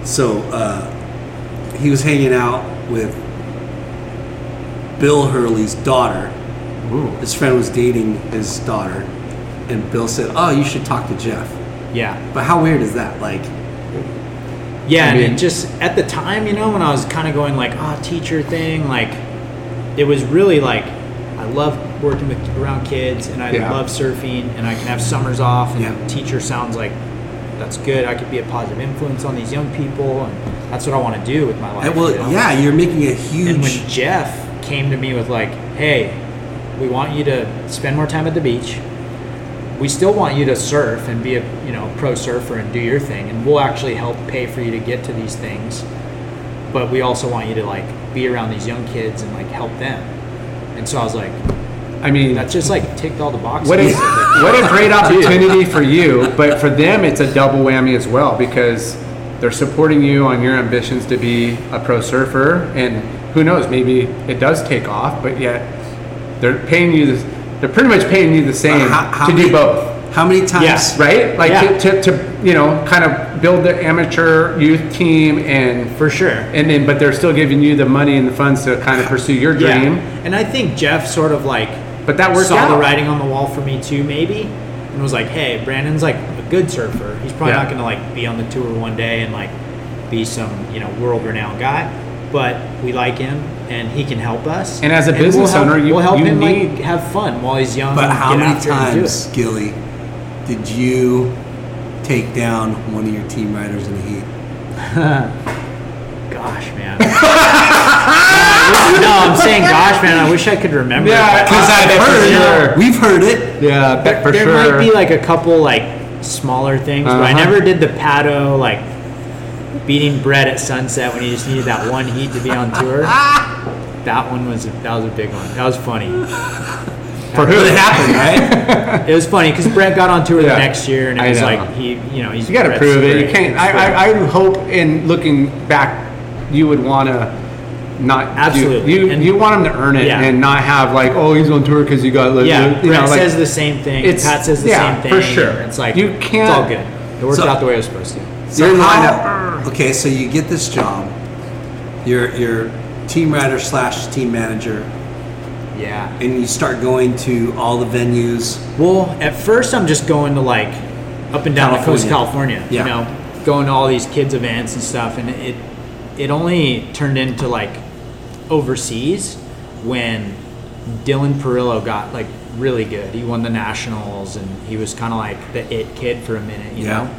So uh, he was hanging out with Bill Hurley's daughter. His friend was dating his daughter, and Bill said, "Oh, you should talk to Jeff." Yeah. But how weird is that? Like, Yeah, I and mean- it just at the time, you know, when I was kind of going like, ah, teacher thing, like, it was really like, I love working with around kids, and I Yeah. love surfing, and I can have summers off, and Yeah. teacher sounds like that's good. I could be a positive influence on these young people, and that's what I want to do with my life. and well, you know? yeah, you're making a huge. And when. Jeff came to me with like, "Hey, we want you to spend more time at the beach. We still want you to surf and be a you know pro surfer and do your thing, and we'll actually help pay for you to get to these things. But we also want you to like be around these young kids and like help them." And so I was like, I mean, "That's just like ticked all the boxes." what a what a great opportunity for you, but for them it's a double whammy as well because they're supporting you on your ambitions to be a pro surfer, and who knows, maybe it does take off, but yet they're paying you. The, they're pretty much paying you the same How- how to many- do both. How many times? Yes. right? Like Yeah. to, to, to, you know, kind of build the amateur youth team and for sure. and then, but they're still giving you the money and the funds to kind of pursue your dream. Yeah. And I think Jeff sort of like But that worked saw out. the writing on the wall for me too, maybe, and was like, "Hey, Brandon's like a good surfer. He's probably Yeah. not gonna like be on the tour one day and like be some you know world renowned guy, but we like him and he can help us. And as a we'll business help- owner, you- we'll help you him need- like have fun while he's young. But how many after it and do times, it. Gilly, did you take down one of your team riders in the heat? Gosh, man. no, I'm saying, gosh, man. I wish I could remember. Yeah, Because I've bet for heard, sure. we've heard it. Yeah, bet for there sure. might be like a couple like smaller things, but I Uh-huh. never did the paddle like beating Brett at sunset when you just needed that one heat to be on tour. that one was that was a big one. That was funny. for who? It happened, right? It was funny because Brett got on tour Yeah. the next year, and it I was know. like he, you know, he's You got to prove it. You can't. I, I, I hope in looking back, you would want to not Absolutely. You And- you want him to earn it Yeah. and not have like, oh, he's on tour because he got like, yeah, you Brett know, like, says the same thing. it's- Pat says the yeah, same thing. for sure. It's like You can't- It's all good. It worked So- out the way it was supposed to. So You're lined how- Okay, so you get this job. You're you're team rider slash team manager, Yeah. and you start going to all the venues. Well, at first I'm just going to like up and down the coast of California. California. Yeah. You know, going to all these kids events and stuff, and it it only turned into like overseas when Dylan Perillo got like really good. He won the nationals, and he was kind of like the it kid for a minute. You Yeah.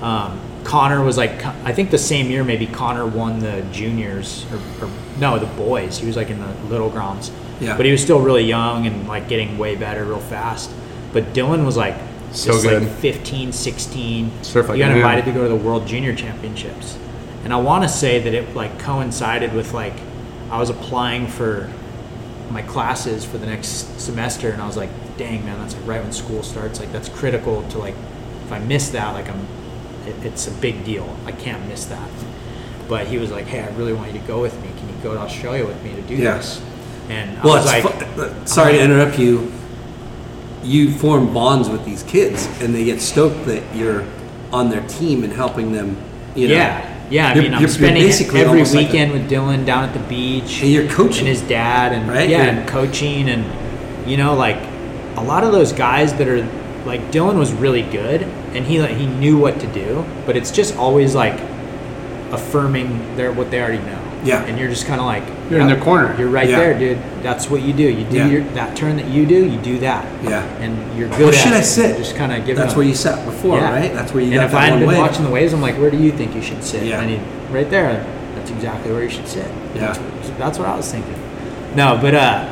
know, um, Connor was like I think the same year maybe Connor won the juniors or, or no the boys. He was like in the little grounds. Yeah. But he was still really young and like getting way better real fast. But Dylan was like So just good. like 15, 16. Surf like he got invited to go to the World Junior Championships. And I want to say that it like coincided with like I was applying for my classes for the next semester, and I was like, dang man, that's like right when school starts. Like that's critical to like if I miss that, like I'm, it, it's a big deal. I can't miss that. But he was like, hey, I really want you to go with me. Can you go to Australia with me to do Yeah. this? And I Well, was like, fu- uh, sorry to interrupt you. You form bonds with these kids, and they get stoked that you're on their team and helping them. You know, yeah, yeah. I You're- mean, I'm spending basically every almost like a- weekend with Dylan down at the beach. And you're coaching. and his dad, and Right? yeah, You're- and coaching, and you know, like a lot of those guys that are like Dylan was really good, and he like he knew what to do, but it's just always like affirming their what they already know. Yeah. and you're just kind of like You're in their corner." You're right Yeah. there, dude. That's what you do. You do Yeah. your, that turn that you do. You do that. Yeah. and you're good. Where at should it. I sit? Just kind of give. That's where you sat before, right? That's where you and got if I hadn't been way. watching the waves, I'm like, where do you think you should sit? Yeah. I mean, right there. That's exactly where you should sit. Yeah. That's, that's what I was thinking. No, but uh,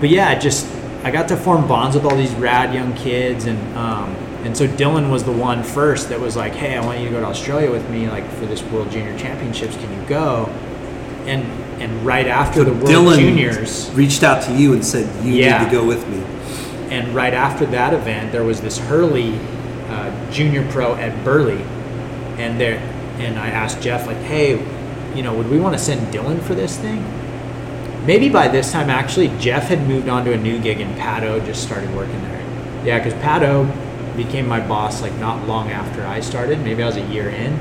but yeah, just I got to form bonds with all these rad young kids, and um, and so Dylan was the one first that was like, hey, I want you to go to Australia with me, like for this World Junior Championships. Can you go? And and right after the World Dylan Juniors, reached out to you and said, "You Yeah. need to go with me." and right after that event, there was this Hurley uh, Junior Pro at Burleigh, and there, and I asked Jeff like, "Hey, you know, would we want to send Dylan for this thing?" Maybe by this time, actually, Jeff had moved on to a new gig, and Pato just started working there. Yeah, because Pato became my boss like not long after I started. Maybe I was a year in,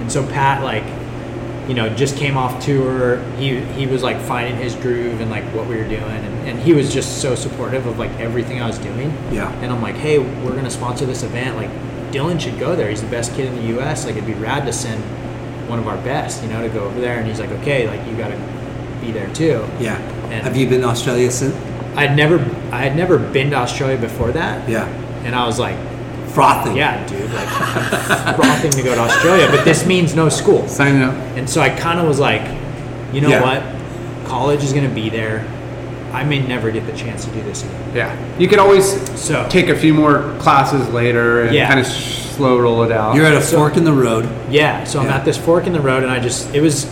and so Pat like you know, just came off tour. He he was like finding his groove and like what we were doing, and, and he was just so supportive of like everything I was doing. Yeah. And I'm like, hey, we're gonna sponsor this event. Like, Dylan should go there. He's the best kid in the U.S. Like, it'd be rad to send one of our best, you know, to go over there. And he's like, okay, like you gotta be there too. Yeah. And- Have you been to Australia since? I'd never I had never been to Australia before that. Yeah. And I was like, Frothing. yeah, dude, like I'm frothing to go to Australia, but this means no school. Sign up. And so I kind of was like, you know Yeah. what? College is going to be there. I may never get the chance to do this again. Yeah, you could always So take a few more classes later and Yeah. kind of slow roll it out. You're at a So- fork in the road. yeah, so I'm at this fork in the road, and I just it was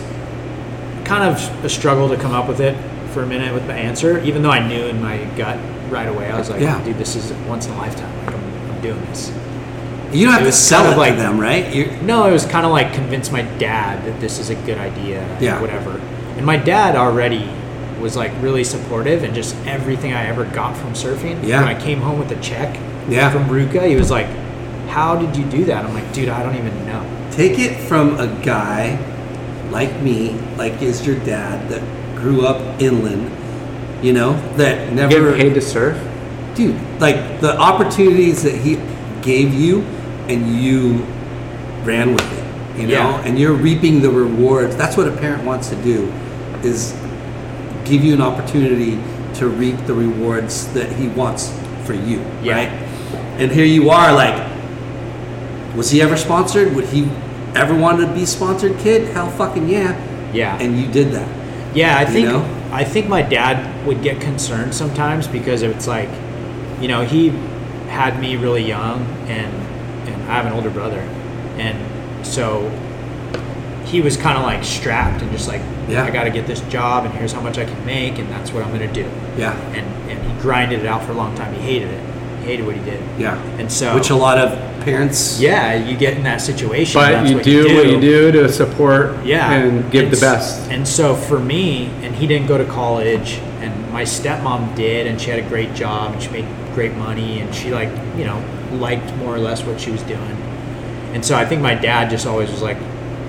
kind of a struggle to come up with it for a minute with the answer, even though I knew in my gut right away. I was like, Yeah. dude, this is once in a lifetime. Like I'm, I'm doing this. You don't have It to sell kind it like- to them, right? You're... No, it was kind of like convince my dad that this is a good idea, Yeah. whatever. And my dad already was like really supportive and just everything I ever got from surfing. Yeah. When I came home with a check Yeah. from RVCA, he was like, "How did you do that?" I'm like, "Dude, I don't even know." Take it from a guy like me, like is your dad, that grew up inland, you know, that never paid to surf. dude, like the opportunities that he gave you and you ran with it, you know, Yeah. and you're reaping the rewards. That's what a parent wants to do is give you an opportunity to reap the rewards that he wants for you, Yeah. right? And here you are like was he ever sponsored? Would he ever want to be sponsored, kid? Hell fucking yeah. Yeah. And you did that. Yeah, I You think know? I think my dad would get concerned sometimes because it's like, you know, he had me really young, and and I have an older brother, and so he was kind of like strapped and just like, Yeah. I got to get this job, and here's how much I can make, and that's what I'm gonna do. Yeah. And and he grinded it out for a long time. He hated it. He hated what he did. Yeah. And so Which a lot of parents yeah, you get in that situation. But you what do, what you do to support yeah and give the s- best. and so for me and he didn't go to college and my stepmom did and she had a great job and she made great money and she like you know liked more or less what she was doing and so i think my dad just always was like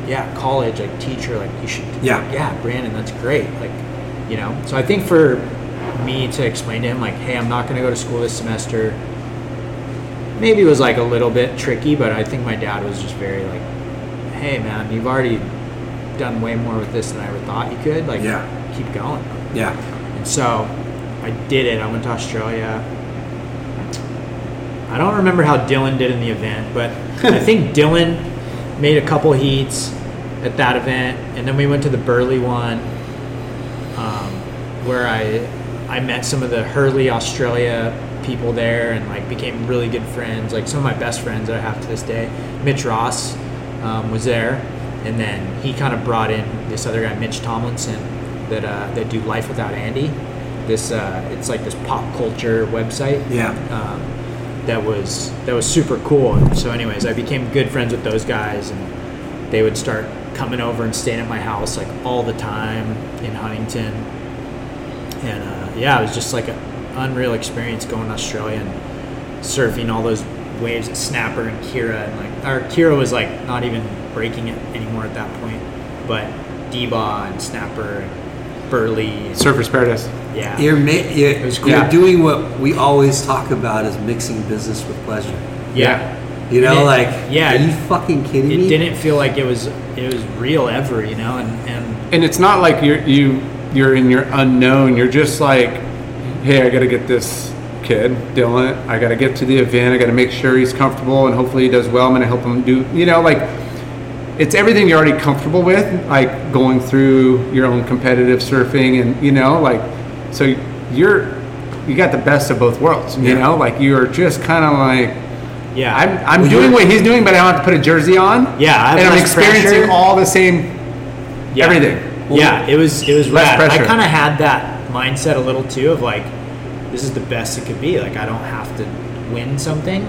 yeah college like teacher like you should Yeah. yeah brandon that's great like you know so i think for me to explain to him like hey i'm not going to go to school this semester maybe it was like a little bit tricky but i think my dad was just very like hey man you've already done way more with this than i ever thought you could like Yeah. keep going Yeah. and so i did it i went to australia i don't remember how dylan did in the event but i think dylan made a couple heats at that event and then we went to the burleigh one um, where I I met some of the Hurley Australia people there and like became really good friends. Like some of my best friends that I have to this day. Mitch Ross um, was there, and then he kind of brought in this other guy, Mitch Tomlinson, that uh, that do Life Without Andy. This uh, it's like this pop culture website. Yeah. Um, that was that was super cool. And so, anyways, I became good friends with those guys, and they would start coming over and staying at my house like all the time in Huntington. And uh, yeah, it was just like an unreal experience going to Australia and surfing all those waves at Snapper and Kirra, and like our Kirra was like not even breaking it anymore at that point, but D-Bah and Snapper and Burleigh. And, Surfers Paradise. yeah, You're, ma- you're, was cool. you're doing what we always talk about is mixing business with pleasure. yeah. You know, it- like, yeah. are you fucking kidding It me? didn't feel like it was it was real ever, you know, and and And it's not like you're you you're in your unknown. You're just like, hey, I got to get this kid, Dylan. I got to get to the event. I got to make sure he's comfortable and hopefully he does well. I'm going to help him do. You know, like it's everything you're already comfortable with, like going through your own competitive surfing, and you know, like so you're you got the best of both worlds. You Yeah. know, like you're just kind of like. yeah, I'm, I'm doing what he's doing, but I don't have to put a jersey on. Yeah, I have and I'm experiencing pressure. all the same yeah. everything. yeah, it was it was rad. pressure. I kind of had that mindset a little too of like, this is the best it could be. Like I don't have to win something.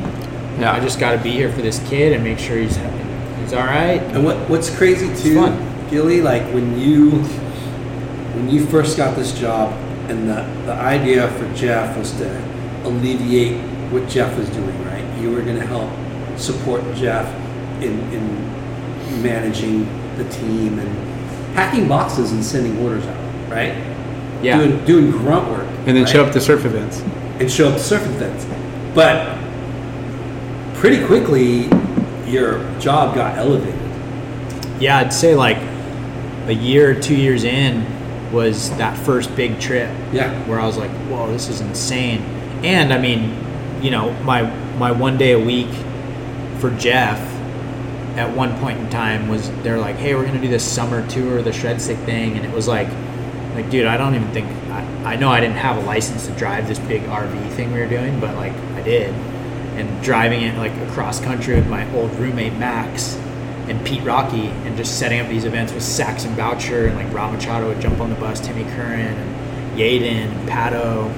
Yeah. I just got to be here for this kid and make sure he's happy. he's all right. And what what's crazy too, fun. Gilly, like when you when you first got this job, and the the idea for Jeff was to alleviate what Jeff was doing, right? You were going to help support Jeff in in managing the team and packing boxes and sending orders out, right? Yeah. Doing doing grunt work, and then right? show up to surf events. and show up to surf events. But pretty quickly, your job got elevated. Yeah, I'd say like a year or two years in was that first big trip. Yeah. Where I was like, whoa, this is insane. And I mean, you know, my my one day a week for Jeff at one point in time was they're like, hey, we're gonna do this summer tour, the shred stick thing, and it was like, like, dude, I don't even think I, I know I didn't have a license to drive this big RV thing we were doing, but like I did, and driving it like across country with my old roommate Max and Pete Rocky, and just setting up these events with Saxon Boucher and like Rob Machado would jump on the bus, Timmy Curran and Yadin and Pato,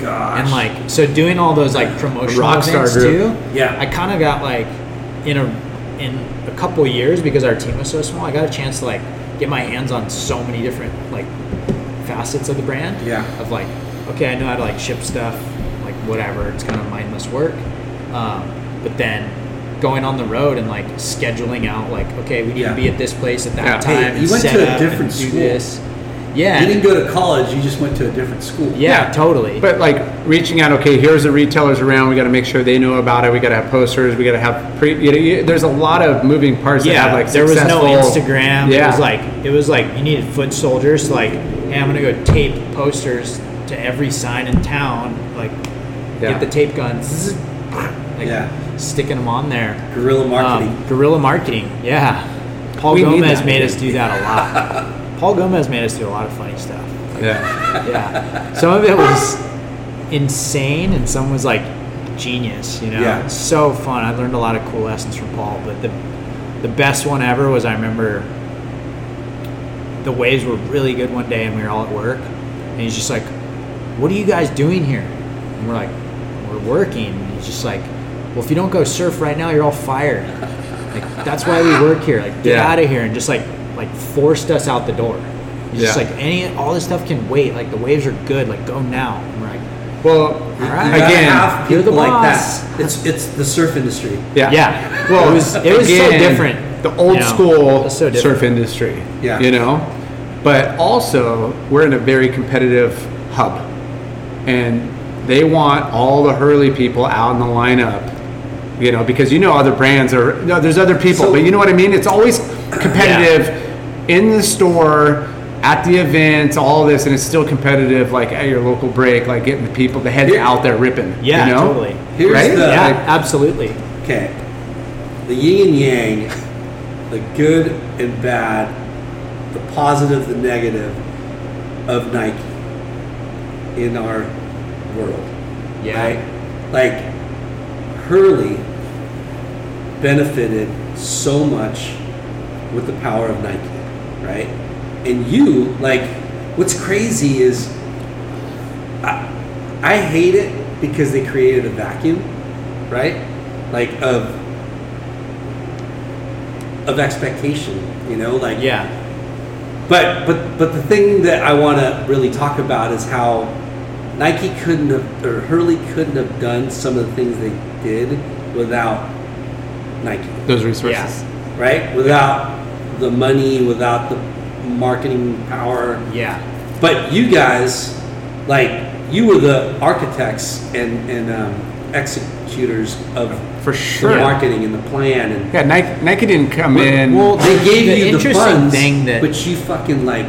Gosh. and like so doing all those like promotional Rockstar events group. too. Yeah. I kind of got like in a in a couple years because our team was so small. I got a chance to like get my hands on so many different like facets of the brand. Yeah. Of like, okay, I know how to like ship stuff, like whatever. It's kind of mindless work. Um, but then going on the road and like scheduling out like, okay, we need Yeah. to be at this place at that Yeah. time. Hey, and you went set to a different school. This. Yeah. You didn't go to college. You just went to a different school. yeah, Yeah. totally. But like reaching out, okay, here's the retailers around. We got to make sure they know about it. We got to have posters. We got to have pre. You know, you, there's a lot of moving parts that yeah, have like there was no successful- Instagram. It was like it was like you needed foot soldiers. To like, hey, I'm gonna go tape posters to every sign in town. Like, Yeah. get the tape guns, like Yeah. sticking them on there. Guerrilla marketing. Um, guerrilla marketing. Yeah, Paul We Gomez made us do that a lot. Paul Gomez made us do a lot of funny stuff. yeah. Yeah, some of it was insane, and some was like genius. You know, Yeah. so fun. I learned a lot of cool lessons from Paul. But the the best one ever was I remember the waves were really good one day, and we were all at work, and he's just like, "What are you guys doing here?" And we're like, "We're working." And he's just like, "Well, if you don't go surf right now, you're all fired. Like that's why we work here. Like get Yeah. out of here!" And just like like forced us out the door. He's just like any all this stuff can wait. Like the waves are good. Like go now. And we're like, Well, right. Again, you're the like boss. that. It's it's the surf industry. yeah. yeah. Well, it was it was so different. The old you know? school so surf industry. Yeah. You know? But also, we're in a very competitive hub. And they want all the Hurley people out in the lineup. You know, because you know other brands are, no, there's other people, So- but you know what I mean? It's always competitive in the store, at the events, all this, and it's still competitive, like at your local break, like getting the people, the heads Here- out there ripping. Yeah, you know? totally. Here's Right? the Yeah, like- absolutely. okay. The yin and yang, the good and bad, the positive, the negative of Nike in our world. Yeah. Right? Like Hurley benefited so much with the power of Nike, right? and you like what's crazy is I, I hate it because they created a vacuum, right? Like of of expectation, you know, like Yeah. But but but the thing that I want to really talk about is how Nike couldn't have or Hurley couldn't have done some of the things they did without Nike, Those resources. right? Without the money, without the marketing power. Yeah. But you guys, like you were the architects and and um, executors of For the sure. marketing and the plan and Yeah, Nike, Nike didn't come in. well, they gave The you the interesting funds, thing that- but you fucking like,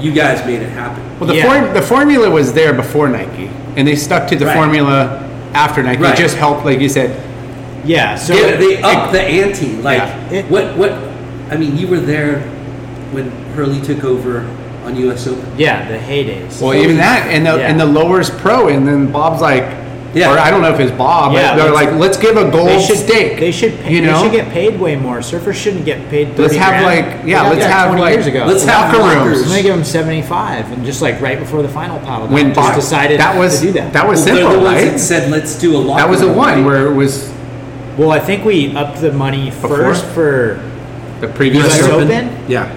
you guys made it happen. Well, the, Yeah. form, the formula was there before Nike, and they stuck to the Right. formula after Nike. Right. It just helped, like you said. Yeah. So they, they upped the ante. Like, Yeah. It- what, what? I mean, you were there when Hurley took over on U.S. Open. yeah, the heydays. Well, even that, and the Yeah. and the lowers pro, and then Bob's like, Yeah. or I don't know if it's Bob, Yeah, but they're let's- like, let's give a gold they should stake. They should. Pay, you know, They should get paid way more. Surfers shouldn't get paid. 30 Let's have, grand. like- They yeah, let's that have, 20 like- years ago. Let's have Locker lockers. rooms. I'm gonna give them 75, and just like right before the final paddle, when just Bob decided that was to do that. that was Well, simple, the right? that said, "Let's do a locker That was the one right? where it was well, I think we upped the money Before? first for the previous US Open? Open. Yeah.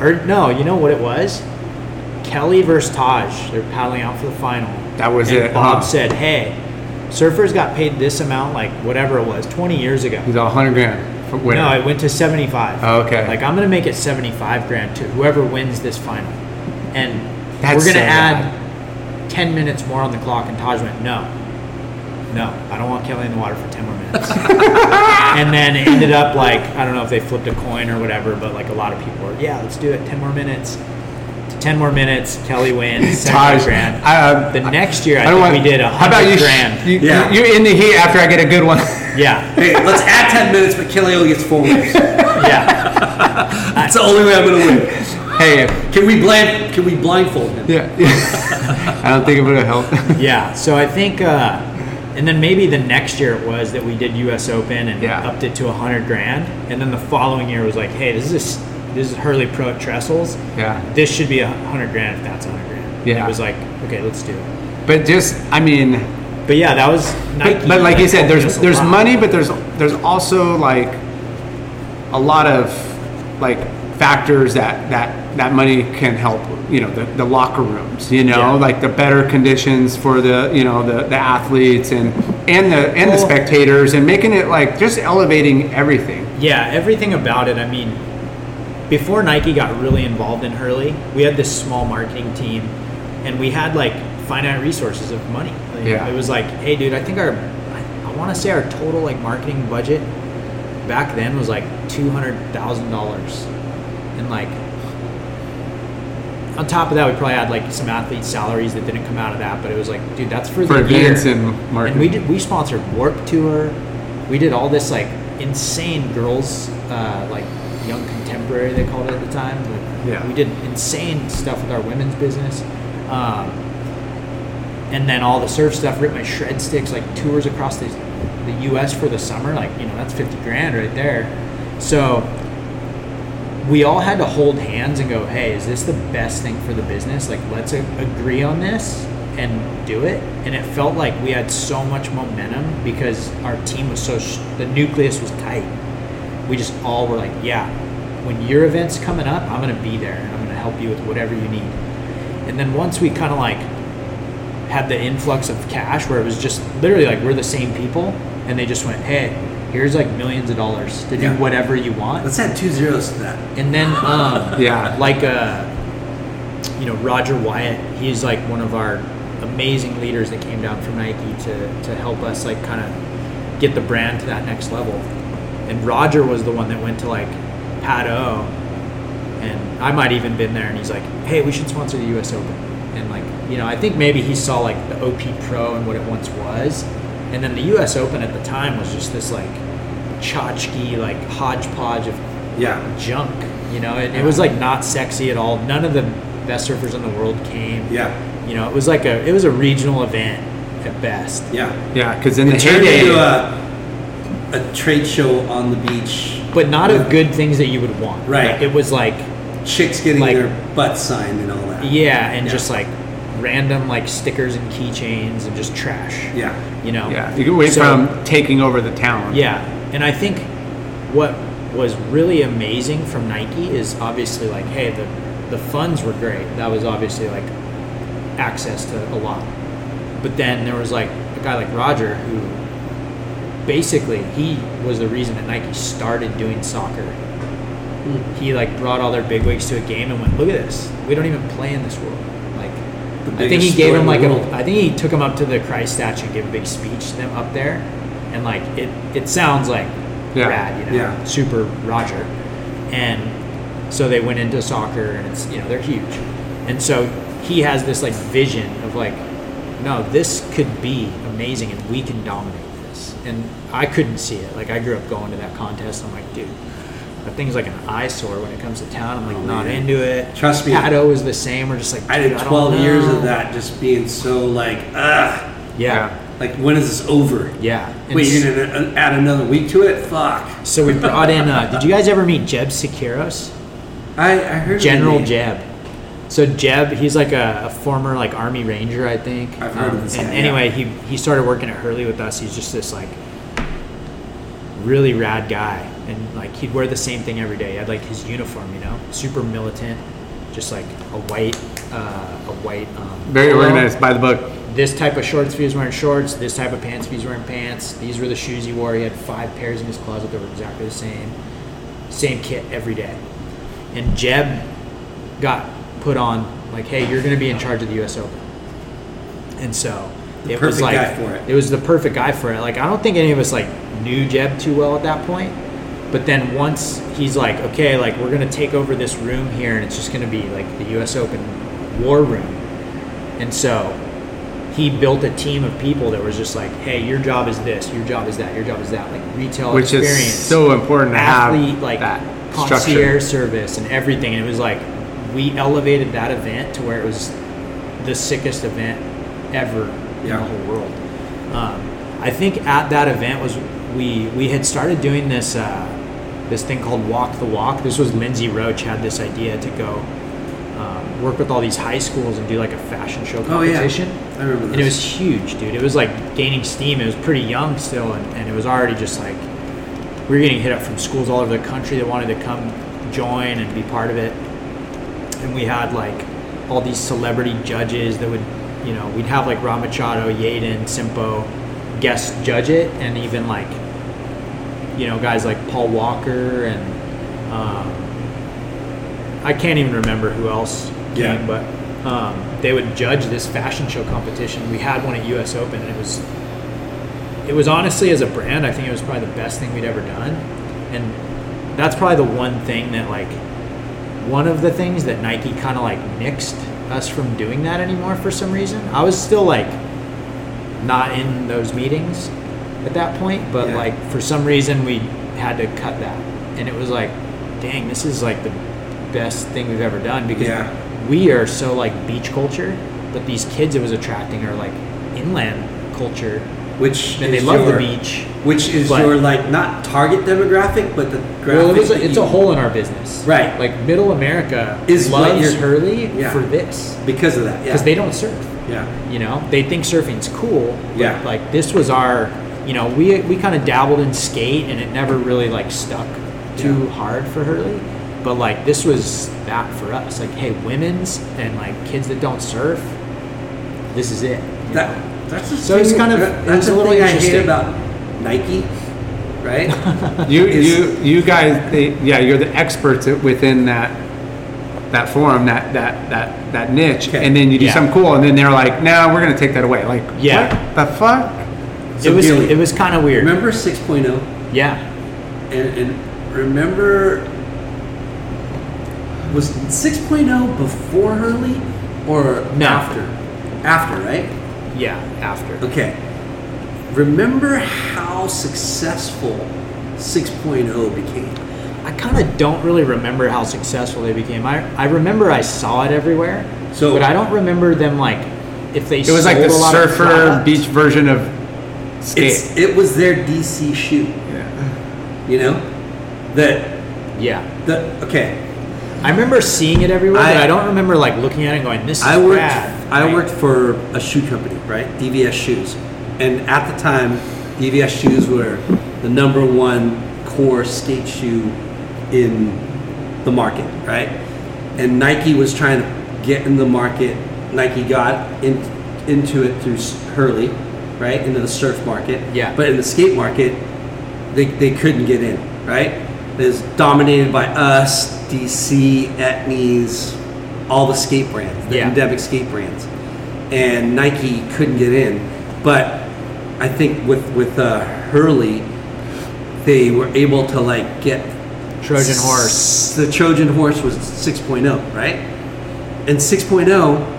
Or no, you know what it was? Kelly versus Taj. They're paddling out for the final. That was and it, Bob huh? said, "Hey, surfers got paid this amount, like whatever it was, 20 years ago." He's a hundred grand for winner. No, it went to 75. Oh, okay. Like I'm gonna make it 75 grand to whoever wins this final, and That's we're gonna so add bad. 10 minutes more on the clock. And Taj went, "No, no, I don't want Kelly in the water for 10 more minutes." and then it ended up like I don't know if they flipped a coin or whatever, but like a lot of people were, "Yeah, let's do it. 10 more minutes." 10 more minutes, Kelly wins, 75 Taj, grand. uh, the next year, I, don't think want- we did a How about you? hundred sh- grand. You, Yeah. you, you in the heat after I get a good one. yeah, Hey, let's add ten minutes, but Kelly only gets four wins. yeah. That's the only way I'm gonna win. hey, Can we blind? Can we blindfold him? yeah, yeah. I don't think it would have helped. Yeah, so I think, uh, and then maybe the next year it was that we did U.S. Open and Yeah. upped it to a hundred grand, and then the following year was like, hey, this is this is Hurley Pro at Trestles. Yeah. This should be a hundred grand if that's a hundred grand. And Yeah. it was like, okay, let's do it. But just, I mean, But yeah, that was Nike. but, but like you said, there's there's lot. money, but there's there's also like a lot of like factors that that that money can help. You know, the, the locker rooms. You know, Yeah. like the better conditions for the you know the, the athletes and and the and the spectators and making it like just elevating everything. Yeah, everything about it. I mean, before Nike got really involved in Hurley, we had this small marketing team, and we had like finite resources of money. Like, Yeah. It was like, hey, dude, I think our, I, I want to say our total like marketing budget back then was like two hundred thousand dollars, and like. On top of that, we probably had like some athlete salaries that didn't come out of that, but it was like, dude, that's for, For the year. and marketing. And we did we sponsored Warp Tour. We did all this like insane girls uh, like young contemporary they called it at the time. Like, Yeah. We did insane stuff with our women's business. Um, and then all the surf stuff, rip my shred sticks, like tours across the, the U.S. for the summer, like you know that's fifty grand right there. So we all had to hold hands and go, hey, is this the best thing for the business? Like, let's a- agree on this and do it. And it felt like we had so much momentum because our team was so, sh- the nucleus was tight. We just all were like, yeah, when your event's coming up, I'm going to be there and I'm going to help you with whatever you need. And then once we kind of like had the influx of cash where it was just literally like we're the same people and they just went, hey, here's like millions of dollars to do Yeah. whatever you want. Let's add two zeros to that. And then, um, Yeah. like, uh, you know, Roger Wyatt, he's like one of our amazing leaders that came down from Nike to, to help us, like, kind of get the brand to that next level. And Roger was the one that went to, like, Pat O. And I might even been there, and he's like, hey, we should sponsor the US Open. And, like, you know, I think maybe he saw, like, the OP Pro and what it once was. And then the US Open at the time was just this, like, tchotchke, like, hodgepodge of Yeah. junk. You know, it, it was like not sexy at all. None of the best surfers in the world came. Yeah. You know, it was like a it was a regional event at best. Yeah. Yeah, because in the It turned heyday, into a, a trade show on the beach. But not of good things that you would want. Right. Like, it was like chicks getting Like- their butt signed and all that. Yeah, and Yeah. just like random like stickers and keychains and just trash. Yeah. You know. Yeah, you went So- from taking over the town. Yeah, and I think what was really amazing from Nike is obviously like, hey, the the funds were great. That was obviously like access to a lot. But then there was like a guy like Roger who basically he was the reason that Nike started doing soccer. Hmm. He like brought all their bigwigs to a game and went, look at this. We don't even play in this world. I think he gave him like a. I think he took him up to the Christ statue and gave a big speech to them up there, and like it, it sounds like Yeah. rad, you know, Yeah. super Roger, and so they went into soccer, and it's you know they're huge, and so he has this like vision of like, no, this could be amazing, and we can dominate this, and I couldn't see it. Like I grew up going to that contest, I'm like, dude. That thing's like an eyesore when it comes to town. I'm like Oh, not man. into it. Trust me. Pato was the same. We're just like I did don't 12 years of that just being so like, ugh. Yeah, Like, when is this over? yeah. And Wait, you're to add another week to it? Fuck. So we brought in. Uh, did you guys ever meet Jeb Siqueiros? I, I heard General. Jeb. So Jeb, he's like a, a former like Army Ranger, I think. Um, I've heard of this And guy, anyway, yeah. he he started working at Hurley with us. He's just this like really rad guy, and like he'd wear the same thing every day. He had like his uniform, you know, super militant, just like a white, uh, a white. Um, Very polo. organized by the book. This type of shorts if he was wearing shorts. This type of pants if he was wearing pants. These were the shoes he wore. He had five pairs in his closet that were exactly the same. Same kit every day. And Jeb got put on like, hey, you're going to be in charge of the U.S. Open. And so The it was like guy for it. it was the perfect guy for it. Like I don't think any of us like knew Jeb too well at that point. But then once he's like, okay, like we're gonna take over this room here, and it's just gonna be like the U.S. Open war room. And so he built a team of people that was just like, hey, your job is this, your job is that, your job is that, like retail Which experience, is so important to athlete, have like that concierge structure. service and everything. And it was like we elevated that event to where it was the sickest event ever in the whole world. Um, I think at that event was we we had started doing this uh, this thing called Walk the Walk. This was Lindsay Roach had this idea to go um, work with all these high schools and do like a fashion show competition. Oh, yeah. I remember And it was huge, dude. It was like gaining steam. It was pretty young still, and, and it was already just like we were getting hit up from schools all over the country that wanted to come join and be part of it. And we had like all these celebrity judges that would, you know, we'd have like Rob Machado, Yadin, Simpo guest judge it, and even like, you know, guys like Paul Walker and um, I can't even remember who else Yeah. came, but um, they would judge this fashion show competition. We had one at U.S. Open, and it was it was honestly as a brand, I think it was probably the best thing we'd ever done, and that's probably the one thing that like one of the things that Nike kind of like nixed us from doing that anymore for some reason. I was still like not in those meetings at that point, but Yeah. like for some reason we had to cut that, and it was like, dang, this is like the best thing we've ever done because Yeah. we are so like beach culture, but these kids it was attracting are like inland culture, Which and they love your, the beach. Which is your like not target demographic, but the. Well, it a, it's you- a hole in our business, Right. Like middle America Is loves Hurley Yeah. for this because of that. Yeah. because they don't surf. Yeah. You know, they think surfing's cool. but, Yeah. Like this was our, you know, we we kind of dabbled in skate and it never really like stuck too Yeah. hard for Hurley. But like this was that for us. Like, hey, women's and like kids that don't surf, this is it. That know? that's the So it's thing- kind of- that- it that's was a little thing I hate about Nike, right? You you you guys, they, yeah, you're the experts within that that forum, that that that that niche, Okay. and then you do Yeah. something cool, and then they're like, "No, we're gonna take that away." Like, Yeah. what the fuck? So it was Gilly, it was kind of weird. Remember 6.0? Yeah. And, and remember, was 6.0 before Hurley or No. after? After, right? Yeah. After. Okay. Remember how successful 6.0 became? I kind of don't really remember how successful they became. I, I remember I saw it everywhere, So- but I don't remember them like if they. It was like the a lot of surfer beach version of skate. It's, it was their DC shoe, yeah. you know? That, Yeah, that, okay. I remember seeing it everywhere, I- but I don't remember like looking at it and going, "This is I worked. rad." I worked for a shoe company, right? DVS Shoes, and at the time, DVS Shoes were the number one core skate shoe in the market, right? And Nike was trying to get in the market. Nike got in, into it through Hurley, right? Into the surf market. Yeah. But in the skate market, they, they couldn't get in, right? It was dominated by us, DC, Etnies, all the skate brands, the Yeah. endemic skate brands, and Nike couldn't get in. But I think with with uh, Hurley, they were able to like get Trojan horse. The Trojan horse was 6.0, right? And 6.0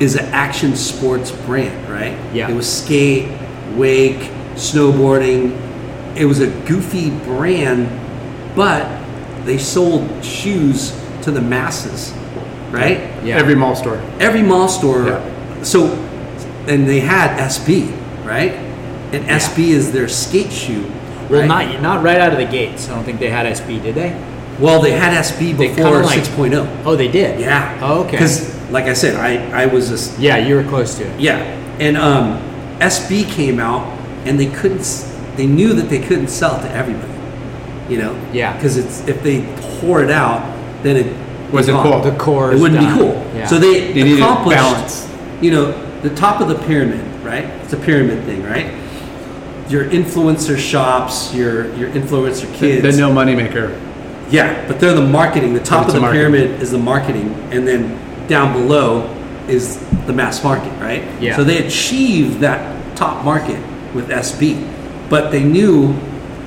is an action sports brand, right? Yeah. It was skate, wake, snowboarding. It was a goofy brand, but they sold shoes to the masses, right? Yeah. Every mall store. Every mall store. Yeah. So, and they had SB, right? And SB is their skate shoe. Well, right? not not right out of the gates. I don't think they had SB, did they? Well, they had SB before kinda like- 6.0. Oh, they did. Yeah. Oh, okay. Because, like I said, I, I was just Yeah, you were close to it. yeah, and um, SB came out, and they couldn't. They knew that they couldn't sell it to everybody. You know. Yeah. Because it's if they pour it out, then it Wasn't gone. cool. The core. It wouldn't done. be cool. Yeah. So they, They accomplished balance. You know, the top of the pyramid, right? It's a pyramid thing, right? Your influencer shops, your your influencer kids. The no money maker. Yeah, but they're the marketing. The top of the the marketing. pyramid is the marketing, and then down below is the mass market, right? Yeah. So they achieved that top market with SB, but they knew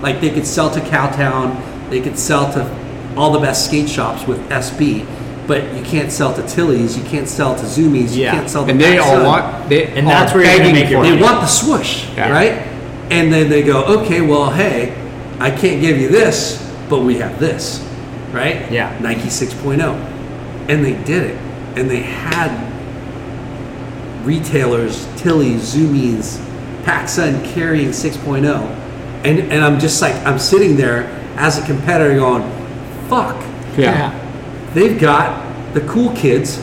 like they could sell to Cowtown, they could sell to all the best skate shops with SB, but you can't sell to Tilly's, you can't sell to Zumiez, you Yeah. can't sell to And they all Sun. want they And are that's where you're gonna begging make your for They money. want the swoosh, Yeah. right? And then they go, okay, well, hey, I can't give you this, but we have this, right? Yeah. Nike 6.0. And they did it. And they had retailers, Tilly's, Zumiez, PacSun carrying 6.0. And, and I'm just like, I'm sitting there as a competitor going, fuck, Yeah. they've got the cool kids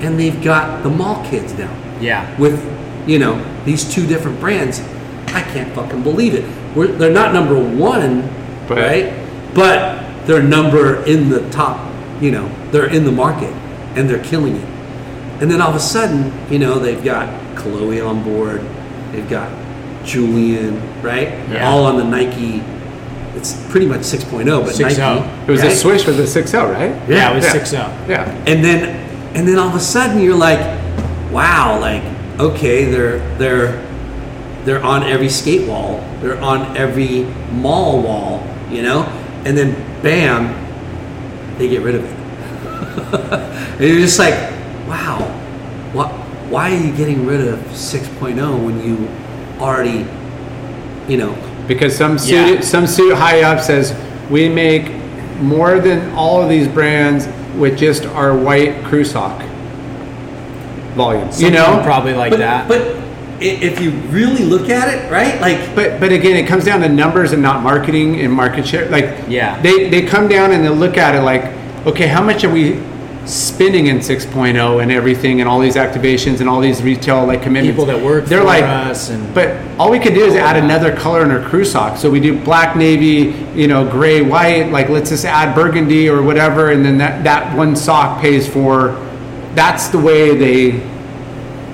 and they've got the mall kids now. Yeah. with you know these two different brands. I can't fucking believe it. We're, they're not number one But- right? But they're number in the top you know they're in the market and they're killing it and then all of a sudden you know they've got kolohe on board they've got julian right Yeah. all on the nike it's pretty much 6.0 but 6.0. nike oh. It was a switch with a 6.0, right? Yeah, it was Yeah. 6 Yeah. and then and then all of a sudden you're like wow like okay they're they're they're on every skate wall they're on every mall wall you know and then bam they get rid of it and you're just like wow what why are you getting rid of 6.0 when you already you know Because some suit Yeah. some suit high up says we make more than all of these brands with just our white crew sock volume. you know, probably like but, that. but if you really look at it right like But but again, it comes down to numbers and not marketing and market share. Like Yeah. they they come down and they look at it like, okay, how much are we spending in 6.0 and everything and all these activations and all these retail like commitments. People that work They're for like, us and- but all we could do is add another color in our crew sock. So we do black, navy, you know, gray, white. Like let's just add burgundy or whatever, and then that that one sock pays for. That's the way they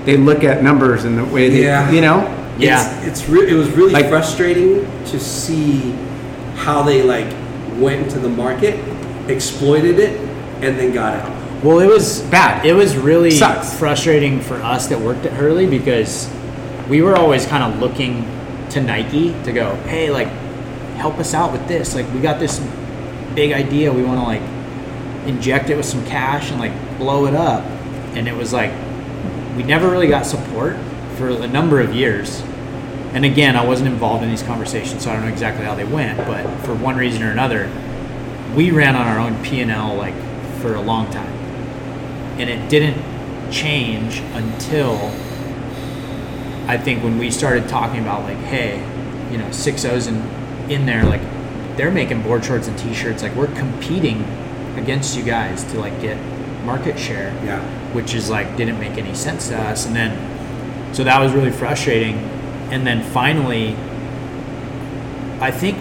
they look at numbers and the way they, Yeah. you know. Yeah. it's, it's re- it was really Like- frustrating to see how they like went into the market, exploited it, and then got out. Well, it was Bad. It was really Sucks. frustrating for us that worked at Hurley because we were always kind of looking to Nike to go, hey, like, help us out with this. Like, we got this big idea. We want to like inject it with some cash and like blow it up. And it was like we never really got support for a number of years. And again, I wasn't involved in these conversations, so I don't know exactly how they went. But for one reason or another, we ran on our own P and L like for a long time, and it didn't change until I think when we started talking about like, hey, you know, six O's in in there, like they're making board shorts and T-shirts, like we're competing against you guys to like get market share Yeah. which is like didn't make any sense to us. And then so that was really frustrating. And then finally i think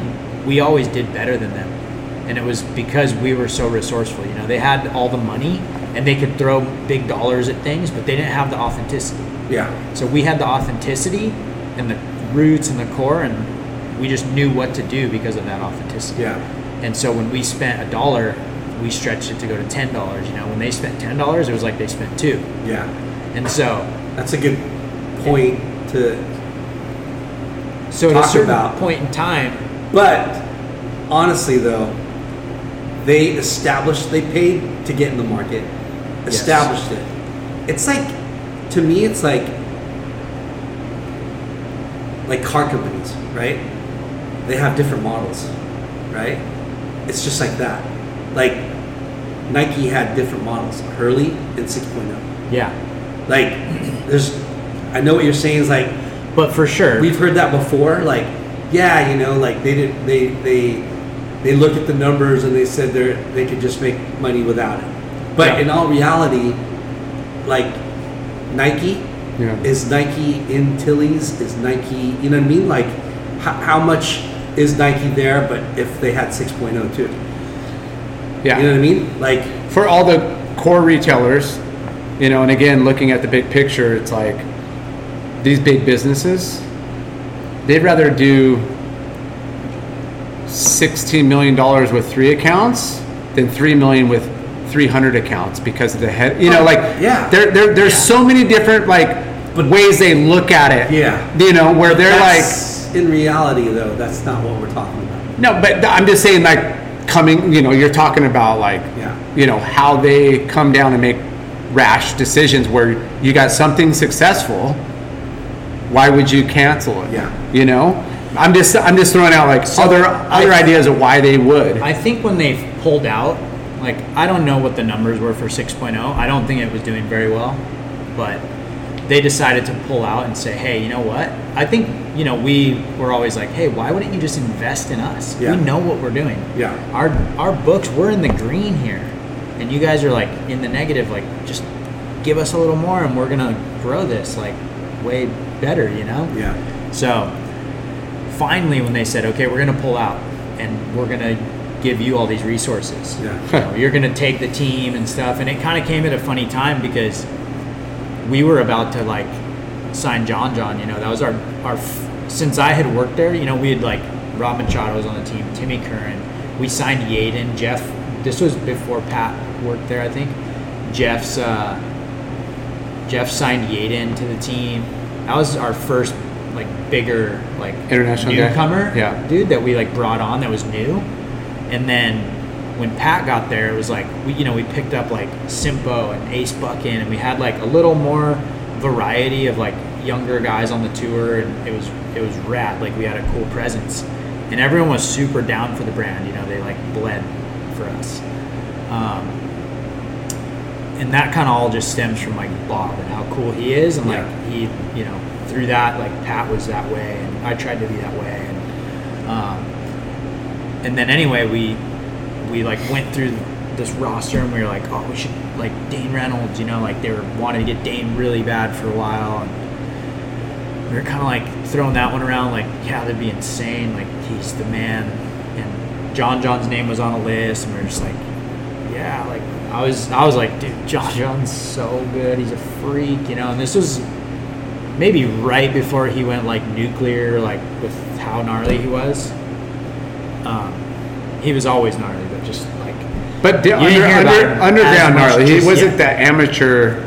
we always did better than them and it was because we were so resourceful you know they had all the money and they could throw big dollars at things but they didn't have the authenticity Yeah. so we had the authenticity and the roots and the core and we just knew what to do because of that authenticity Yeah. and so when we spent a dollar we stretched it to go to ten dollars you know when they spent ten dollars it was like they spent two Yeah. and so That's a good point to So at talk a certain about. point in time, But honestly, though, they established, they paid to get in the market, established it. It's like, to me, it's like, like car companies, right? They have different models, right? It's just like that. Like Nike had different models, Hurley and 6.0. yeah. Like, there's, I know what you're saying is like, But for sure, we've heard that before like yeah you know like they did they they they looked at the numbers and they said they they could just make money without it but Yeah. in all reality like nike Yeah. is nike in tilly's is nike you know what i mean like how, how much is nike there but if they had 6.0 too Yeah. you know what i mean like for all the core retailers, you know, and again, looking at the big picture, it's like these big businesses, they'd rather do $16 million with three accounts than 3 million with 300 accounts because of the head, you know, oh, like, yeah. there, there, there's so many different, like, but, ways they look at it. Yeah. You know, where they're like, in reality though that's not what we're talking about no, but I'm just saying, like, coming, you know, you're talking about, like, Yeah. you know, how they come down and make rash decisions where you got something successful. Why would you cancel it? Yeah. You know, I'm just, I'm just throwing out like other, other I- ideas of why they would. I think when they pulled out, like I don't know what the numbers were for 6.0. I don't think it was doing very well, but they decided to pull out and say, "Hey, you know what? I think you know we were always like, hey, why wouldn't you just invest in us? Yeah. We know what we're doing. Yeah. Our our books, we're in the green here, and you guys are like in the negative. Like, just give us a little more, and we're gonna grow this like way better. You know? yeah So finally, when they said, okay, we're going to pull out and we're going to give you all these resources, Yeah. you know, you're going to take the team and stuff. And it kind of came at a funny time because we were about to like sign John John, you know, that was our, our, since I had worked there, you know, we had like Rob Machado was on the team, Timmy Curran, we signed Yadin, Jeff, this was before Pat worked there, I think. Jeff's, uh, Jeff signed Yadin to the team. That was our first like bigger like International guy? newcomer, Yeah. dude that we like brought on that was new. And then when Pat got there, it was like we you know we picked up like Simpo and Ace Buchan, and we had like a little more variety of like younger guys on the tour, and it was it was rad. Like we had a cool presence, and everyone was super down for the brand. You know, they like bled for us. Um, and that kind of all just stems from like Bob and how cool he is, and like Yeah. he, you know, through that like Pat was that way, and I tried to be that way, and um, and then anyway we we like went through this roster and we were like, oh, we should like Dane Reynolds, you know, like they were wanting to get Dane really bad for a while, and we were kind of like throwing that one around, like yeah, that'd be insane, like he's the man, and John John's name was on a list, and we were just like yeah, like I was, I was like, dude, John John's so good. He's a freak, you know. And this was maybe right before he went like nuclear, like with how gnarly he was. Um, he was always gnarly, but just like But under, under, underground gnarly, he wasn't yeah. that amateur,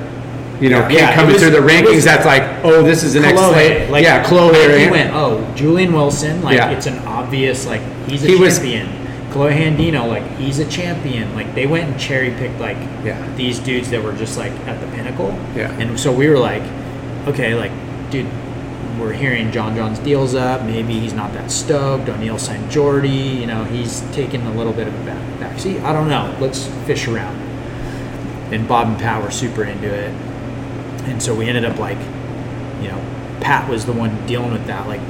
you know, Yeah. kid Yeah, coming was- through the rankings. was- that's like, oh, this is Kolohe, slate. like yeah, Kolohe. He went, oh, Julian Wilson, like Yeah. it's an obvious, like he's a He was- champion. Kolohe Andino, like he's a champion. Like they went and cherry picked like Yeah. these dudes that were just like at the pinnacle. Yeah. And so we were like, okay, like, dude, we're hearing John John's deals up. Maybe he's not that stoked. O'Neill signed Jordy. You know, he's taking a little bit of a back backseat. I don't know. Let's fish around. And Bob and Pat were super into it. And so we ended up like, you know, Pat was the one dealing with that, like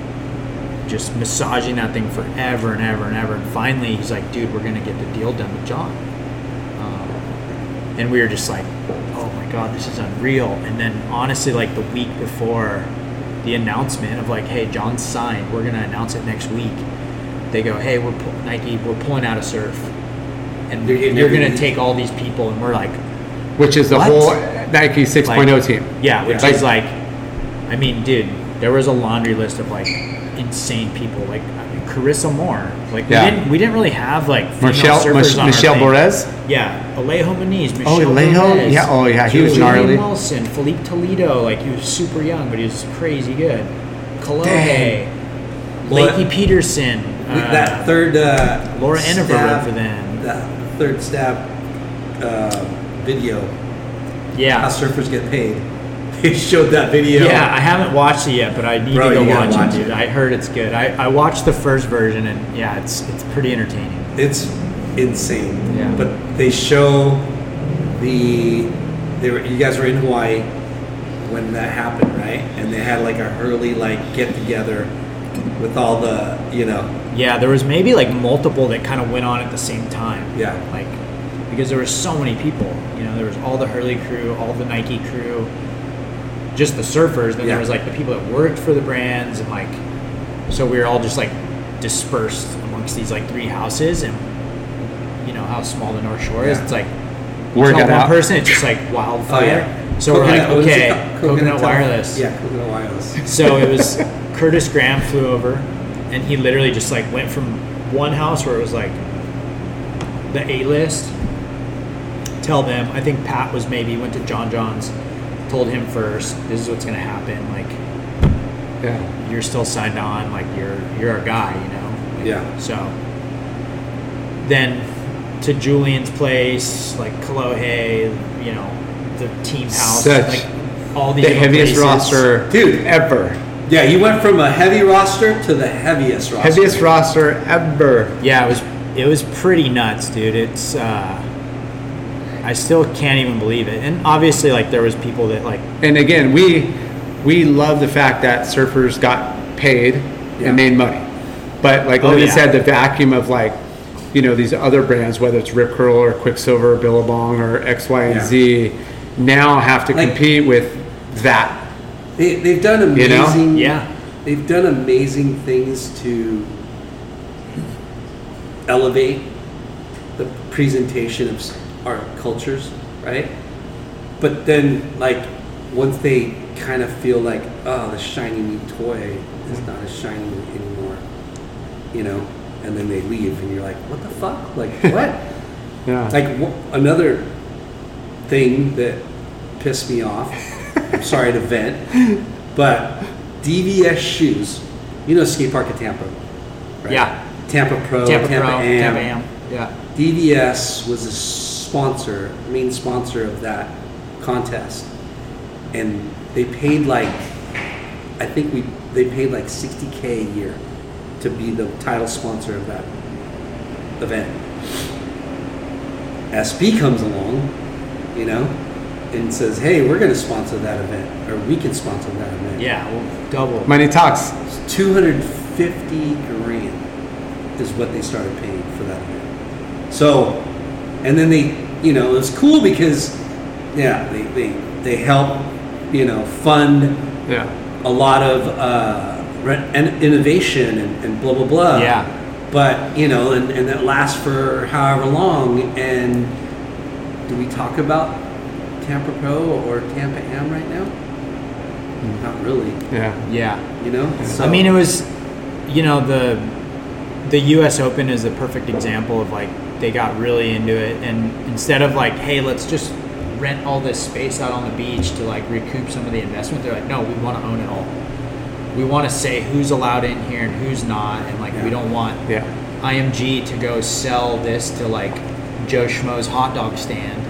just massaging that thing forever and ever and ever. And finally, he's like, dude, we're gonna get the deal done with John. Um, and we were just like, god, this is unreal. And then honestly, like the week before the announcement of like, hey, John's signed, we're gonna announce it next week. They go, hey, we're pull- Nike, we're pulling out of surf, and They're getting you're gonna take all these people, and we're like, Which is the What? whole Nike 6.0 Like- team. yeah, which Like- is like, I mean, dude, there was a laundry list of like insane people, like Carissa Moore. Like Yeah. we didn't we didn't really have like Michelle, surfers Mich- Michelle. Bourez. Yeah, Alejo Muniz, Michelle Oh, Alejo? Bourez, Yeah, oh, yeah, he was gnarly. Wilson, Filipe Toledo, like he was super young, but he was crazy good. What- Lakey Peterson, uh, that third uh, Laura Enever for them. That third stab uh, video, how surfers get paid. They showed that video. Yeah, I haven't watched it yet, but I need Bro, to go you gotta watch, watch it, dude. it. I heard it's good. I, I watched the first version, and yeah, it's it's pretty entertaining. It's insane. Yeah. But they show the they were you guys were in Hawaii when that happened, right? And they had like a Hurley like get together with all the you know Yeah, there was maybe like multiple that kind of went on at the same time. Yeah. Like because there were so many people. You know, there was all the Hurley crew, all the Nike crew, just the surfers. Then Yeah. there was like the people that worked for the brands, and like so we were all just like dispersed amongst these like three houses, and you know how small the North Shore is. Yeah. It's like Work it's not one out. person. It's just like wildfire. Oh yeah. So we're like, Coconut- is it okay, called? coconut, wireless. Yeah, coconut wireless. So it was Curtis Graham flew over, and he literally just like went from one house where it was like the A list. Tell them. I think Pat was maybe went to John John's, told him first. This is what's gonna happen. Like Yeah. you're still signed on. Like you're you're our guy. You know. Like, Yeah. So then to Julian's place, like Kolohe, you know, the team house, Such like all these The little heaviest places. roster, Dude. ever. Yeah, you went from a heavy roster to the heaviest roster. Heaviest roster ever. Yeah, it was it was pretty nuts, dude. It's uh I still can't even believe it. And obviously like there was people that like And again, we we love the fact that surfers got paid Yeah. and made money. But like Oh, Linda yeah. said, the vacuum of like, you know, these other brands, whether it's Rip Curl or Quiksilver, or Billabong or X, Y, and Yeah. Z, now have to Like- compete with that. They, they've done You know? amazing. Yeah. They've done amazing things to elevate the presentation of s- our cultures, right? But then, like, once they kind of feel like, oh, the shiny new toy is not as shiny anymore, you know, and then they leave, and you're like, what the fuck? Like, what? Yeah. Like wh- another thing that pissed me off. I'm sorry to vent, but DVS shoes. You know skate park at Tampa, right? Yeah. Tampa Pro, Tampa, Tampa, Pro, Am. Tampa Am. Yeah. DVS was a sponsor, main sponsor of that contest, and they paid like, I think we they paid like 60k a year to be the title sponsor of that event. SB comes along, you know, and says, "Hey, we're going to sponsor that event, or we can sponsor that event." Yeah, well double. Money talks. 250 grand is what they started paying for that event. So, and then they, you know, it was cool because, yeah, they they they help, you know, fund Yeah. a lot of uh, re- and innovation and, and blah blah blah. Yeah. But you know, and, and that lasts for however long. And do we talk about Tampa Pro or Tampa Am right now? Not really. Yeah. yeah. You know. So, I mean, it was, you know, the the U.S. Open is a perfect example of like they got really into it, and instead of like, hey, let's just rent all this space out on the beach to like recoup some of the investment, they're like, no, we want to own it all. We want to say who's allowed in here and who's not, and like Yeah. we don't want Yeah. IMG to go sell this to like Joe Schmo's hot dog stand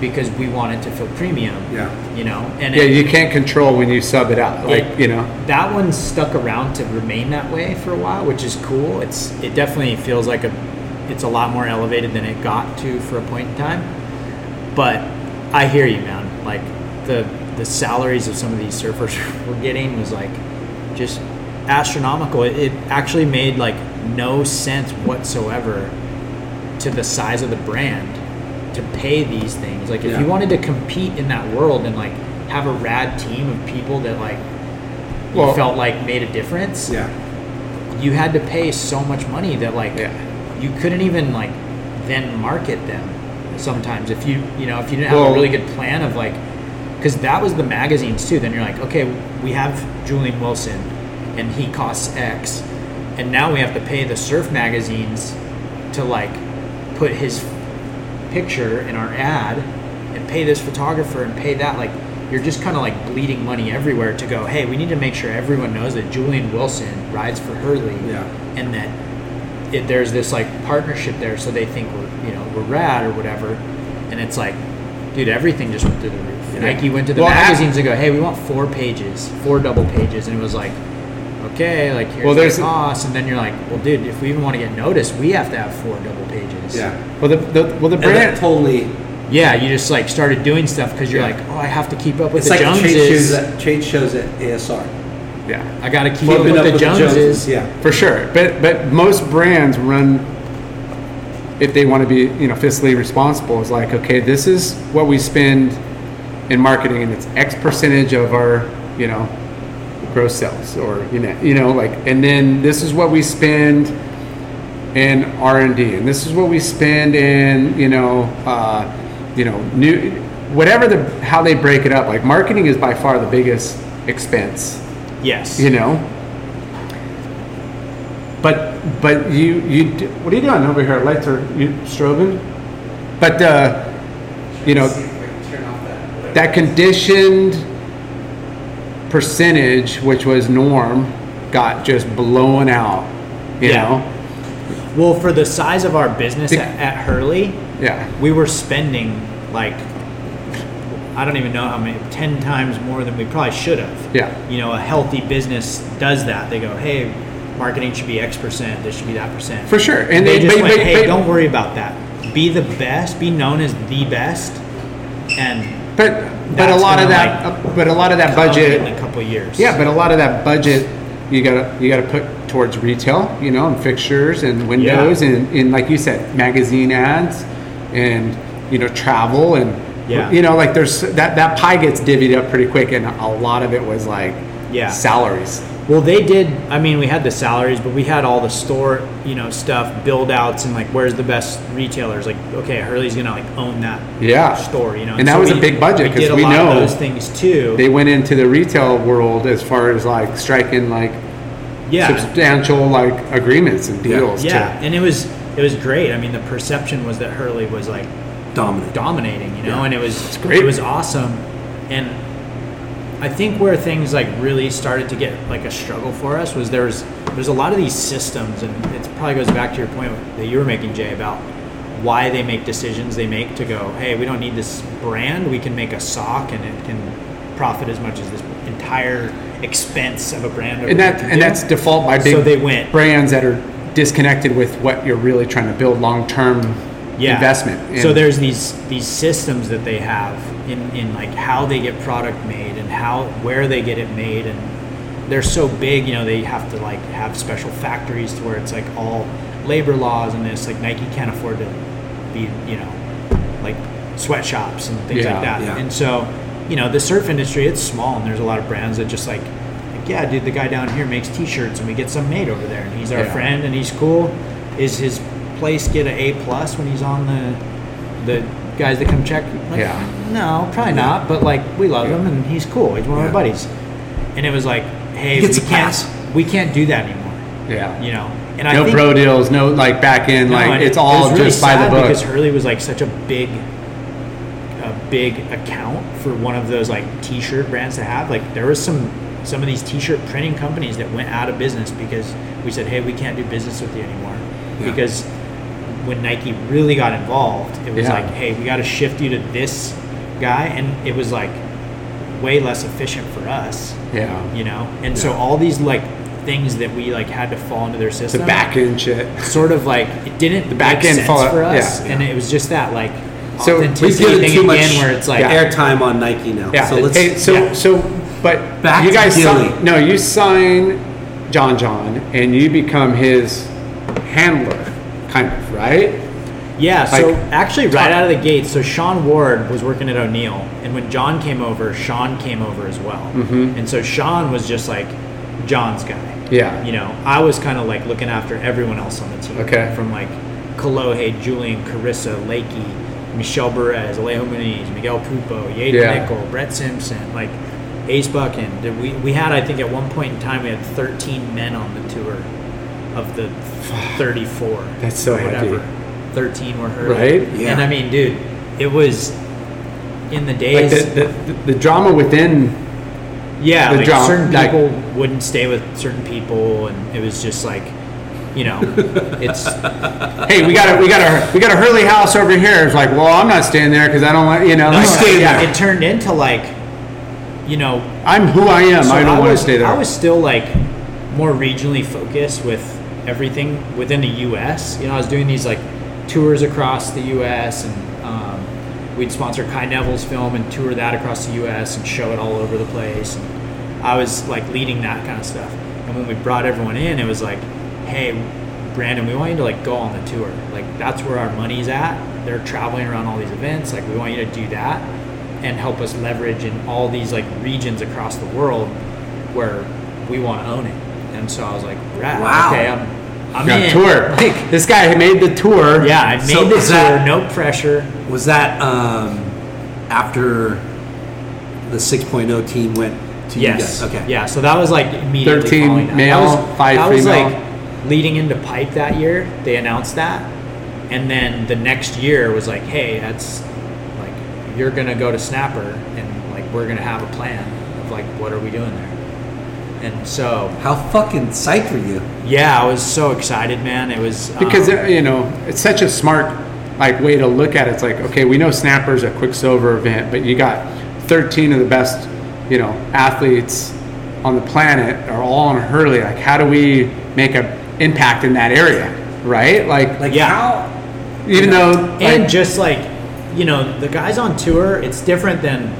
because we want it to feel premium. Yeah. You know, and Yeah, it- you can't control when you sub it out. Like, It- you know. that one stuck around to remain that way for a while, which is cool. It's it definitely feels like a it's a lot more elevated than it got to for a point in time. But I hear you, man. Like the the salaries of some of these surfers were getting was like just astronomical. It, it actually made like no sense whatsoever to the size of the brand to pay these things. Like if Yeah. you wanted to compete in that world and like have a rad team of people that like you Well- felt like made a difference, Yeah. you had to pay so much money that like Yeah. You couldn't even like then market them sometimes if you you know if you didn't have Well- a really good plan of like because that was the magazines too then you're like okay we have julian wilson and he costs x and now we have to pay the surf magazines to like put his picture in our ad and pay this photographer and pay that like you're just kind of like bleeding money everywhere to go hey we need to make sure everyone knows that julian wilson rides for hurley Yeah. and that it, there's this like partnership there so they think we're you know we're rad or whatever and it's like dude everything just went through the roof nike went to the Well, I- magazines and go hey we want four pages four double pages and it was like okay like here's Well, the there's- cost and then you're like well dude if we even want to get noticed we have to have four double pages Yeah. Well, the, the well the And that brand. totally. yeah you just like started doing stuff because you're Yeah. like oh i have to keep up with It's the like the trade shows joneses at trade shows at ASR. Yeah. i gotta keep Keeping up with the joneses Yeah. For sure, but but most brands run if they want to be you know fiscally responsible. Is like okay, this is what we spend in marketing, and it's X percentage of our you know gross sales, or you know you know like, and then this is what we spend in R and D, and this is what we spend in you know uh, you know new whatever the how they break it up. Like marketing is by far the biggest expense yes you know. But but you you what are you doing over here? Lights are you strobing? But uh, you know that conditioned percentage, which was norm, got just blown out. You Yeah. know, well for the size of our business at, at hurley yeah, we were spending like I don't even know how many ten times more than we probably should have. Yeah. You know, a healthy business does that. They go, hey, marketing should be X percent. This should be that percent. for sure. And they they, just went, hey, don't worry about that. Be the best. Be known as the best. And But but a lot of that, uh, but a lot of that budget in a couple years. Yeah, but a lot of that budget you gotta you gotta put towards retail, you know, and fixtures and windows Yeah. and, and like you said, magazine ads and you know travel and Yeah. you know like there's that that pie gets divvied up pretty quick and a lot of it was like Yeah. salaries. Well, they did. I mean, we had the salaries, but we had all the store, you know, stuff, build outs, and like, where's the best retailers? Like, okay, Hurley's gonna like own that Yeah. store, you know. And that so was a big budget, because a we know of those things too. They went into the retail world as far as like striking like yeah, substantial like agreements and deals. yeah, to- and it was it was great. I mean, the perception was that Hurley was like Dominant. dominating, you know, Yeah. and it was great. It was awesome, and I think where things like really started to get like a struggle for us was there's there's a lot of these systems, and it probably goes back to your point that you were making, Jay, about why they make decisions they make to go, hey, we don't need this brand, we can make a sock, and it can profit as much as this entire expense of a brand. and that and do. that's default by big So they went- brands that are disconnected with what you're really trying to build long term yeah. investment. so there's these these systems that they have in in like how they get product made and how where they get it made and they're so big you know they have to like have special factories to where it's like all labor laws and this like Nike can't afford to be you know like sweatshops and things Yeah, like that yeah. and so you know the surf industry it's small and there's a lot of brands that just like like yeah dude the guy down here makes t-shirts and we get some made over there and he's our Yeah. friend and he's cool is his place get an A plus when he's on the the guys that come check? Like, Yeah. No, probably not. But like we love him and he's cool. He's one of Yeah. our buddies. And it was like, hey, He we can't pass. we can't do that anymore. yeah. You know. And I no think, bro deals, no like back end, no, like it's all it really just by the book. because Hurley was like such a big a big account for one of those like t-shirt brands to have. Like there was some some of these t-shirt printing companies that went out of business because we said, "Hey, we can't do business with you anymore." Yeah. Because when Nike really got involved, it was Yeah. like, "Hey, we got to shift you to this guy," and it was like way less efficient for us, yeah. you know. And so all these like things that we like had to fall into their system. The system, back end shit. sort of like it didn't the back make end sense fall- for us, yeah, and it was just that like So, we've We've given thing too much again, where it's like Yeah. airtime on Nike now. Yeah. So let's. hey, so yeah. so but Back you guys Gilly. sign, no, you sign John John and you become his handler, kind of, right? Yeah, so actually, right out of the gate, so Sean Ward was working at O'Neill, and when John came over, Sean came over as well. Mm-hmm. And so Sean was just like John's guy. Yeah. You know, I was kind of like looking after everyone else on the team. Okay. From like Kolohe, Julian, Carissa, Lakey, Michelle Bourez, Alejo Muniz, Miguel Pupo, Yadin Yeah. Nicol, Brett Simpson, like Ace Buchan. Did We, we had, I think, at one point in time, we had 13 men on the tour of the 34. That's so whatever. heavy. 13 were hurt. Right? Yeah. And I mean, dude, it was in the Like days. the, the, the drama within. yeah, the like drama, certain like- people wouldn't stay with certain people, and it was just like, you know, it's Hey, we got a we got a we got a Hurley house over here. It's like, well, I'm not staying there because I don't want you know. No, like, stay yeah, there. It turned into like, you know, I'm who I am. so I don't want was, to stay there. I was still like more regionally focused with everything within the U.S. You know, I was doing these like tours across the U.S. and um, we'd sponsor Kai Neville's film and tour that across the U.S. and show it all over the place. And I was like leading that kind of stuff. And when we brought everyone in, it was like, hey, Brandon, we want you to like go on the tour. Like that's where our money's at. They're traveling around all these events. Like we want you to do that and help us leverage in all these like regions across the world where we want to own it. And so I was like, rad. Wow. Okay, I'm, I'm got in. tour. Like, this guy made the tour. yeah, I made So the is tour. that- no pressure. Was that um, after the 6.0 team went to Yes. you guys? Okay. Yeah. So that was like immediately 13 following that. male, that was, five that was female. like leading into Pipe that year. They announced that, and then the next year was like, hey, that's like you're gonna go to Snapper, and like we're gonna have a plan of like what are we doing there. And so How fucking psyched were you? yeah, I was so excited, man. It was um, because uh, you know it's such a smart like way to look at it. It's like okay, we know Snapper's a Quiksilver event, but you got 13 of the best you know athletes on the planet are all on a Hurley. Like, how do we make an impact in that area, right? Like, Like Yeah. how? even though and like, just like you know the guys on tour it's different than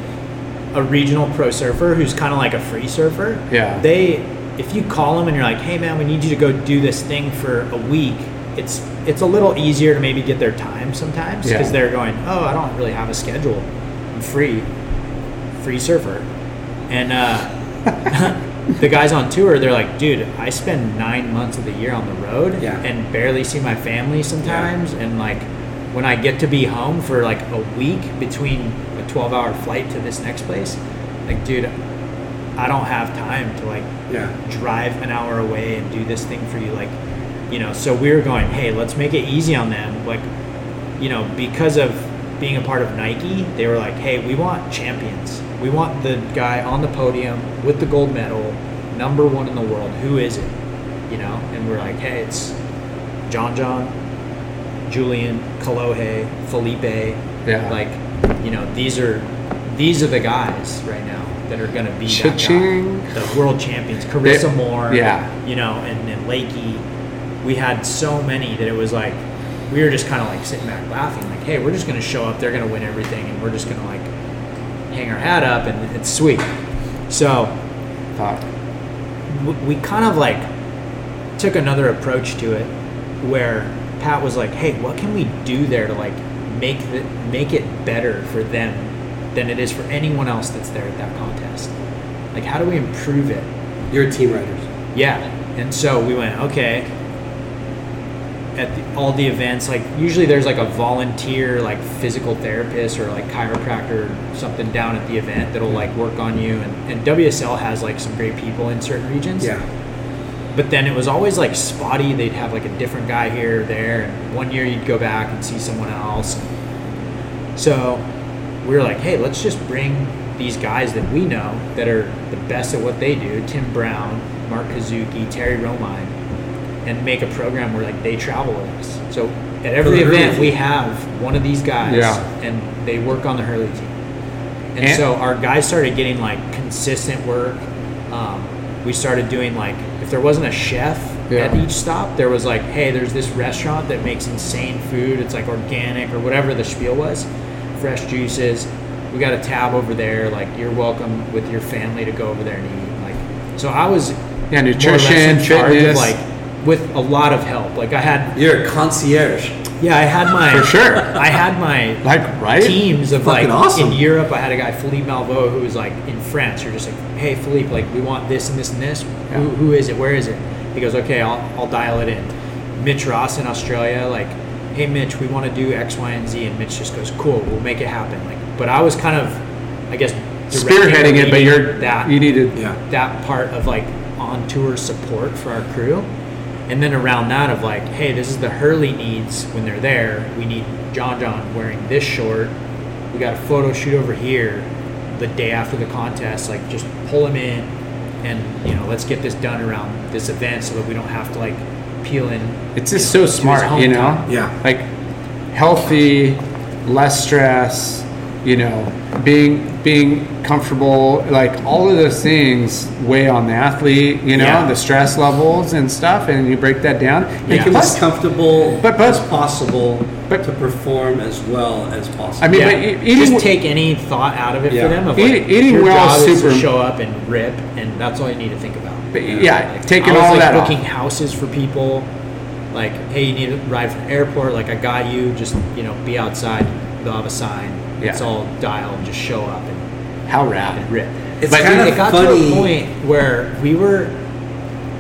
a regional pro surfer who's kind of like a free surfer Yeah. they if you call them and you're like hey man we need you to go do this thing for a week it's it's a little easier to maybe get their time sometimes because Yeah. they're going oh i don't really have a schedule i'm free free surfer and uh the guys on tour they're like dude i spend nine months of the year on the road Yeah. and barely see my family sometimes and like when i get to be home for like a week between 12 hour flight to this next place like dude i don't have time to like Yeah. drive an hour away and do this thing for you like you know so we were going hey let's make it easy on them like you know because of being a part of nike they were like hey we want champions. We want the guy on the podium with the gold medal number one in the world. Who is it? You know? And we're like hey it's john john julian kolohe filipe. Yeah. like you know these are these are the guys right now that are going to be that guy, the world champions. Carissa They- moore yeah. you know, and, and Lakey, we had so many that it was like we were just kind of like sitting back laughing, like, hey, we're just gonna show up, they're gonna win everything, and we're just gonna like hang our hat up, and it's sweet. So we kind of like took another approach to it, where Pat was like, hey, what can we do there to like make the, make it better for them than it is for anyone else that's there at that contest? Like, how do we improve it? You're a team riders. Yeah, and so we went okay. At the, all the events, like usually there's like a volunteer, like physical therapist or like chiropractor or something down at the event that'll like work on you. And, and WSL has like some great people in certain regions. Yeah. But then it was always like spotty. They'd have like a different guy here or there. And one year you'd go back and see someone else. So we were like, hey, let's just bring these guys that we know that are the best at what they do Tim Brown, Mark Kazuki, Terry Romine and make a program where like they travel with us. So at every event, we have one of these guys Yeah. and they work on the Hurley team. And, And- so our guys started getting like consistent work. Um, we started doing like there wasn't a chef Yeah. at each stop, there was like, hey, there's this restaurant that makes insane food. It's like organic or whatever the spiel was, fresh juices. We got a tab over there. Like you're welcome with your family to go over there and eat. Like so, I was yeah, more or less nutrition, in charge fitness. of like with a lot of help. Like I had, You're a concierge. yeah, I had my For sure. I had my Like, right? teams of Fucking like awesome. in Europe. I had a guy Philippe Malveau who was like in France. You're just like, hey Philippe, like we want this and this and this. Who, who is it? Where is it? He goes, okay, I'll I'll dial it in. Mitch Ross in Australia, like, hey Mitch, we want to do X, Y, and Z, and Mitch just goes, cool, we'll make it happen. Like, but I was kind of, I guess, Spearheading it, but you're that you needed Yeah. that part of like on tour support for our crew. And then around that of like, hey, this is the Hurley needs when they're there. We need John John wearing this short. We got a photo shoot over here the day after the contest. Like just pull him in and you know, let's get this done around this event so that we don't have to like peel in. It's just know, so smart, you know? Yeah. Like healthy, less stress, you know, being being comfortable, like all of those things weigh on the athlete, you know, Yeah. the stress levels and stuff, and you break that down. Make And him as comfortable But- but- as possible but- to perform as well as possible. I mean, Yeah, but eating just take any thought out of it Yeah. for them. Of Eat- like, eating your well job is is super- to show up and rip, and that's all you need to think about. but yeah, taking I was all like that off. booking houses for people. Like, hey, you need to ride from airport. Like, I got you. Just you know, be outside. They'll have a sign. It's Yeah. all dialed. Just show up and, How rad. and rip. It's but kind dude, of it got funny. to a point where we were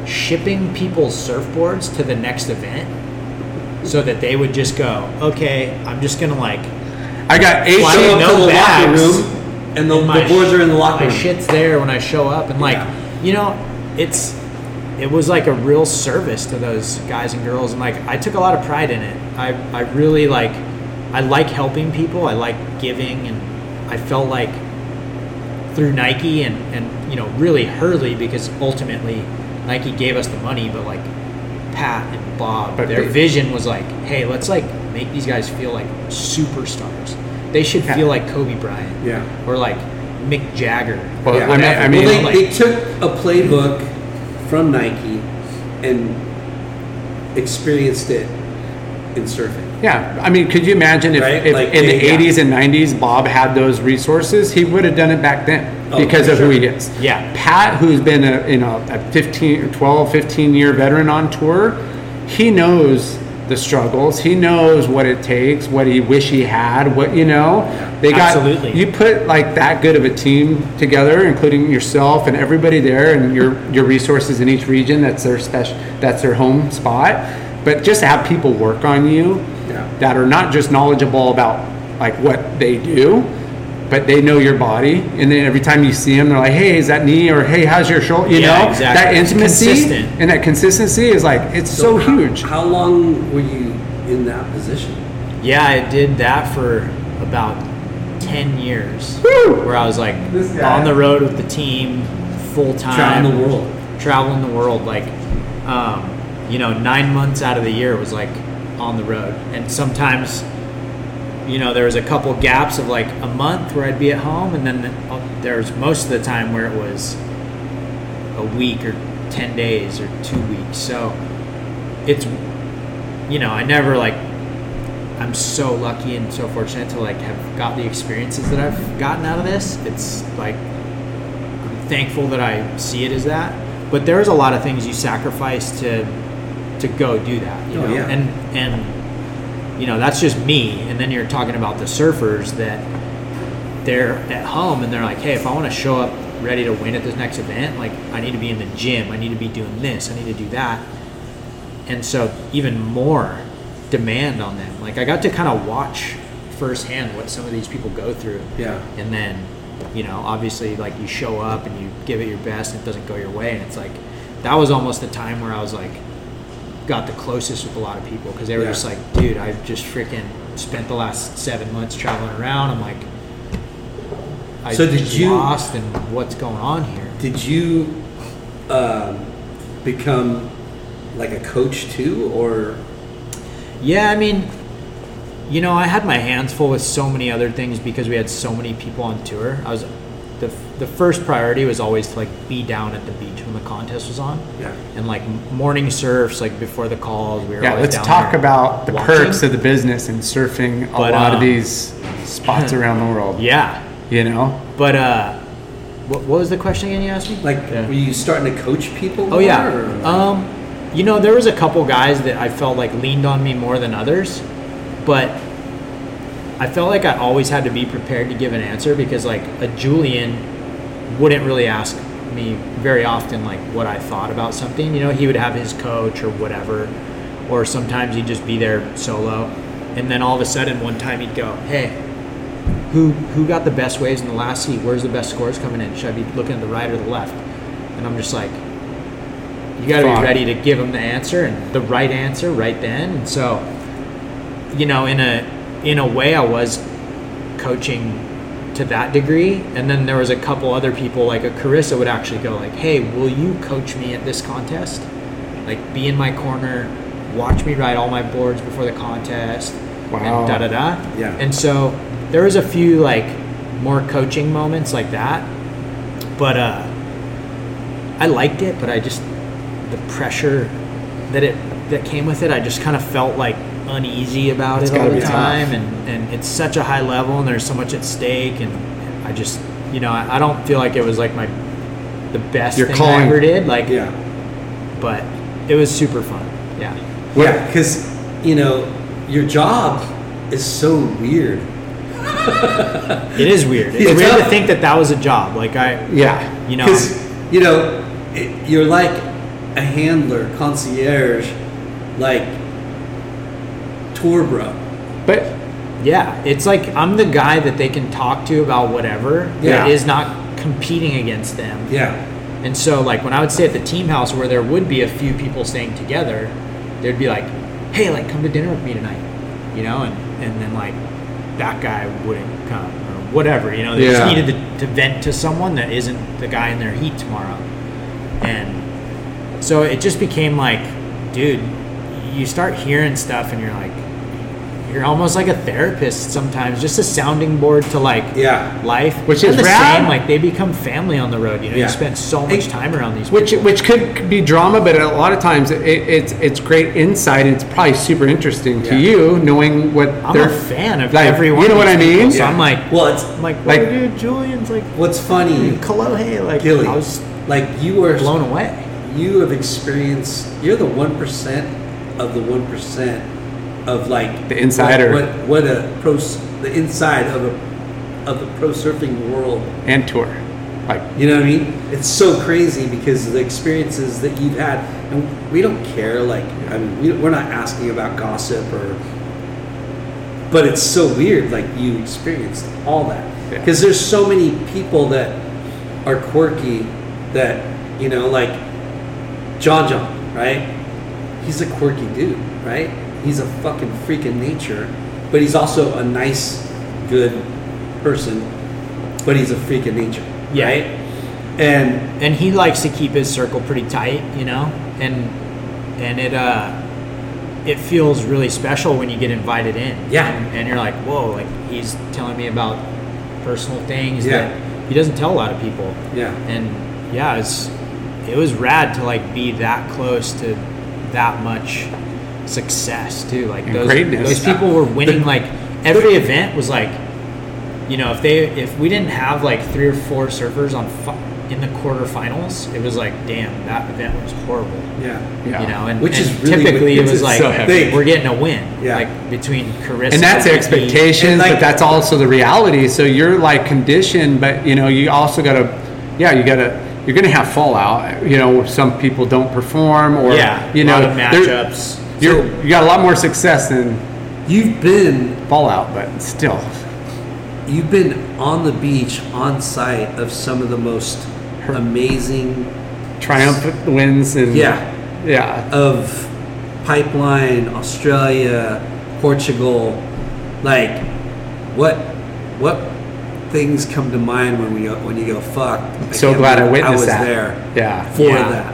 shipping people's surfboards to the next event, so that they would just go, okay, I'm just gonna like I got eight. Why Show up know to the locker room, and the, my the boards are in the locker my room. shit's there when I show up, and like, Yeah. you know, it's it was like a real service to those guys and girls, and like I took a lot of pride in it. I I really like I like helping people. I like giving, and I felt like through Nike and and you know really Hurley because ultimately Nike gave us the money, but like Pat and Bob, But their vision was like, hey, let's like make these guys feel like superstars. They should feel like Kobe Bryant, Yeah. or like Mick Jagger. Well, Yeah. I mean, I mean, well, they, they took a playbook from Nike and experienced it in surfing. Yeah, I mean, could you imagine if, Right? if Like, in the yeah. 80s and 90s Bob had those resources, he would have done it back then Oh, because of who he is. Yeah. Pat, who's been a you know a 15, 12, 15 year veteran on tour, he knows the struggles. He knows what it takes, what he wish he had, what you know. They got Absolutely. you put like that good of a team together, including yourself and everybody there, and your your resources in each region. That's their special. That's their home spot. But just to have people work on you Yeah. that are not just knowledgeable about like what they do, but they know your body. And then every time you see them, they're like, "Hey, is that knee?" or "Hey, how's your shoulder?" You Yeah, know, exactly. that intimacy and that consistency is like it's so, how- huge. How long were you in that position? Yeah, I did that for about ten years, Woo! where I was like This guy. on the road with the team full time, Traveling the world. traveling the world like um, you know nine months out of the year was like on the road. And sometimes you know there was a couple gaps of like a month where i'd be at home and then the, oh, there was most of the time where it was a week or 10 days or two weeks. So it's you know i never like i'm so lucky and so fortunate to like have got the experiences that i've gotten out of this. It's like I'm thankful that I see it as that. But there's a lot of things you sacrifice to to go do that. You Oh, know? yeah. And and you know, that's just me. And then you're talking about the surfers that they're at home and they're like, hey, if I want to show up ready to win at this next event, like I need to be in the gym, I need to be doing this, I need to do that. And so even more demand on them. Like I got to kind of watch firsthand what some of these people go through Yeah. and then you know obviously like you show up and you give it your best and it doesn't go your way and it's like that was almost the time where i was like got the closest with a lot of people because they were Yeah. just like dude i've just freaking spent the last seven months traveling around i'm like i So did you- lost and what's going on here Did you um, become like a coach too, or Yeah, I mean, you know, I had my hands full with so many other things because we had so many people on tour. I was the the first priority was always to like be down at the beach when the contest was on. Yeah. And like morning surfs, like before the calls, we were Yeah, let's down talk there about the watching. perks of the business and surfing a But, lot of um, these spots around the world. Yeah, You know, but uh, what, what was the question again? You asked me. like Yeah. were you starting to coach people? Oh more, yeah. or- Um, you know, there was a couple guys that I felt like leaned on me more than others, but I felt like I always had to be prepared to give an answer because like a Julian wouldn't really ask me very often like what I thought about something. You know, he would have his coach or whatever, or sometimes he'd just be there solo, and then all of a sudden one time he'd go, "Hey, who who got the best waves in the last heat? Where's the best scores coming in? Should I be looking at the right or the left?" And I'm just like, you got to be ready to give him the answer and the right answer right then. And so, you know, in a in a way, I was coaching to that degree. And then there was a couple other people, like a Carissa would actually go like, "Hey, will you coach me at this contest? Like, be in my corner, watch me ride all my boards before the contest, Wow. and da da da." Yeah. And so there was a few like more coaching moments like that, but uh, I liked it. But I just the pressure that it that came with it, I just kind of felt like uneasy about It's it all the be tough. time, and and it's such a high level, and there's so much at stake, and I just you know I, I don't feel like it was like my the best Your thing I calling. ever did, like, Yeah. but it was super fun. Yeah, Yeah, because you know your job is so weird. it is weird. It's It's weird to think that that was a job. Like I, Yeah. you know, you know it, you're like a handler, concierge, like tour bro. But Yeah, it's like I'm the guy that they can talk to about whatever Yeah. that is not competing against them. Yeah. And so, like, when I would stay at the team house where there would be a few people staying together, there'd be like, hey, like, come to dinner with me tonight, you know? And, and then, like, that guy wouldn't come or whatever, you know? They Yeah. just needed to, to vent to someone that isn't the guy in their heat tomorrow. And so it just became like, dude, you start hearing stuff and you're like, you're almost like a therapist sometimes, just a sounding board to like Yeah. life. Which And is the rad. same, like they become family on the road. You know, Yeah. you spend so much time around these which people. which could be drama, but a lot of times it, it's it's great insight. and It's probably super interesting to Yeah. you knowing what I'm they're a fan of like, everyone. You know what I these people, mean? So I'm like, Well, it's I'm like, Like- like, dude, Julian's like, what's funny, Kolohe, like, Gilly. I was like you were blown away. you have experienced you're the one percent of the one percent of like The insider. what, what a pro the inside of a of the pro surfing world. And tour, like you know what i mean? It's so crazy because of the experiences that you've had and we don't care like i mean we, we're not asking about gossip or but it's so weird like you experienced all that. Yeah. because there's so many people that are quirky that you know like john john right? He's a quirky dude right he's a fucking freak in nature but he's also a nice good person but he's a freak in nature Yeah. right and and he likes to keep his circle pretty tight, you know, and and it uh it feels really special when you get invited in. Yeah. and, and you're like, whoa, like he's telling me about personal things Yeah. that he doesn't tell a lot of people. yeah and yeah, it's it was rad to like be that close to that much success too. Like And those greatness. those people were winning. like every event was like, you know, if they if we didn't have like three or four surfers on fi- in the quarterfinals, it was like, damn, that event was horrible. yeah Yeah. You know, and, Which and is really- typically it was like so we're getting a win. Yeah. Like between Carissa and that's the Vicky, expectations, And, like- but that's also the reality. So you're like conditioned, but you know you also got to, yeah, you got to. You're going to have fallout. You know, some people don't perform, or Yeah, you a know, lot of matchups. You're, got a lot more success than you've been fallout, but still, you've been on the beach on site of some of the most amazing triumphant wins and Yeah. yeah. of pipeline australia portugal like what what things come to mind when we when you go fuck I So glad I witnessed I was that. there Yeah. for Yeah. that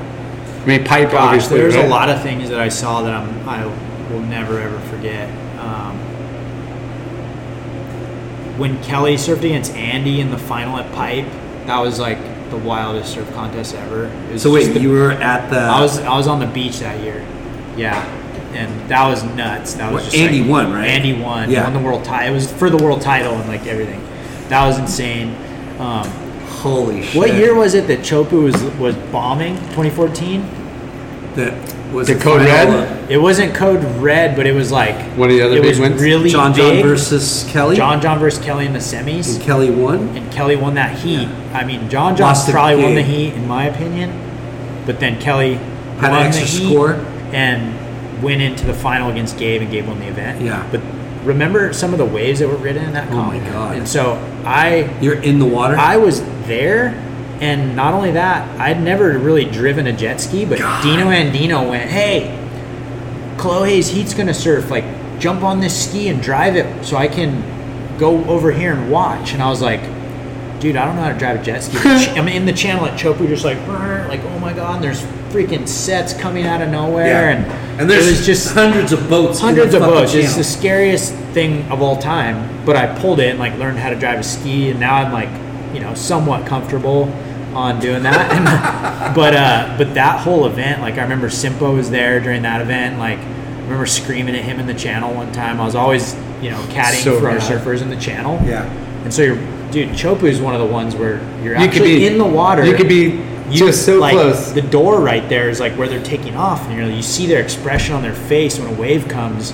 I mean, pipe Gosh, obviously. there's right? a lot of things that I saw that I'm I will never ever forget. Um, when Kelly surfed against Andy in the final at Pipe, that was like the wildest surf contest ever. It was so wait the- you were at the I was I was on the beach that year. Yeah. And that was nuts. That was What, just Andy like- won, right? Andy won. Yeah. Won the world title. It was for the world title and like everything. That was insane. Um, holy shit what year was it that Chopu was was bombing? 2014. that was The Code Red? It wasn't Code Red, but it was like One of the other it big was ones? really John John big. versus Kelly. John John versus Kelly in the semis. and Kelly won. and Kelly won that heat. I mean, John John Lost the probably won the heat in my opinion, but then Kelly Had an won extra the heat score. and went into the final against Gabe, and Gabe won the event. Yeah. but remember some of the waves that were ridden in that Oh my? God. And so I You're in the water. I was there, and not only that, I'd never really driven a jet ski, but Dino Andino went, "Hey, Kolohe's heat's gonna surf. Like, jump on this ski and drive it, so I can go over here and watch." And I was like, "Dude, I don't know how to drive a jet ski." I'm in the channel at Chopu, just like, like, "Oh my god!" And there's freaking sets coming out of nowhere, and and there's just hundreds of boats. hundreds of boats. It's the scariest thing of all time. But I pulled it and like learned how to drive a ski, and now I'm like, you know, somewhat comfortable on doing that. And, but uh, but that whole event, like I remember Simpo was there during that event. Like I remember screaming at him in the channel one time. I was always you know caddying So for our surfers in the channel. Yeah. And so you're, dude, Chopu is one of the ones where you're You could actually be in the water. You could be you- just so like, close. The door right there is like where they're taking off, and you know you see their expression on their face when a wave comes,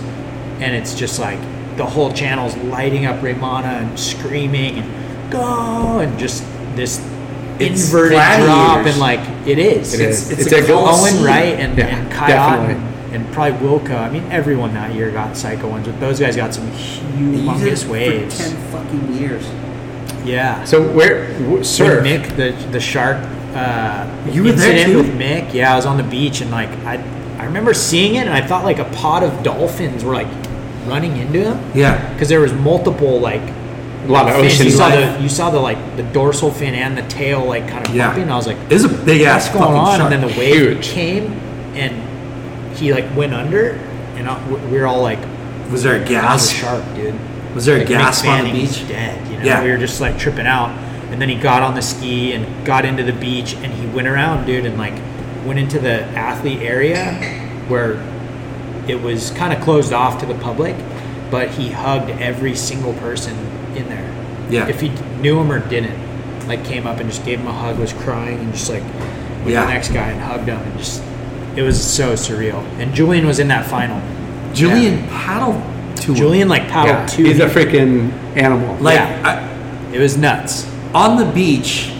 and it's just like the whole channel's lighting up Raimana and screaming and go and just this It's inverted gladiators. drop and like it is. It is. It's It's, a a good Colosseum. Owen Wright and, Yeah, and Kai definitely. Otton and probably Wilko. I mean, everyone that year got psycho ones, but those guys got some humongous waves. for ten fucking years. Yeah. So where w- With surf? Mick, the the shark uh, You were there too? with Mick. Yeah, I was on the beach and like I, I remember seeing it and I thought like a pod of dolphins were like running into him Yeah. because there was multiple like A lot of ocean You saw the you saw the like the dorsal fin and the tail like kind of Yeah. bumping. I was like, It was a big ass going on? shark. And then the wave Huge. came and he like went under and uh, I, we were all like, was there a gas? a shark, dude. Was there a Like, gasp on the beach? Dead. You know, Yeah. we were just like tripping out, and then he got on the ski and got into the beach, and he went around, dude, and like went into the athlete area where it was kind of closed off to the public, but he hugged every single person in there. Yeah. If he knew him or didn't, like came up and just gave him a hug, was crying, and just like with Yeah. the next guy and hugged him, and just it was so surreal. And Julian was in that final. Julian paddled to. Julian like paddled Yeah, two. he's a freaking animal. like Yeah. It was nuts. On the beach.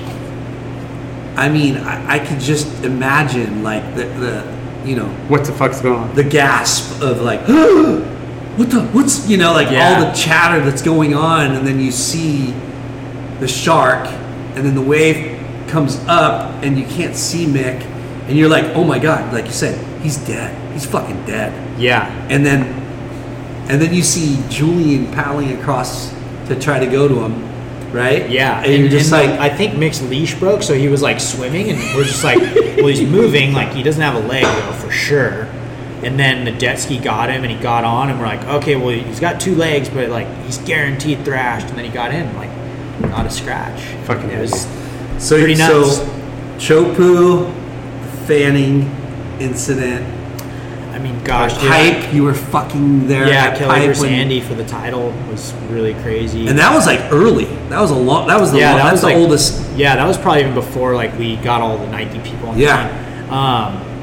I mean, I, I could just imagine like the, the you know what the fuck's going on? the gasp of like what the what's you know like Yeah. all the chatter that's going on and then you see the shark and then the wave comes up and you can't see Mick and you're like oh my god like you said he's dead he's fucking dead Yeah. and then and then you see Julian paddling across to try to go to him right Yeah. and, you're just and, like I think Mick's leash broke, so he was like swimming, and we're just like, well, he's moving, like he doesn't have a leg though for sure. And then the jet ski got him, and he got on, and we're like, okay, well, he's got two legs, but like he's guaranteed thrashed. And then he got in, like not a scratch. Fucking it was so pretty so. Chopu Fanning incident I mean, gosh, dude. pipe. You were fucking there. Yeah, Kelly versus when- Andy for the title was really crazy. and that was like early. That was a long. That was the. yeah, long, that was the oldest. Yeah, that was probably even before like we got all the Nike people on the Yeah. team. Um,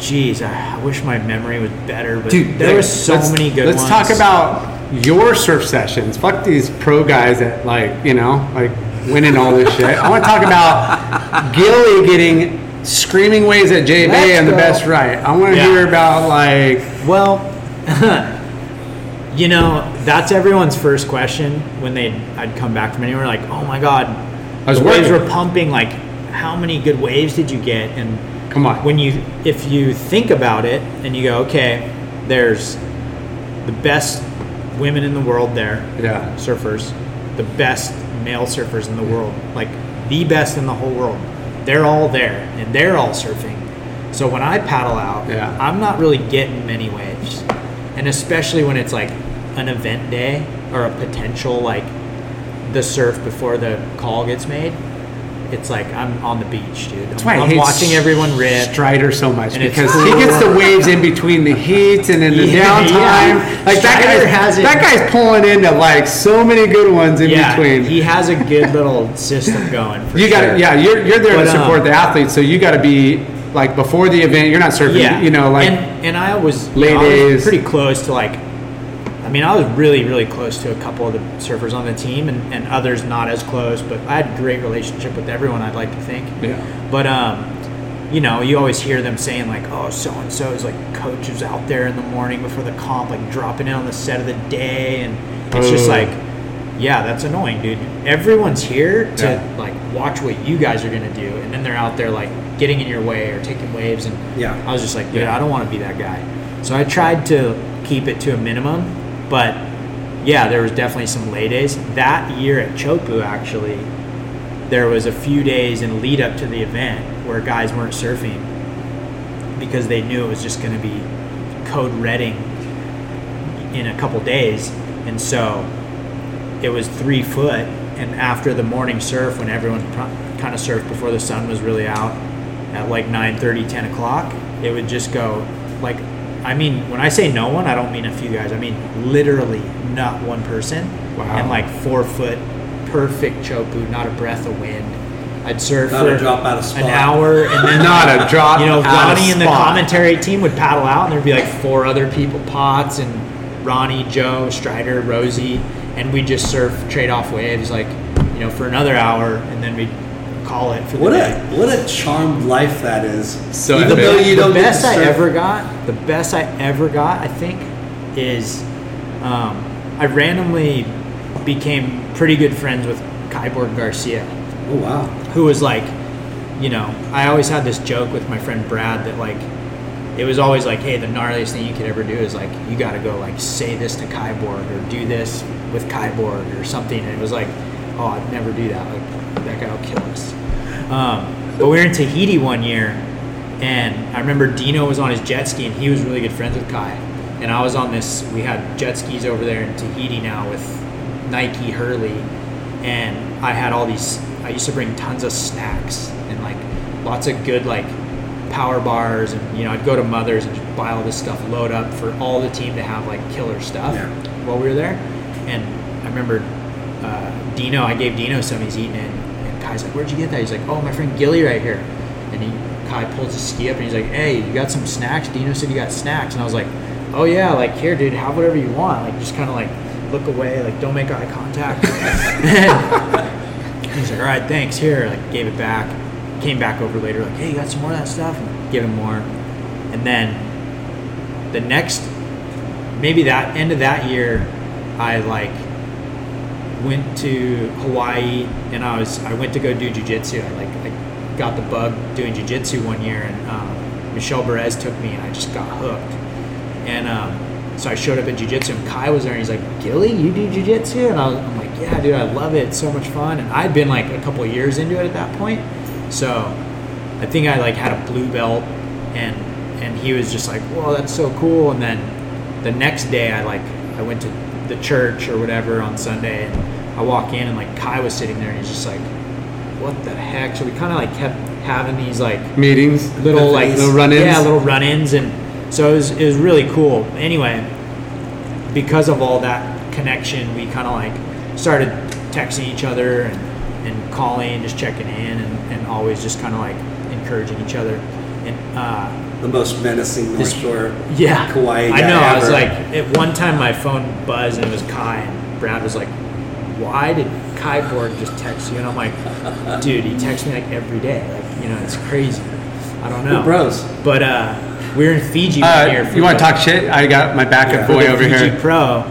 Jeez, I, I wish my memory was better, but Dude, there was so many good let's ones. talk about your surf sessions. Fuck these pro guys that like you know like winning all this shit. I want to talk about Gilly getting screaming waves at JB Let's and the best right. I want to Yeah. hear about like Well, you know, that's everyone's first question when they I'd come back from anywhere like, "Oh my god, I was the waves working. were pumping like how many good waves did you get?" And come on. when you if you think about it and you go, "Okay, there's the best women in the world there, yeah. surfers, the best male surfers in the world, like the best in the whole world. They're all there and they're all surfing. So when I paddle out, Yeah. I'm not really getting many waves. And especially when it's like an event day or a potential like the surf before the call gets made, it's like I'm on the beach, dude. That's I'm, why I I'm hate watching everyone rip. Strider so much And it's because he gets the waves in between the heats and in the Yeah, downtime. yeah. Like that Strider guy has it. That guy's pulling into like so many good ones in yeah, between. he has a good little system going. For you got sure. to yeah. You're you're there But, to support um, the athletes, so you got to be like before the event, you're not surfing. You know, like and, and I was late I was days. pretty close to like. I mean, I was really, really close to a couple of the surfers on the team, and, and others not as close. But I had a great relationship with everyone. I'd like to think. Yeah. But um, you know, you always hear them saying like, "Oh, so and so is like coaches out there in the morning before the comp, like dropping in on the set of the day," and it's just like, yeah, that's annoying, dude. Everyone's here to Yeah. like watch what you guys are gonna do, and then they're out there like getting in your way or taking waves, and Yeah. I was just like, dude, I don't want to be that guy. So I tried to keep it to a minimum, but yeah, there was definitely some lay days. That year at Chopu, actually, there was a few days in lead up to the event where guys weren't surfing because they knew it was just going to be code redding in a couple days, and so it was three foot. And after the morning surf, when everyone kind of surfed before the sun was really out, at like 9 30, 10 o'clock, it would just go like, I mean, when I say no one, I don't mean a few guys. I mean literally not one person. Wow. And like four foot, perfect chopu, not a breath of wind. I'd surf Not a for drop out of spot. an hour, and then Not a drop You know, Ronnie and the commentary team would paddle out, and there'd be like four other people, Potts and Ronnie, Joe, Strider, Rosie, and we'd just surf trade off waves like, you know, for another hour, and then we'd call it for the What day. a what a charmed life that is. So Even though you the don't best I ever got, the best I ever got, I think, is um, I randomly became pretty good friends with Kaiborg Garcia, Oh wow. who was like, you know, I always had this joke with my friend Brad that like, it was always like, hey, the gnarliest thing you could ever do is like, you got to go like say this to Kaiborg or do this with Kaiborg or something. And it was like, oh, I'd never do that. Like that guy will kill us. Um, but we were in Tahiti one year, and I remember Dino was on his jet ski, and he was really good friends with Kai. And I was on this. We had jet skis over there in Tahiti now with Nike Hurley, and I had all these. I used to bring tons of snacks and like lots of good like power bars, and you know I'd go to Mother's and just buy all this stuff, load up for all the team to have like killer stuff Yeah. while we were there. And I remember uh, Dino. I gave Dino some. He's eating it. Kai's like, "Where'd you get that?" He's like, "Oh, my friend Gilly right here." And he Kai pulls his ski up and he's like, "Hey, you got some snacks?" Dino said you got snacks, and I was like, "Oh yeah, like here, dude. Have whatever you want. Like just kind of like look away, like don't make eye contact." He's like, "All right, thanks. Here." Like gave it back. Came back over later, like, "Hey, you got some more of that stuff?" And give him more. And then the next, maybe that end of that year, I like went to Hawaii and I was I went to go do jujitsu. I like I got the bug doing jujitsu one year and um, Michelle Perez took me and I just got hooked. And um, so I showed up at jujitsu and Kai was there and he's like, Gilly, you do jujitsu? And I was, I'm like, yeah, dude, I love it. It's so much fun. And I'd been like a couple years into it at that point. So I think I like had a blue belt and and he was just like, whoa, that's so cool. And then the next day I like I went to the church or whatever on Sunday and I walk in and like Kai was sitting there and he's just like, what the heck? So we kind of like kept having these like meetings, little like little run-ins. Yeah, little run-ins, and so it was it was really cool. Anyway, because of all that connection, we kind of like started texting each other and, and calling, just checking in, and, and always just kind of like encouraging each other. And uh, The most menacing North This- Shore yeah, Kauai I guy know. I was ever. like, at one time my phone buzzed and it was Kai, and Brad was like, "Why did Kai Borg just text you?" And I'm like, "Dude, he texts me like every day. Like, you know, it's crazy. I don't know, We're bros. But uh, we're in Fiji one year. Uh, for you want to talk shit? I got my backup Yeah. boy the over Fiji here. Pro,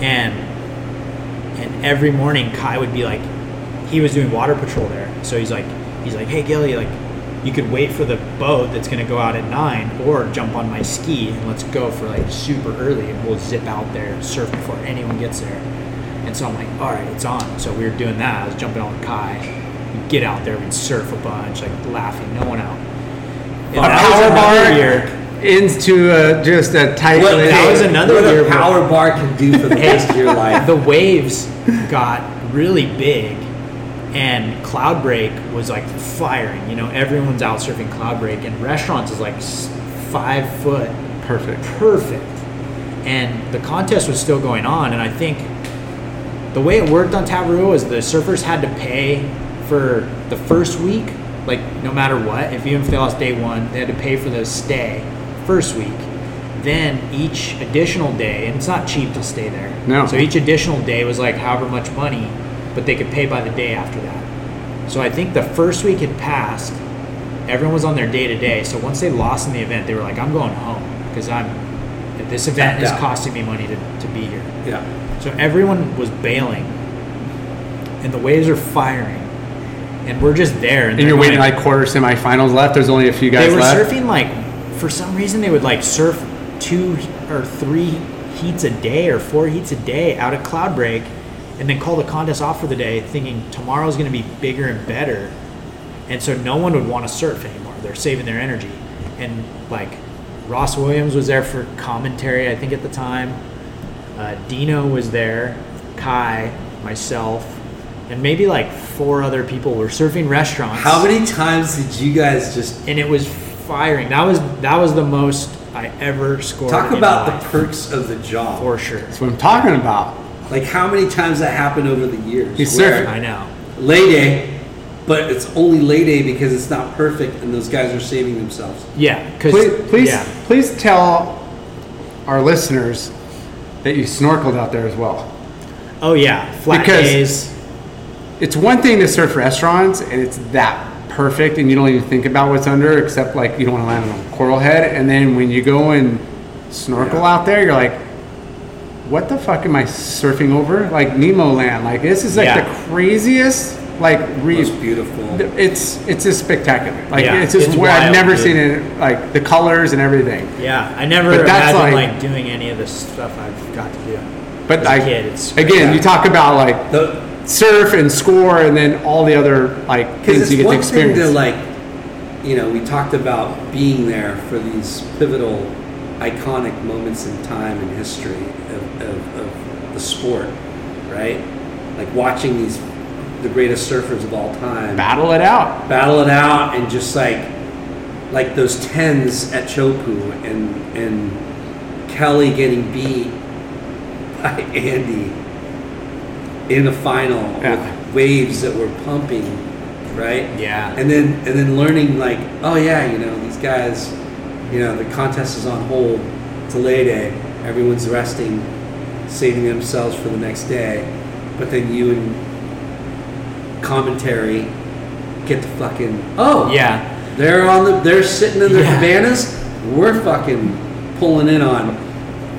and and every morning Kai would be like, he was doing water patrol there, so he's like, he's like, hey Gilly, like, you could wait for the boat that's gonna go out at nine, or jump on my ski and let's go for like super early, and we'll zip out there and surf before anyone gets there. And so I'm like, all right, it's on. So we were doing that. I was jumping on with Kai. We'd get out there, we'd surf a bunch, like laughing, no one out. And A power bar year. into uh, just a tight. What, little- that was another what year a power bar can do for the rest of your life. the waves got really big and Cloudbreak was like firing. You know, everyone's out surfing Cloudbreak, and restaurants is like five foot perfect. perfect. And the contest was still going on, and I think the way it worked on Tavarua was the surfers had to pay for the first week like no matter what, if even if they lost day one, they had to pay for the stay first week. Then each additional day, and it's not cheap to stay there. No. So each additional day was like however much money, but they could pay by the day after that. So I think the first week had passed. Everyone was on their day to day. So once they lost in the event, they were like, "I'm going home because I'm this event is costing me money to, to be here." Yeah. So everyone was bailing, and the waves are firing, and we're just there. And you're waiting like quarter semifinals left. There's only a few guys they were left. surfing like for some reason they would like surf two or three heats a day or four heats a day out of cloud break, and then call the contest off for the day, thinking tomorrow's going to be bigger and better, and so no one would want to surf anymore. They're saving their energy, and like Ross Williams was there for commentary, I think at the time. Uh, Dino was there, Kai, myself, and maybe like four other people were surfing restaurants. How many times did you guys just and it was firing. That was that was the most I ever scored. talk in about my the perks of the job? for sure. That's what I'm talking about. Like how many times that happened over the years? He's where surfing. I know. Lay day, but it's only lay day because it's not perfect and those guys are saving themselves. Yeah, because Please, please, yeah, please tell our listeners that you snorkeled out there as well. oh yeah, flat Because- days. It's one thing to surf restaurants and it's that perfect and you don't even think about what's under except like you don't want to land on a coral head. And then when you go and snorkel Yeah. out there, you're like, what the fuck am I surfing over? Like Nemo land. Like this is like Yeah. the craziest like reef. Most beautiful. It's it's just spectacular. Like Yeah, it's just it's where I've never dude. seen it. Like the colors and everything. Yeah, I never But that's imagined like- like, doing any of the stuff I've got to do. But As a like kid, it's again, you talk about like The, surf and score, and then all the other like things you get to one thing experience. to like, you know, we talked about being there for these pivotal, iconic moments in time and history of, of, of the sport, right? Like watching these, the greatest surfers of all time Battle it out. battle it out and just like, like those tens at Chopu and and Kelly getting beat by Andy in the final Yeah. with waves that were pumping, right? Yeah. And then and then learning like, oh yeah, you know these guys, you know the contest is on hold. It's a lay day. Everyone's resting, saving themselves for the next day. But then you and commentary get to fucking oh Yeah, they're on the they're sitting in their Yeah. cabanas. We're fucking pulling in on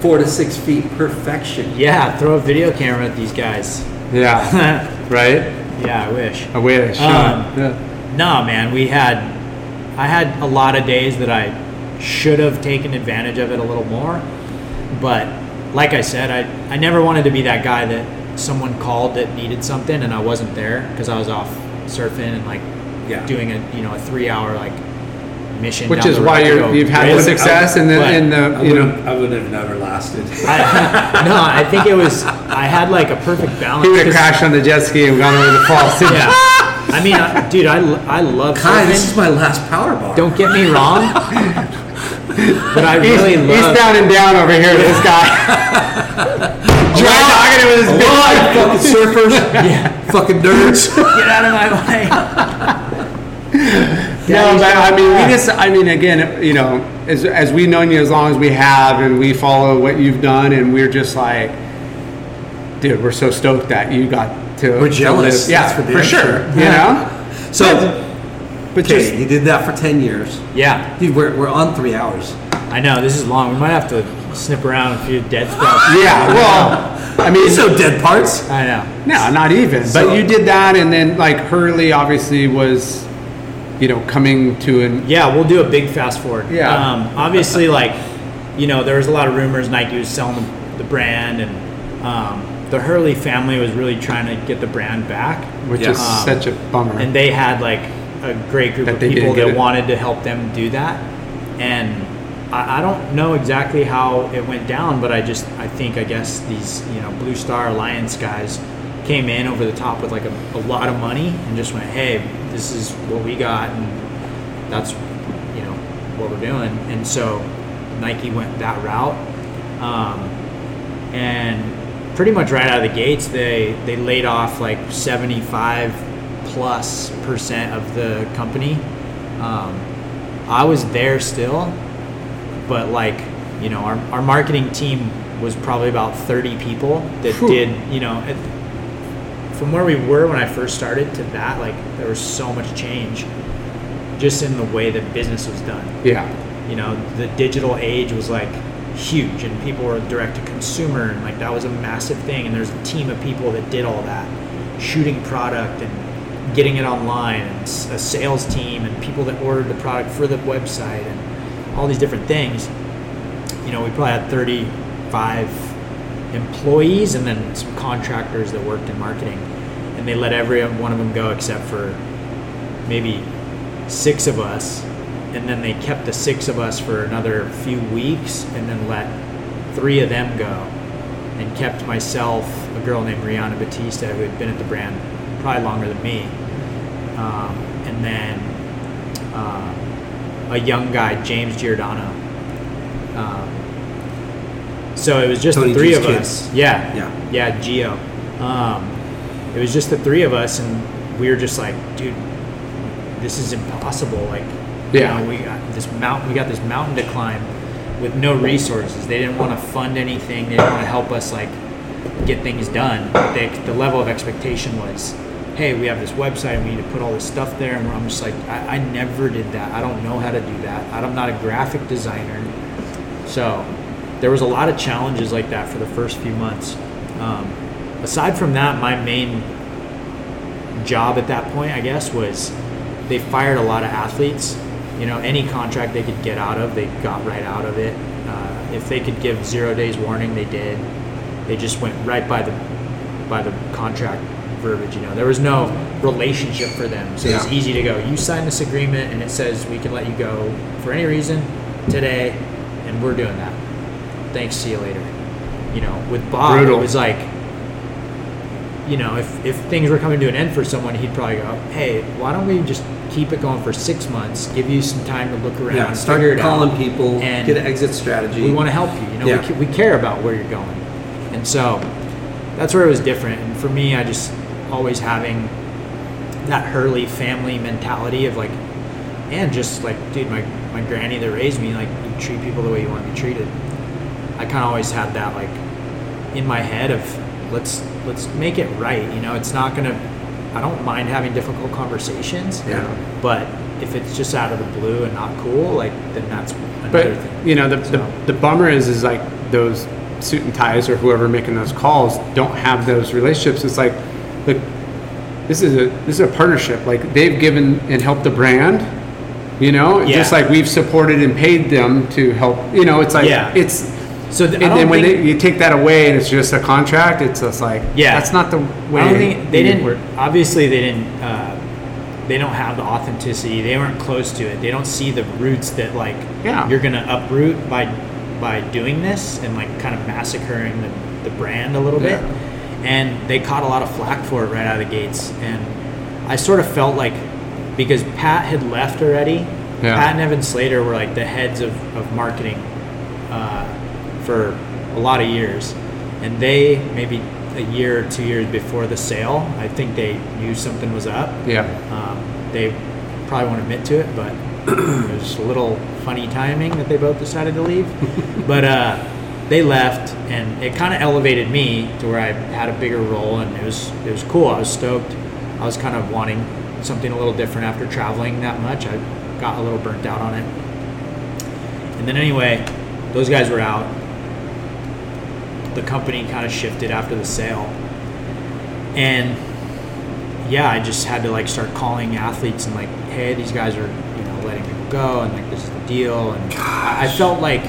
four to six feet perfection. yeah. Throw a video camera at these guys. Yeah. right. yeah, I wish. I wish. Um, yeah. No, man, we had I had a lot of days that I should have taken advantage of it a little more. But like I said, I, I never wanted to be that guy that someone called that needed something and I wasn't there because I was off surfing and like Yeah. doing a you know a three hour like mission. Which is why you're, you've had the success in the But- in the you would, know. I would have never lasted. I, no, I think it was I had like a perfect balance. He would have 'cause- crashed on the jet ski and gone over the falls. Yeah, I mean, I, dude, I, I love Kai, this is my last power bar. Don't get me wrong, but I really He's love. down and down over here. This guy. Dry talking with his big fucking surfers? Yeah. fucking nerds. Get out of my way. No, but I mean, we just, I mean, again, you know, as, as we've known you as long as we have and we follow what you've done and we're just like, dude, we're so stoked that you got to. We're to jealous, live- Yeah, for for, sure. sure. You know? So, But okay, just, you did that for 10 years. Yeah, Dude, we're, we're on three hours. I know this is long. We might have to snip around a few dead spots. yeah, well, I mean, so dead parts. I know. no, not even. So- but you did that and then like Hurley obviously was, you know, coming to an, Yeah, we'll do a big fast forward. Yeah. Um, obviously, like, you know, there was a lot of rumors Nike was selling the, the brand, and um, the Hurley family was really trying to get the brand back. which Yeah. is Um, such a bummer. and they had like a great group That of people that it. wanted to help them do that. And I, I don't know exactly how it went down but i just i think i guess these you know blue star alliance guys came in over the top with like a, a lot of money and just went hey this is what we got and that's you know what we're doing. And so nike went that route. Um, and pretty much right out of the gates they they laid off like 75 plus percent of the company. Um, I was there still, but like, you know, our, our marketing team was probably about 30 people that Phew. did, you know, it, from where we were when I first started to that, like, there was so much change just in the way that business was done Yeah. you know the digital age was like huge and people were direct to consumer and like that was a massive thing and there's a team of people that did all that shooting product and getting it online and a sales team and people that ordered the product for the website and all these different things. You know we probably had 35 employees and then some contractors that worked in marketing and they let every one of them go except for maybe six of us and then they kept the six of us for another few weeks and then let three of them go and kept myself a girl named rihanna batista who had been at the brand probably longer than me um, and then uh, a young guy james giordano um, so it was just Tony the three G's of kid. us yeah Yeah. yeah geo um, it was just the three of us and we were just like dude this is impossible. Like, Yeah. you know, we got this mountain, we got this mountain to climb with no resources. They didn't want to fund anything. They didn't want to help us like get things done. They, the level of expectation was, hey, we have this website and we need to put all this stuff there. And I'm just like, I, I never did that. I don't know how to do that. I'm not a graphic designer. So there was a lot of challenges like that for the first few months. Um, aside from that, my main job at that point, I guess, was they fired a lot of athletes. You know, any contract they could get out of, they got right out of it. Uh, if they could give zero days warning, they did. They just went right by the by the contract verbiage. You know, there was no relationship for them, so it was easy to go. You sign this agreement, and it says we can let you go for any reason today, and we're doing that. Thanks. See you later. You know, with Bob, Brutal. it was like you know, if, if things were coming to an end for someone, he'd probably go, hey, why don't we just keep it going for six months, give you some time to look around, Yeah, start calling out, people, and get an exit strategy. we want to help you. You know, Yeah. we, we care about where you're going. And so that's where it was different. And for me, I just always having that Hurley family mentality of like, and just like, dude, my, my granny that raised me, like, you treat people the way you want to be treated. I kind of always had that like in my head of let's let's make it right. You know, it's not gonna. I don't mind having difficult conversations. Yeah. But if it's just out of the blue and not cool, like then that's another But thing. you know, the, So- the, the bummer is, is like those suit and ties or whoever making those calls don't have those relationships. It's like, look, this is a this is a partnership. Like they've given and helped the brand, you know, just like we've supported and paid them to help. You know, it's like Yeah. it's. So th- And then when they, you take that away and it's just a contract, it's just like, Yeah. that's not the way. I don't think they didn't. work. Obviously, they didn't. Uh, they don't have the authenticity. They weren't close to it. They don't see the roots that like Yeah. you're gonna uproot by by doing this and like kind of massacring the, the brand a little bit. And they caught a lot of flack for it right out of the gates. And I sort of felt like because Pat had left already, Yeah. Pat and Evan Slater were like the heads of, of marketing uh, for a lot of years. And they, maybe a year or two years before the sale, I think they knew something was up. Yeah. Um, they probably won't admit to it, but it was a little funny timing that they both decided to leave. but uh, they left, and it kind of elevated me to where I had a bigger role, and it was it was cool. I was stoked. I was kind of wanting something a little different after traveling that much. I got a little burnt out on it. And then anyway, those guys were out. The company kind of shifted after the sale. And yeah, I just had to like start calling athletes and like, hey, these guys are, you know, letting people go and like this is the deal. And I I felt like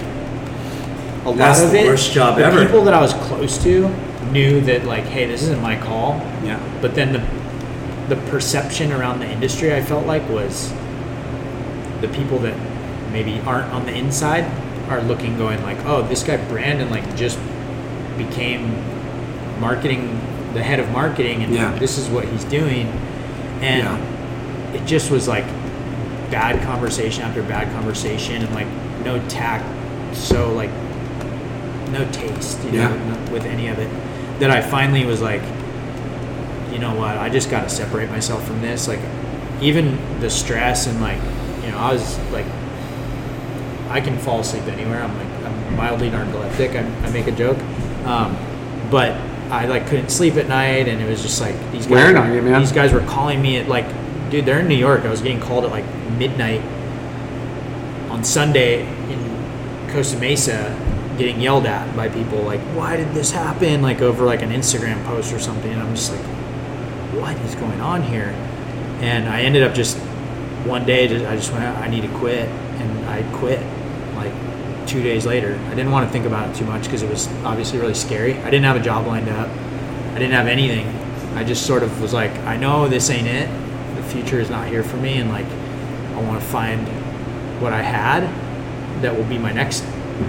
a lot of the it, worst job the ever. people that I was close to knew that like, hey, this isn't my call. Yeah. But then the the perception around the industry I felt like was the people that maybe aren't on the inside are looking going like, oh, this guy Brandon like just became marketing the head of marketing and Yeah. this is what he's doing. And Yeah. it just was like bad conversation after bad conversation and like no tact so like no taste you Yeah. know with any of it that i finally was like you know what, I just got to separate myself from this. Like, even the stress and like, you know, I was like, I can fall asleep anywhere. I'm like, I'm mildly narcoleptic. I, I make a joke, um, but I like couldn't sleep at night, and it was just like these guys. Wearing on you, man. These guys were calling me at like, dude, they're in New York. I was getting called at like midnight on Sunday in Costa Mesa, getting yelled at by people like, why did this happen? Like over like an Instagram post or something, and I'm just like, what is going on here? And I ended up just one day, I just went, I need to quit, and I quit like two days later. I didn't want to think about it too much because it was obviously really scary. I didn't have a job lined up. I didn't have anything. I just sort of was like, I know this ain't it. The future is not here for me, and like, I want to find what I had that will be my next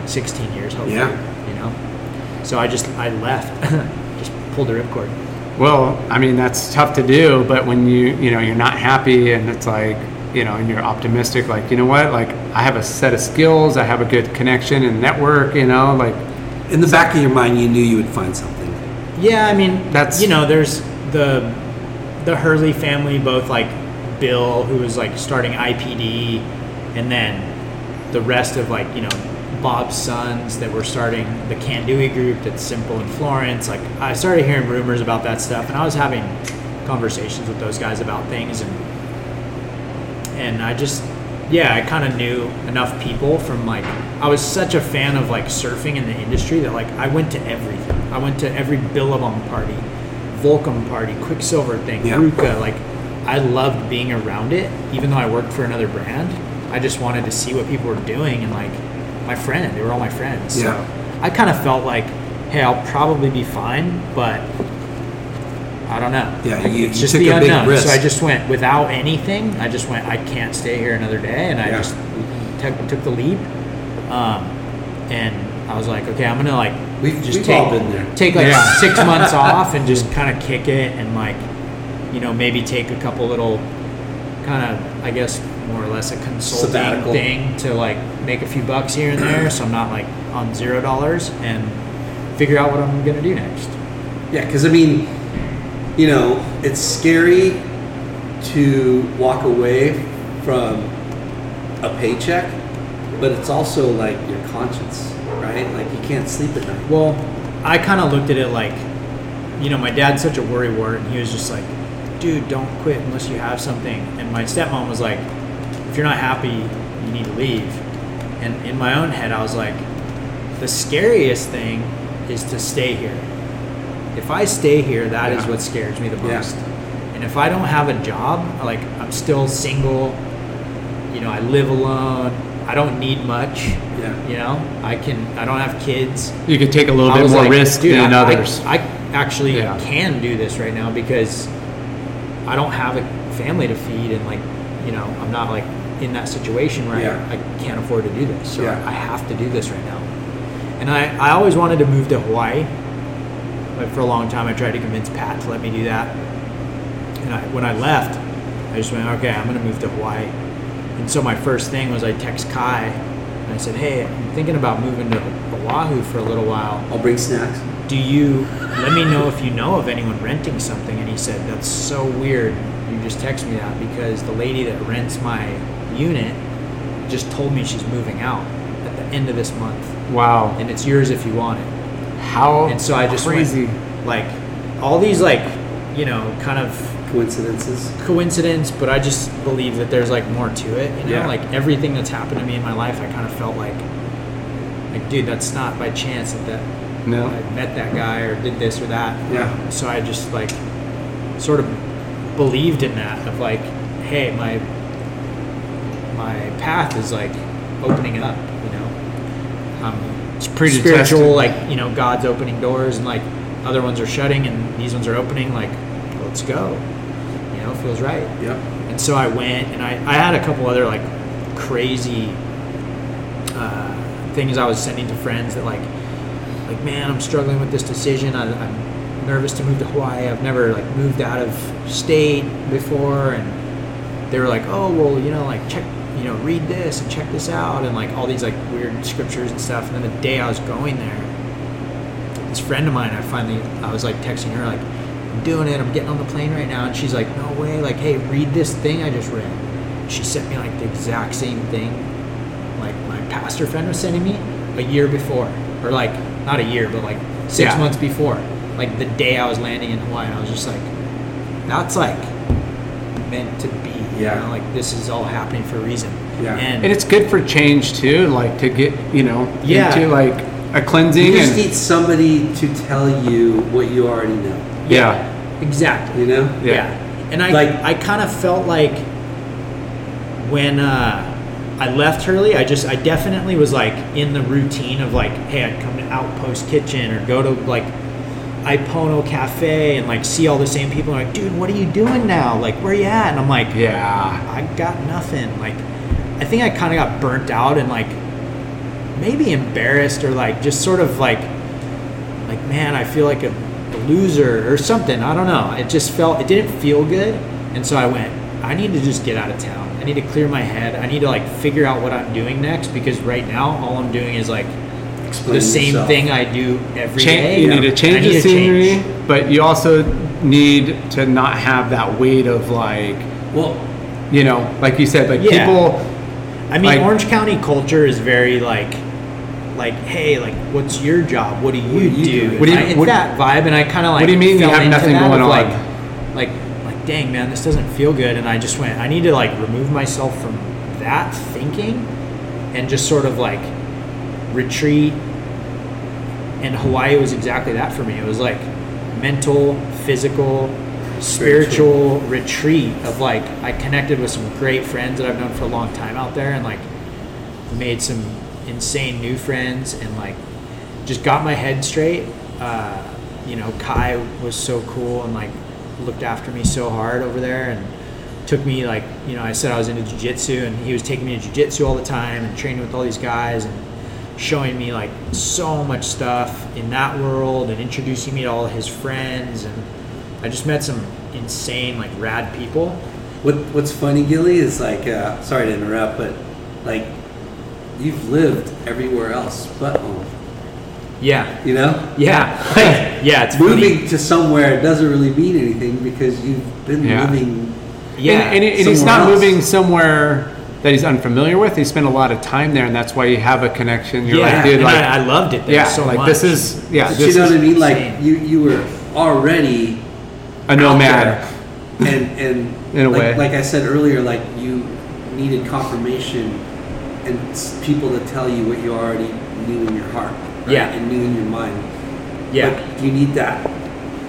16 years, hopefully. Yeah. You know. So I just I left, just pulled the ripcord. Well, I mean that's tough to do, but when you you know you're not happy and it's like you know and you're optimistic, like you know what, like I have a set of skills, I have a good connection and network, you know, like In the back of your mind, you knew you would find something. Yeah, I mean, That's- you know, there's the the Hurley family, both like Bill, who was like starting IPD, and then the rest of like you know Bob's sons that were starting the Kandui group that's Simple in Florence. Like I started hearing rumors about that stuff, and I was having conversations with those guys about things, and and I just yeah, I kind of knew enough people from like I was such a fan of like surfing in the industry that like I went to everything. I went to every Billabong party, Volcom party, Quiksilver thing, Yeah. RVCA. Like I loved being around it, even though I worked for another brand. I just wanted to see what people were doing and like my friend. They were all my friends. Yeah. So I kind of felt like, hey, I'll probably be fine, but I don't know. Yeah, you- it's you just took the a big unknown. risk. So I just went without anything. I just went. I can't stay here another day, and I Yeah. just took, took the leap. Um, and I was like, okay, I'm gonna like We've- just we've take all been there. take like Yeah. six months off and just kind of kick it and like, you know, maybe take a couple little kind of I guess more or less a consulting Sabbatical. thing to like make a few bucks here and there, so I'm not like on zero dollars and figure out what I'm gonna do next. Yeah, because I mean, you know, it's scary to walk away from a paycheck, but it's also like your conscience, right? Like you can't sleep at night. Well, I kind of looked at it like, you know, my dad's such a worrywart, and he was just like, dude, don't quit unless you have something. And my stepmom was like, if you're not happy, you need to leave. And in my own head, I was like, the scariest thing is to stay here. If I stay here, that is Yeah. what scares me the Yeah. most. And if I don't have a job, like I'm still single, you know, I live alone, I don't need much. Yeah. You know, I can. I don't have kids. you could take a little I bit more like, risk dude, than I, others. I, I actually Yeah. can do this right now because I don't have a family to feed, and like, you know, I'm not like in that situation where Yeah. I, I can't afford to do this. So Yeah. I have to do this right now. And I, I always wanted to move to Hawaii. Like for a long time, I tried to convince Pat to let me do that. And I, when I left, I just went, okay, I'm going to move to Hawaii. And so my first thing was I text Kai and I said, hey, I'm thinking about moving to Oahu for a little while I'll bring snacks. do you let me know if you know of anyone renting something and he said that's so weird you just text me that because the lady that rents my unit just told me she's moving out at the end of this month wow, and it's yours if you want it how and so i just crazy. went like all these like you know kind of Coincidences. coincidence but i just believe that there's like more to it you know Yeah. like everything that's happened to me in my life i kind of felt like like dude that's not by chance that that No. I met that guy or did this or that. Yeah. So I just like sort of believed in that of like, hey, my my path is like opening up, you know. Um, It's pretty spiritual, like you know, God's opening doors, and like other ones are shutting, and these ones are opening. Like, let's go. You know, feels right. Yep. And so I went, and I, I had a couple other like crazy uh, things I was sending to friends that like, like man, I'm struggling with this decision. I, I'm nervous to move to Hawaii. I've never like moved out of state before, and they were like, oh well, you know, like check, you know, read this and check this out, and like all these like weird scriptures and stuff. And then the day I was going there, this friend of mine, I finally, I was like texting her like, I'm doing it. I'm getting on the plane right now." And she's like, "No way! Like, hey, read this thing I just read." She sent me like the exact same thing, like my pastor friend was sending me a year before, or like not a year, but like six Yeah. months before, like the day I was landing in Hawaii. And I was just like, "That's like meant to be." Yeah. You know, like this is all happening for a reason. Yeah. And, And it's good for change too, like to get you know Yeah. into like a cleansing You just and need somebody to tell you what you already know. yeah, exactly. You know? Yeah. Yeah. And I Like- I kind of felt like when uh, I left Hurley, I just I definitely was like in the routine of like, hey, I'd come to Outpost Kitchen or go to like Ipono Cafe and like see all the same people. And like, dude, what are you doing now? Like, where you at? And I'm like, yeah, I got nothing. Like, I think I kind of got burnt out and like maybe embarrassed or like just sort of like, like man, I feel like a, a loser or something. I don't know. It just felt it didn't feel good, and so I went. I need to just get out of town. I need to clear my head. I need to like figure out what I'm doing next because right now all I'm doing is like Explain the same yourself. thing I do every day. Change, you need to change need the scenery, change. but you also need to not have that weight of like Well, you know, like you said, like Yeah. people. I mean, Like- Orange County culture is very like, like, hey, like, what's your job? What do you, do you do? do? What do you- I- it's what- that vibe, and I kind of like. What do you mean you have nothing that going on? Like, like, like, dang man, this doesn't feel good, and I just went. I need to like remove myself from that thinking, and just sort of like retreat. And Hawaii was exactly that for me. It was like mental, physical, spiritual retreat of like I connected with some great friends that I've known for a long time out there and like made some insane new friends and like just got my head straight. Uh, you know, Kai was so cool and like looked after me so hard over there and took me like, you know, I said I was into jujitsu and he was taking me to jujitsu all the time and training with all these guys and showing me like so much stuff in that world and introducing me to all his friends and I just met some insane like rad people. what what's funny, Gilly, is like, uh, sorry to interrupt, but like, you've lived everywhere else but home. Yeah. You know? Yeah. yeah, it's Moving funny. to somewhere doesn't really mean anything because you've been Yeah. living. Yeah. and, and, and he's somewhere not else. moving somewhere that he's unfamiliar with. He spent a lot of time there, and that's why you have a connection. You're yeah, like, dude, and like, I, I loved it there yeah, so like much. this is, yeah, this you know is what I mean? Like insane. you, you were already a nomad. and and In a like, way. like I said earlier, like you needed confirmation and people to tell you what you already knew in your heart, right? Yeah. and knew in your mind. yeah. But you need that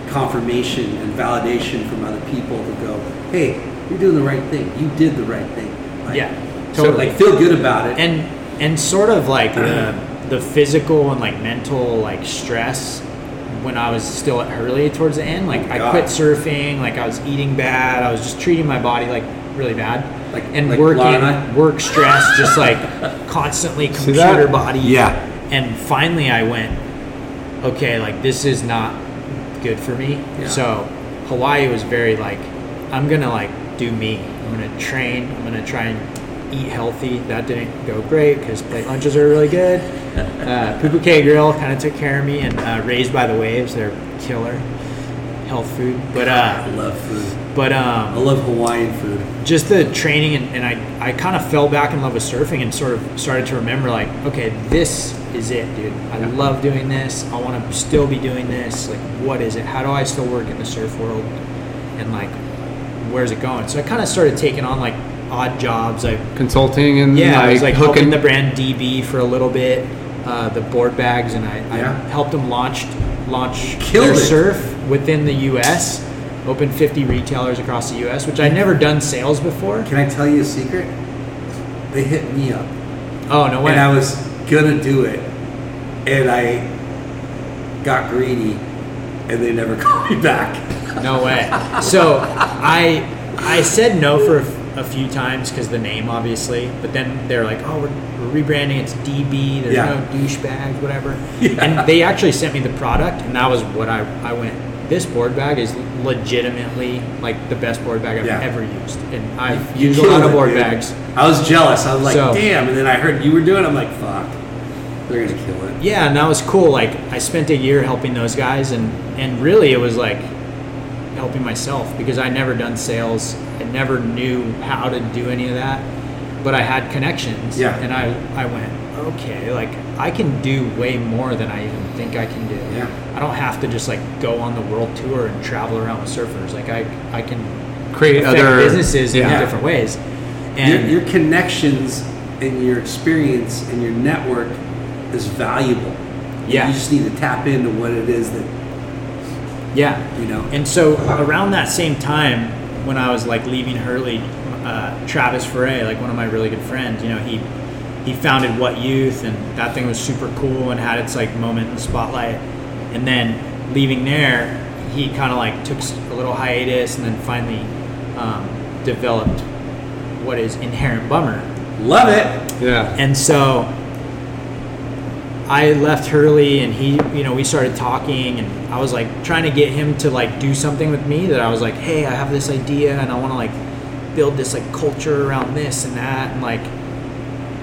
confirmation and validation from other people to go, hey, you're doing the right thing. You did the right thing. Like, Yeah, So totally. like feel good about it. and and sort of like the the physical and like mental like stress when I was still at Hurley towards the end. Like oh, I God. quit surfing. Like I was eating bad. I was just treating my body like really bad. Like- and like working Laura work stress, just like constantly computer body. Yeah. And finally, I went, okay, like this is not good for me. Yeah. So Hawaii was very like, I'm gonna like do me. I'm gonna train. I'm gonna try and eat healthy. That didn't go great because plate lunches are really good. Uh, Pupukea Grill kind of took care of me, and uh, Raised by the Waves, they're killer health food. But I uh, love food. but I um, love Hawaiian food. just the training and, and I, I kind of fell back in love with surfing and sort of started to remember like okay this is it dude i love doing this i want to still be doing this like what is it how do i still work in the surf world and like where's it going so i kind of started taking on like odd jobs i Consulting and yeah i was like hooking helping the brand db for a little bit uh, the board bags and i, I helped them launch launch Killed their it. surf within the us opened 50 retailers across the us which i'd never done sales before Can I tell you a secret? They hit me up. oh no way and I was gonna do it, and I got greedy, and they never called me back. No way. So I I said no for a few times because the name obviously, but then they're like, oh, we're, we're rebranding. It's DB. There's Yeah. no douchebags, whatever. Yeah. And they actually sent me the product, and that was what I I went. This board bag is legitimately like the best board bag I've Yeah. ever used, and I've used a lot of board dude. bags. I was jealous. I was like, So- damn. And then I heard you were doing. it. I'm like, fuck. They're gonna kill it. Yeah, and that was cool. Like I spent a year helping those guys, and and really it was like helping myself because I never done sales. I never knew how to do any of that, but I had connections. Yeah. And I I went okay, like I can do way more than I even think I can do. Yeah. I don't have to just like go on the world tour and travel around with surfers. Like I I can Create other businesses in yeah. different ways. your, And your connections and your experience and your network is valuable. Yeah. You just need to tap into what it is that yeah, you know. And so around that same time, when I was like leaving Hurley, uh, Travis Ferré, like one of my really good friends, you know, he he founded What Youth, and that thing was super cool and had its like moment in the spotlight. And then leaving there, he kind of like took a little hiatus, and then finally um, developed what is Inherent Bummer. Love it. Yeah. And so I left Hurley and he, you know, we started talking and I was like trying to get him to like do something with me that I was like, hey, I have this idea and I want to like build this like culture around this and that. And like,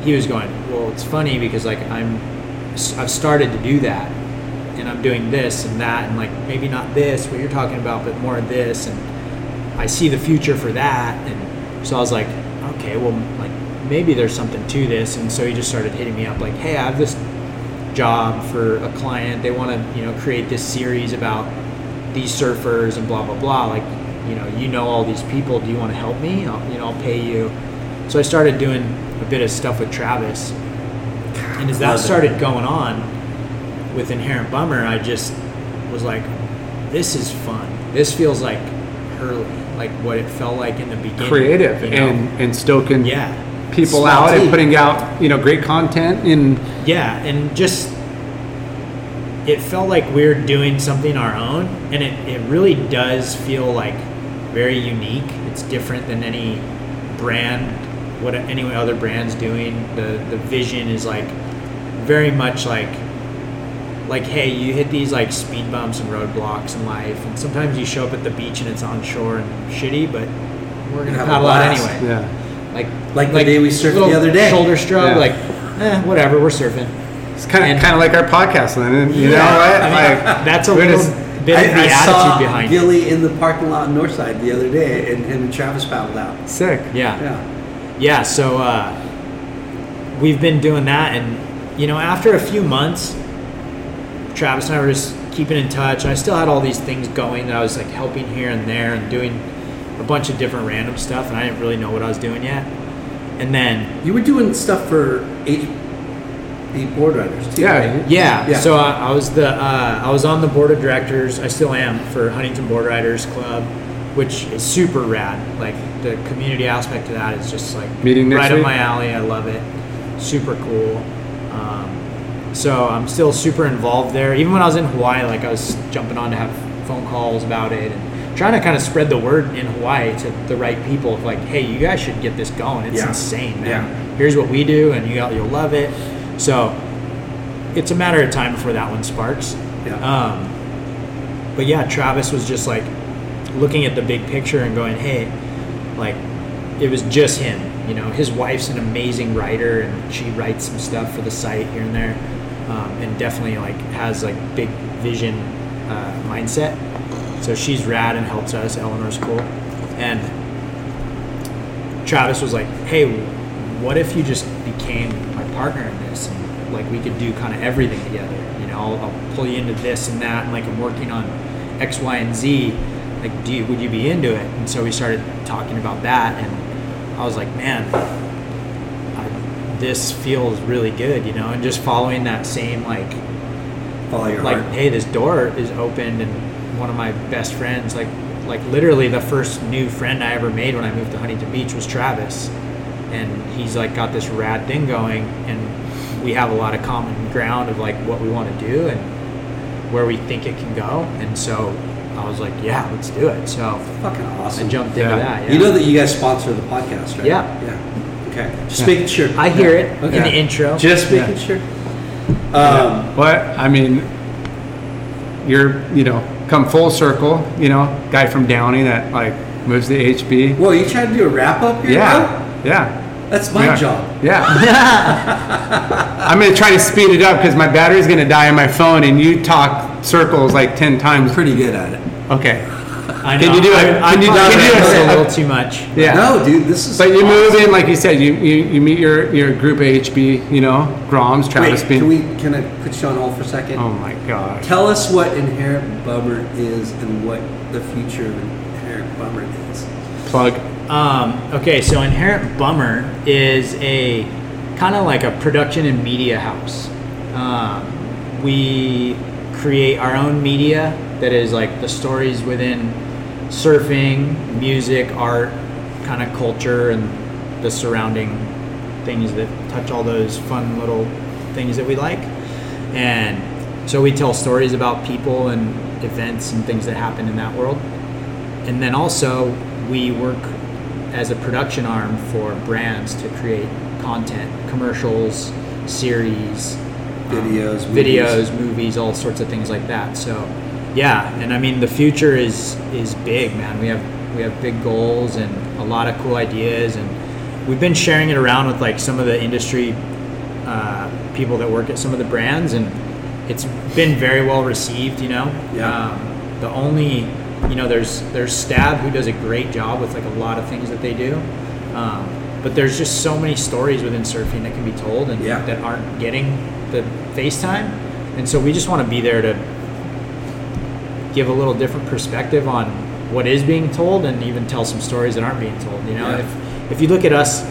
he was going, well, it's funny because like I'm, I've started to do that and I'm doing this and that and like maybe not this, what you're talking about, but more of this. And I see the future for that. And so I was like, okay, well, like maybe there's something to this. And so he just started hitting me up like, hey, I have this job for a client. They want to, you know, create this series about these surfers and blah blah blah. Like, you know, you know all these people. Do you want to help me? I'll, you know, I'll pay you. So I started doing a bit of stuff with Travis, and as that Love it. started going on with Inherent Bummer, I just was like, this is fun. This feels like Hurley, like what it felt like in the beginning. Creative you know? and and stoking yeah, people Small out and team. putting out you know great content and Yeah, and just it felt like we are doing something our own, and it, it really does feel like very unique. It's different than any brand, what any other brand's doing. The the vision is like very much like like hey, you hit these like speed bumps and roadblocks in life, and sometimes you show up at the beach and it's on shore and shitty, but we're gonna Have a paddle out blast. anyway. yeah Like Like the day we surfed the other day. shoulder shrug, Yeah. like eh, whatever, we're surfing. it's kind of And- kind of like our podcast Lennon you know Yeah, right I mean, like that's a we're little just- bit of the I, I attitude saw behind it. Gilly in the parking lot in Northside the other day, and him and Travis paddled out. sick Yeah. Yeah. Yeah, so uh, we've been doing that, and you know, after a few months, Travis and I were just keeping in touch. I still had all these things going that I was like helping here and there and doing a bunch of different random stuff, and I didn't really know what I was doing yet. And then, You were doing stuff for H the board riders too. Yeah. right? yeah, Yeah. so I, I was the uh, I was on the board of directors. I still am for Huntington Board Riders Club, which is super rad. Like the community aspect of that is just like Meeting right up my alley. I love it. Super cool. Um, so I'm still super involved there. Even when I was in Hawaii, like I was jumping on to have phone calls about it and trying to kind of spread the word in Hawaii to the right people. Of like, hey, you guys should get this going. It's Yeah. insane, man. Yeah. Here's what we do, and you got, you'll love it. So it's a matter of time before that one sparks. Yeah. Um, but yeah, Travis was just like looking at the big picture and going, hey, like it was just him. You know, his wife's an amazing writer and she writes some stuff for the site here and there, um, and definitely like has like big vision uh, mindset. So she's rad and helps us. Eleanor's cool, and Travis was like, "Hey, what if you just became my partner in this, and like we could do kind of everything together? You know, I'll, I'll pull you into this and that, and like I'm working on X, Y, and Z. Like, do you, would you be into it?" And so we started talking about that, and I was like, "Man, I, this feels really good," you know, and just following that same like Follow your like heart. hey this door is opened and one of my best friends like like literally the first new friend i ever made when i moved to huntington beach was travis and he's like got this rad thing going and we have a lot of common ground of like what we want to do and where we think it can go and so i was like yeah let's do it so Fucking awesome. i jumped Yeah. into that yeah. You know that you guys sponsor the podcast, right? Yeah. Yeah. Okay. Just Yeah. making sure. i hear it in the intro Just Yeah. making sure. Um, What I mean, you're you know come full circle. You know, guy from Downey that like moves to HB. Well, you trying to do a wrap up here? Yeah, yeah. That's my yeah. job. Yeah. I'm gonna try to speed it up because my battery's gonna die on my phone, and you talk circles like ten times. Pretty good at it. Okay. I know. Can you do I, it? I, Can you- I, can you do it's it? a little too much. Yeah. No, dude, this is. But you move awesome. in, like you said, you, you, you meet your, your group HB, you know, Groms, Travis Wait, Travis can we? Can I put you on hold for a second? Oh my god. Tell us what inherent bummer is and what the future of inherent bummer is. Plug. Um, okay, so Inherent Bummer is a kind of like a production and media house. Um, we create our own media that is like the stories within surfing, music, art, kind of culture, and the surrounding things that touch all those fun little things that we like. And so we tell stories about people and events and things that happen in that world. And then also, we work as a production arm for brands to create content, commercials, series, um, Videos, movies. videos, movies, all sorts of things like that. So, yeah, and I mean the future is is big, man. We have we have big goals and a lot of cool ideas, and we've been sharing it around with like some of the industry uh, people that work at some of the brands, and it's been very well received. You know, Yeah. um, the only you know there's there's Stab who does a great job with like a lot of things that they do. Um, but there's just so many stories within surfing that can be told and Yeah. that aren't getting the FaceTime. And so we just want to be there to give a little different perspective on what is being told and even tell some stories that aren't being told. You know, Yeah. if if you look at us,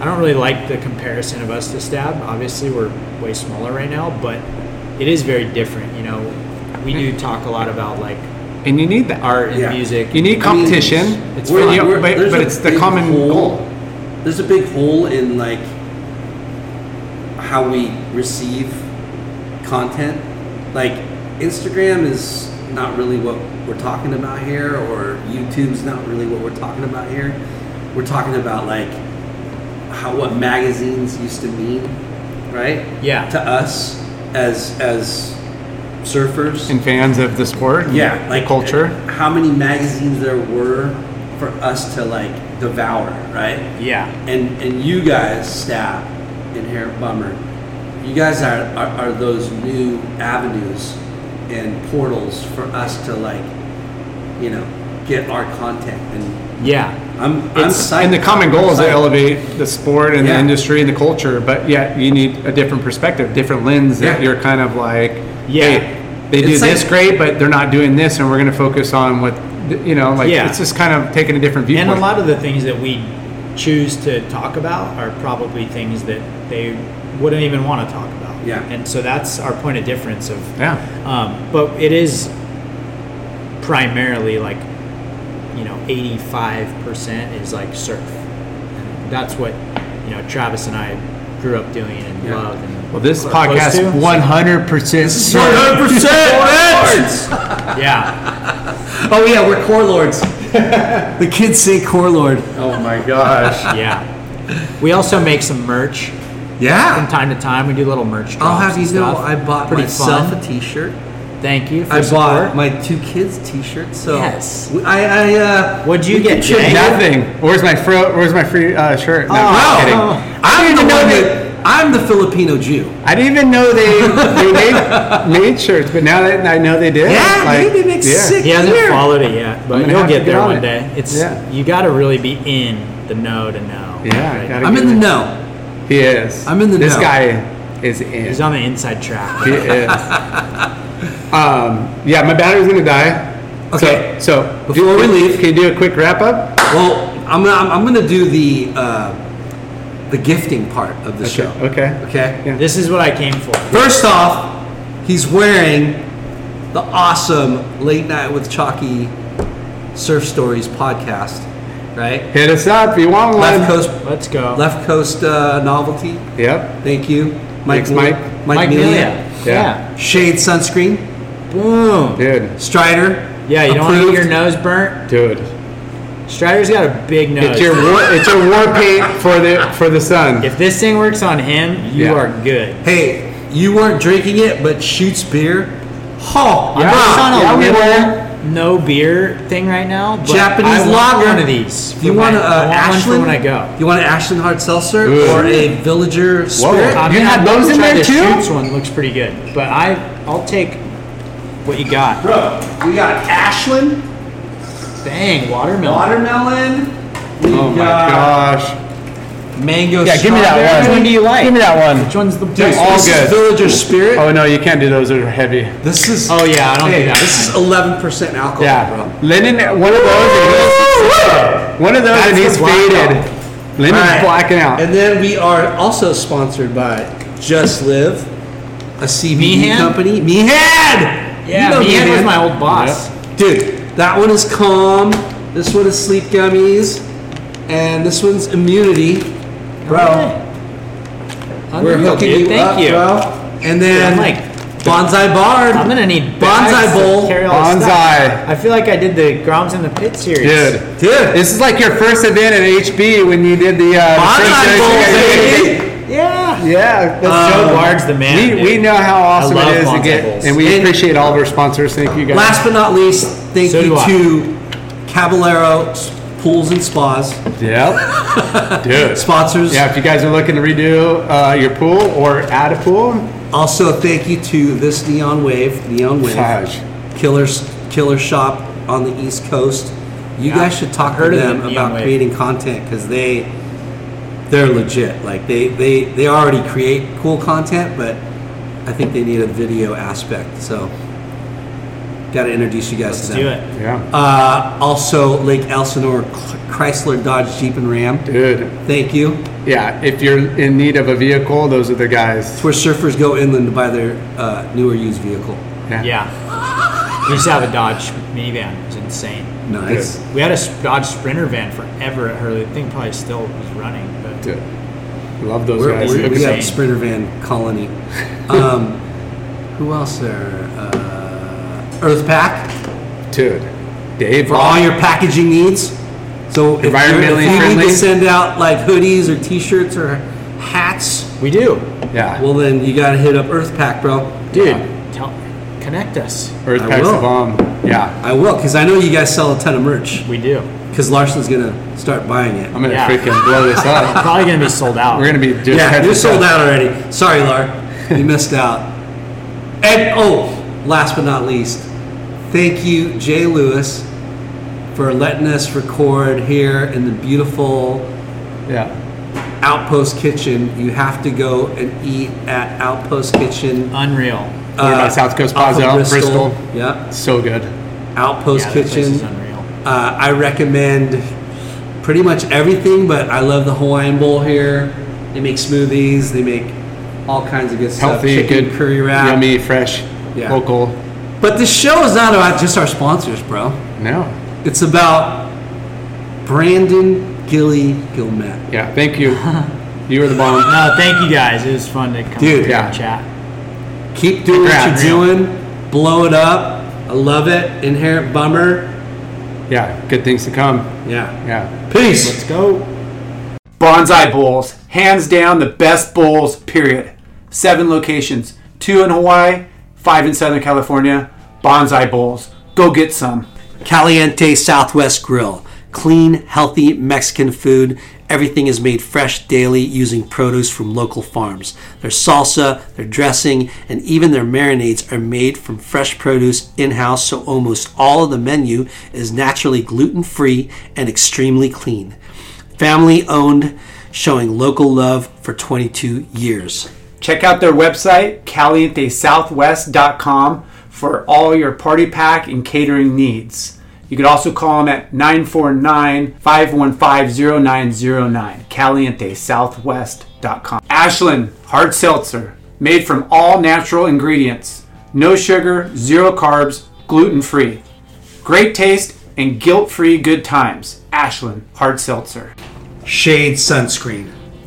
I don't really like the comparison of us to Stab. Obviously, we're way smaller right now, but it is very different. You know, we do talk a lot about like And you need that. art and Yeah. music. You need competition. It's We're- you- we're- but- but it's the common hole- goal. There's a big hole in like how we receive content. Like Instagram is not really what we're talking about here, or YouTube's not really what we're talking about here. We're talking about like how what magazines used to mean, right? Yeah. To us as as surfers. And fans of the sport. and yeah, the like culture. How many magazines there were for us to like devour, right? yeah. And and you guys, Stab, Inherent Bummer, you guys are, are, are those new avenues and portals for us to like, you know, get our content. And Yeah. I'm I'm It's- psyched. And the common goal is to elevate the sport and Yeah. the industry and the culture, but yet you need a different perspective, different lens that Yeah. you're kind of like, Yeah. hey, they do It's this great, but they're not doing this, and we're going to focus on what, you know, like Yeah. it's just kind of taking a different viewpoint. And a lot of the things that we choose to talk about are probably things that they wouldn't even want to talk about. Yeah. And so that's our point of difference of yeah. um, but it is primarily like you know 85% is like surf and that's what you know travis and i grew up doing and Yeah. love and Well, this podcast to. 100% surf. 100% yeah Oh yeah, we're core lords. the kids say core lord. Oh my gosh. yeah we also make some merch from time to time we do little merch I'll have you know. I bought Pretty myself fun. a T-shirt. thank you for I support. bought my two kids T-shirts. So Yes. we- I, I uh, What'd you get, can Jay? Nothing. Where's my fro- Where's my free uh, shirt? No, I'm just Oh. I'm the even know one that- that I'm the Filipino Jew. I didn't even know they, they made, made shirts, but now that I know they did, Yeah, like, they make sick- he hasn't Here. followed it yet but I'm gonna you'll get get there on one it. day it's Yeah. you got to really be in the know to know Yeah, right? I'm in the it. know. He is. I'm in the This know. guy is in. he's on the inside track He is. um, yeah, my battery's gonna die. Okay. So, so Before we leave- can you do a quick wrap up? Well, I'm gonna, I'm, I'm gonna do the uh, the gifting part of the show. Okay. Okay. Yeah. This is what I came for. First off, he's wearing the awesome Late Night with Chalky Surf Stories podcast, right? Hit us up if you want one. Left Coast, Let's go. Left Coast uh, novelty. Yep. Thank you, Mike. Thanks, Mike. Mike, Mike Melia. Melia. Yeah. Shade sunscreen. Boom. Dude. Strider. Yeah, you don't want to get your nose burnt. Dude. Strider's got a big nose. It's your war, it's your war paint for the for the sun. if this thing works on him, you Yeah. are good. Hey, you weren't drinking it, but shoots beer. Oh, I'm just on a yeah, we little no beer thing right now. But Japanese I want lager. One of these. Do you want my- a I uh, Ashland? when I go. You want an Ashland hard seltzer Ooh. or a Villager Spirit? I You mean, had those in try there the too? Shoots one looks pretty good, but I I'll take what you got. Bro, we got Ashland, Dang, watermelon. Watermelon. We Oh my got gosh. Mango. Yeah, give me that strawberry. Which one. one do you like? Give me that one. Which one's the best? all this good. is Villager Spirit. Oh no, you can't do those. Those are heavy. This is. Oh, yeah, I don't hey, do that. This is 11% alcohol, Yeah. bro. Lennon, one of those. And one of those, and he's faded. Lennon's All right. blacking out. And then we are also sponsored by Just Live, a CBD Meehan? company. Meehan! Yeah, You know Meehan was my old boss. Dude, that one is calm. This one is sleep gummies. And this one's immunity. Bro, we're Unreal, hooking dude. you Thank up, you. bro. And then I'm like, Bonsai Bard. I'm gonna need Bonsai to bowl. carry all this stuff. Bonsai. I feel like I did the Groms in the Pit series. Dude. Dude, This is like your first event at HB when you did the. Uh, the first Bonsai Bowl, I baby. Yeah. Yeah, That's Joe Bard's the man. we, dude. we know how awesome love it is to bonsai get, bowls. and we And- appreciate all of our sponsors. Thank you guys. Last but not least, thank So you do I. to Caballero Pools and Spas. Yep. Dude. Sponsors. Yeah, if you guys are looking to redo uh, your pool or add a pool, Also, thank you to this Neon Wave, Neon Wave, Gosh. Killers Killer Shop on the East Coast. You guys should talk to Heard of them the about Wave. creating content because they they're legit. Like they they they already create cool content, but I think they need a video aspect. So, got to introduce you guys Let's to do it. yeah, Uh, also, Lake Elsinore, Chrysler, Dodge, Jeep, and Ram. dude. Thank you. Yeah, if you're in need of a vehicle, those are the guys. It's where surfers go inland to buy their uh, newer used vehicle. Yeah. We used to have a Dodge minivan. It was insane. Nice. We had a Dodge Sprinter van forever at Hurley. I think probably still was running. But Dude, love those We're, guys. we're, we at got. Sprinter Van Colony. Um, who else there? Uh, Earth Pack Dude, Dave. for all your packaging needs. So if, you're, Environmentally if you need to send out like hoodies or T-shirts or hats, we do. yeah, well then you got to hit up Earth Pack, bro. Dude, uh, tell, connect us. Earth Pack's will. the bomb. Yeah, I will because I know you guys sell a ton of merch. We do. Because Larson's gonna start buying it. I'm gonna Yeah. freaking blow this up. Probably going to be sold out. We're gonna be just Yeah, you're sold out already. Sorry, Lar. You missed out. And oh, last but not least, thank you, Jay Lewis, for letting us record here in the beautiful Yeah, Outpost Kitchen. You have to go and eat at Outpost Kitchen. Unreal. Over by South Coast of Plaza, Bristol. Yep. so good. Outpost yeah, Kitchen. is unreal. Uh, I recommend pretty much everything, but I love the Hawaiian Bowl here. They make smoothies. They make all kinds of good stuff. Healthy, good, curry wrap. yummy, fresh, Yeah. local. But the show is not about just our sponsors, bro. No, It's about Brandon Gilly Gilmet. yeah, thank you. You were the bomb. No, thank you guys. It was fun to come Dude, yeah. and chat. Keep doing Congrats. what you're doing. Blow it up. I love it. Inherent bummer. Yeah, good things to come. Yeah. Yeah. Peace. Let's go. Bonsai Bowls, hands down the best bowls, period. Seven locations, two in Hawaii, five in Southern California. Bonsai Bowls, go get some. Caliente Southwest Grill. Clean, healthy Mexican food. Everything is made fresh daily using produce from local farms. Their salsa, their dressing, and even their marinades are made from fresh produce in house, so almost all of the menu is naturally gluten free and extremely clean. Family owned, showing local love for 22 years. Check out their website, calientesouthwest.com, for all your party pack and catering needs. You could also call them at 949 515 0909, calientesouthwest.com. Ashland Hard Seltzer, made from all natural ingredients, no sugar, zero carbs, gluten free. Great taste and guilt free good times. Ashland Hard Seltzer. Shade Sunscreen.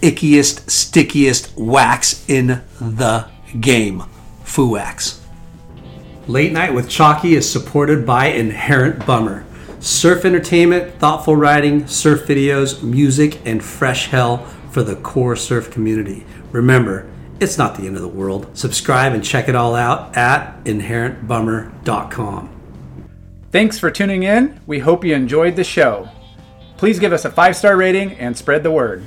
ickiest, stickiest wax in the game. Fuwax. Late Night with Chalky is supported by Inherent Bummer. Surf entertainment, thoughtful writing, surf videos, music, and fresh hell for the core surf community. Remember, it's not the end of the world. Subscribe and check it all out at inherentbummer.com. Thanks for tuning in. We hope you enjoyed the show. Please give us a five star rating and spread the word.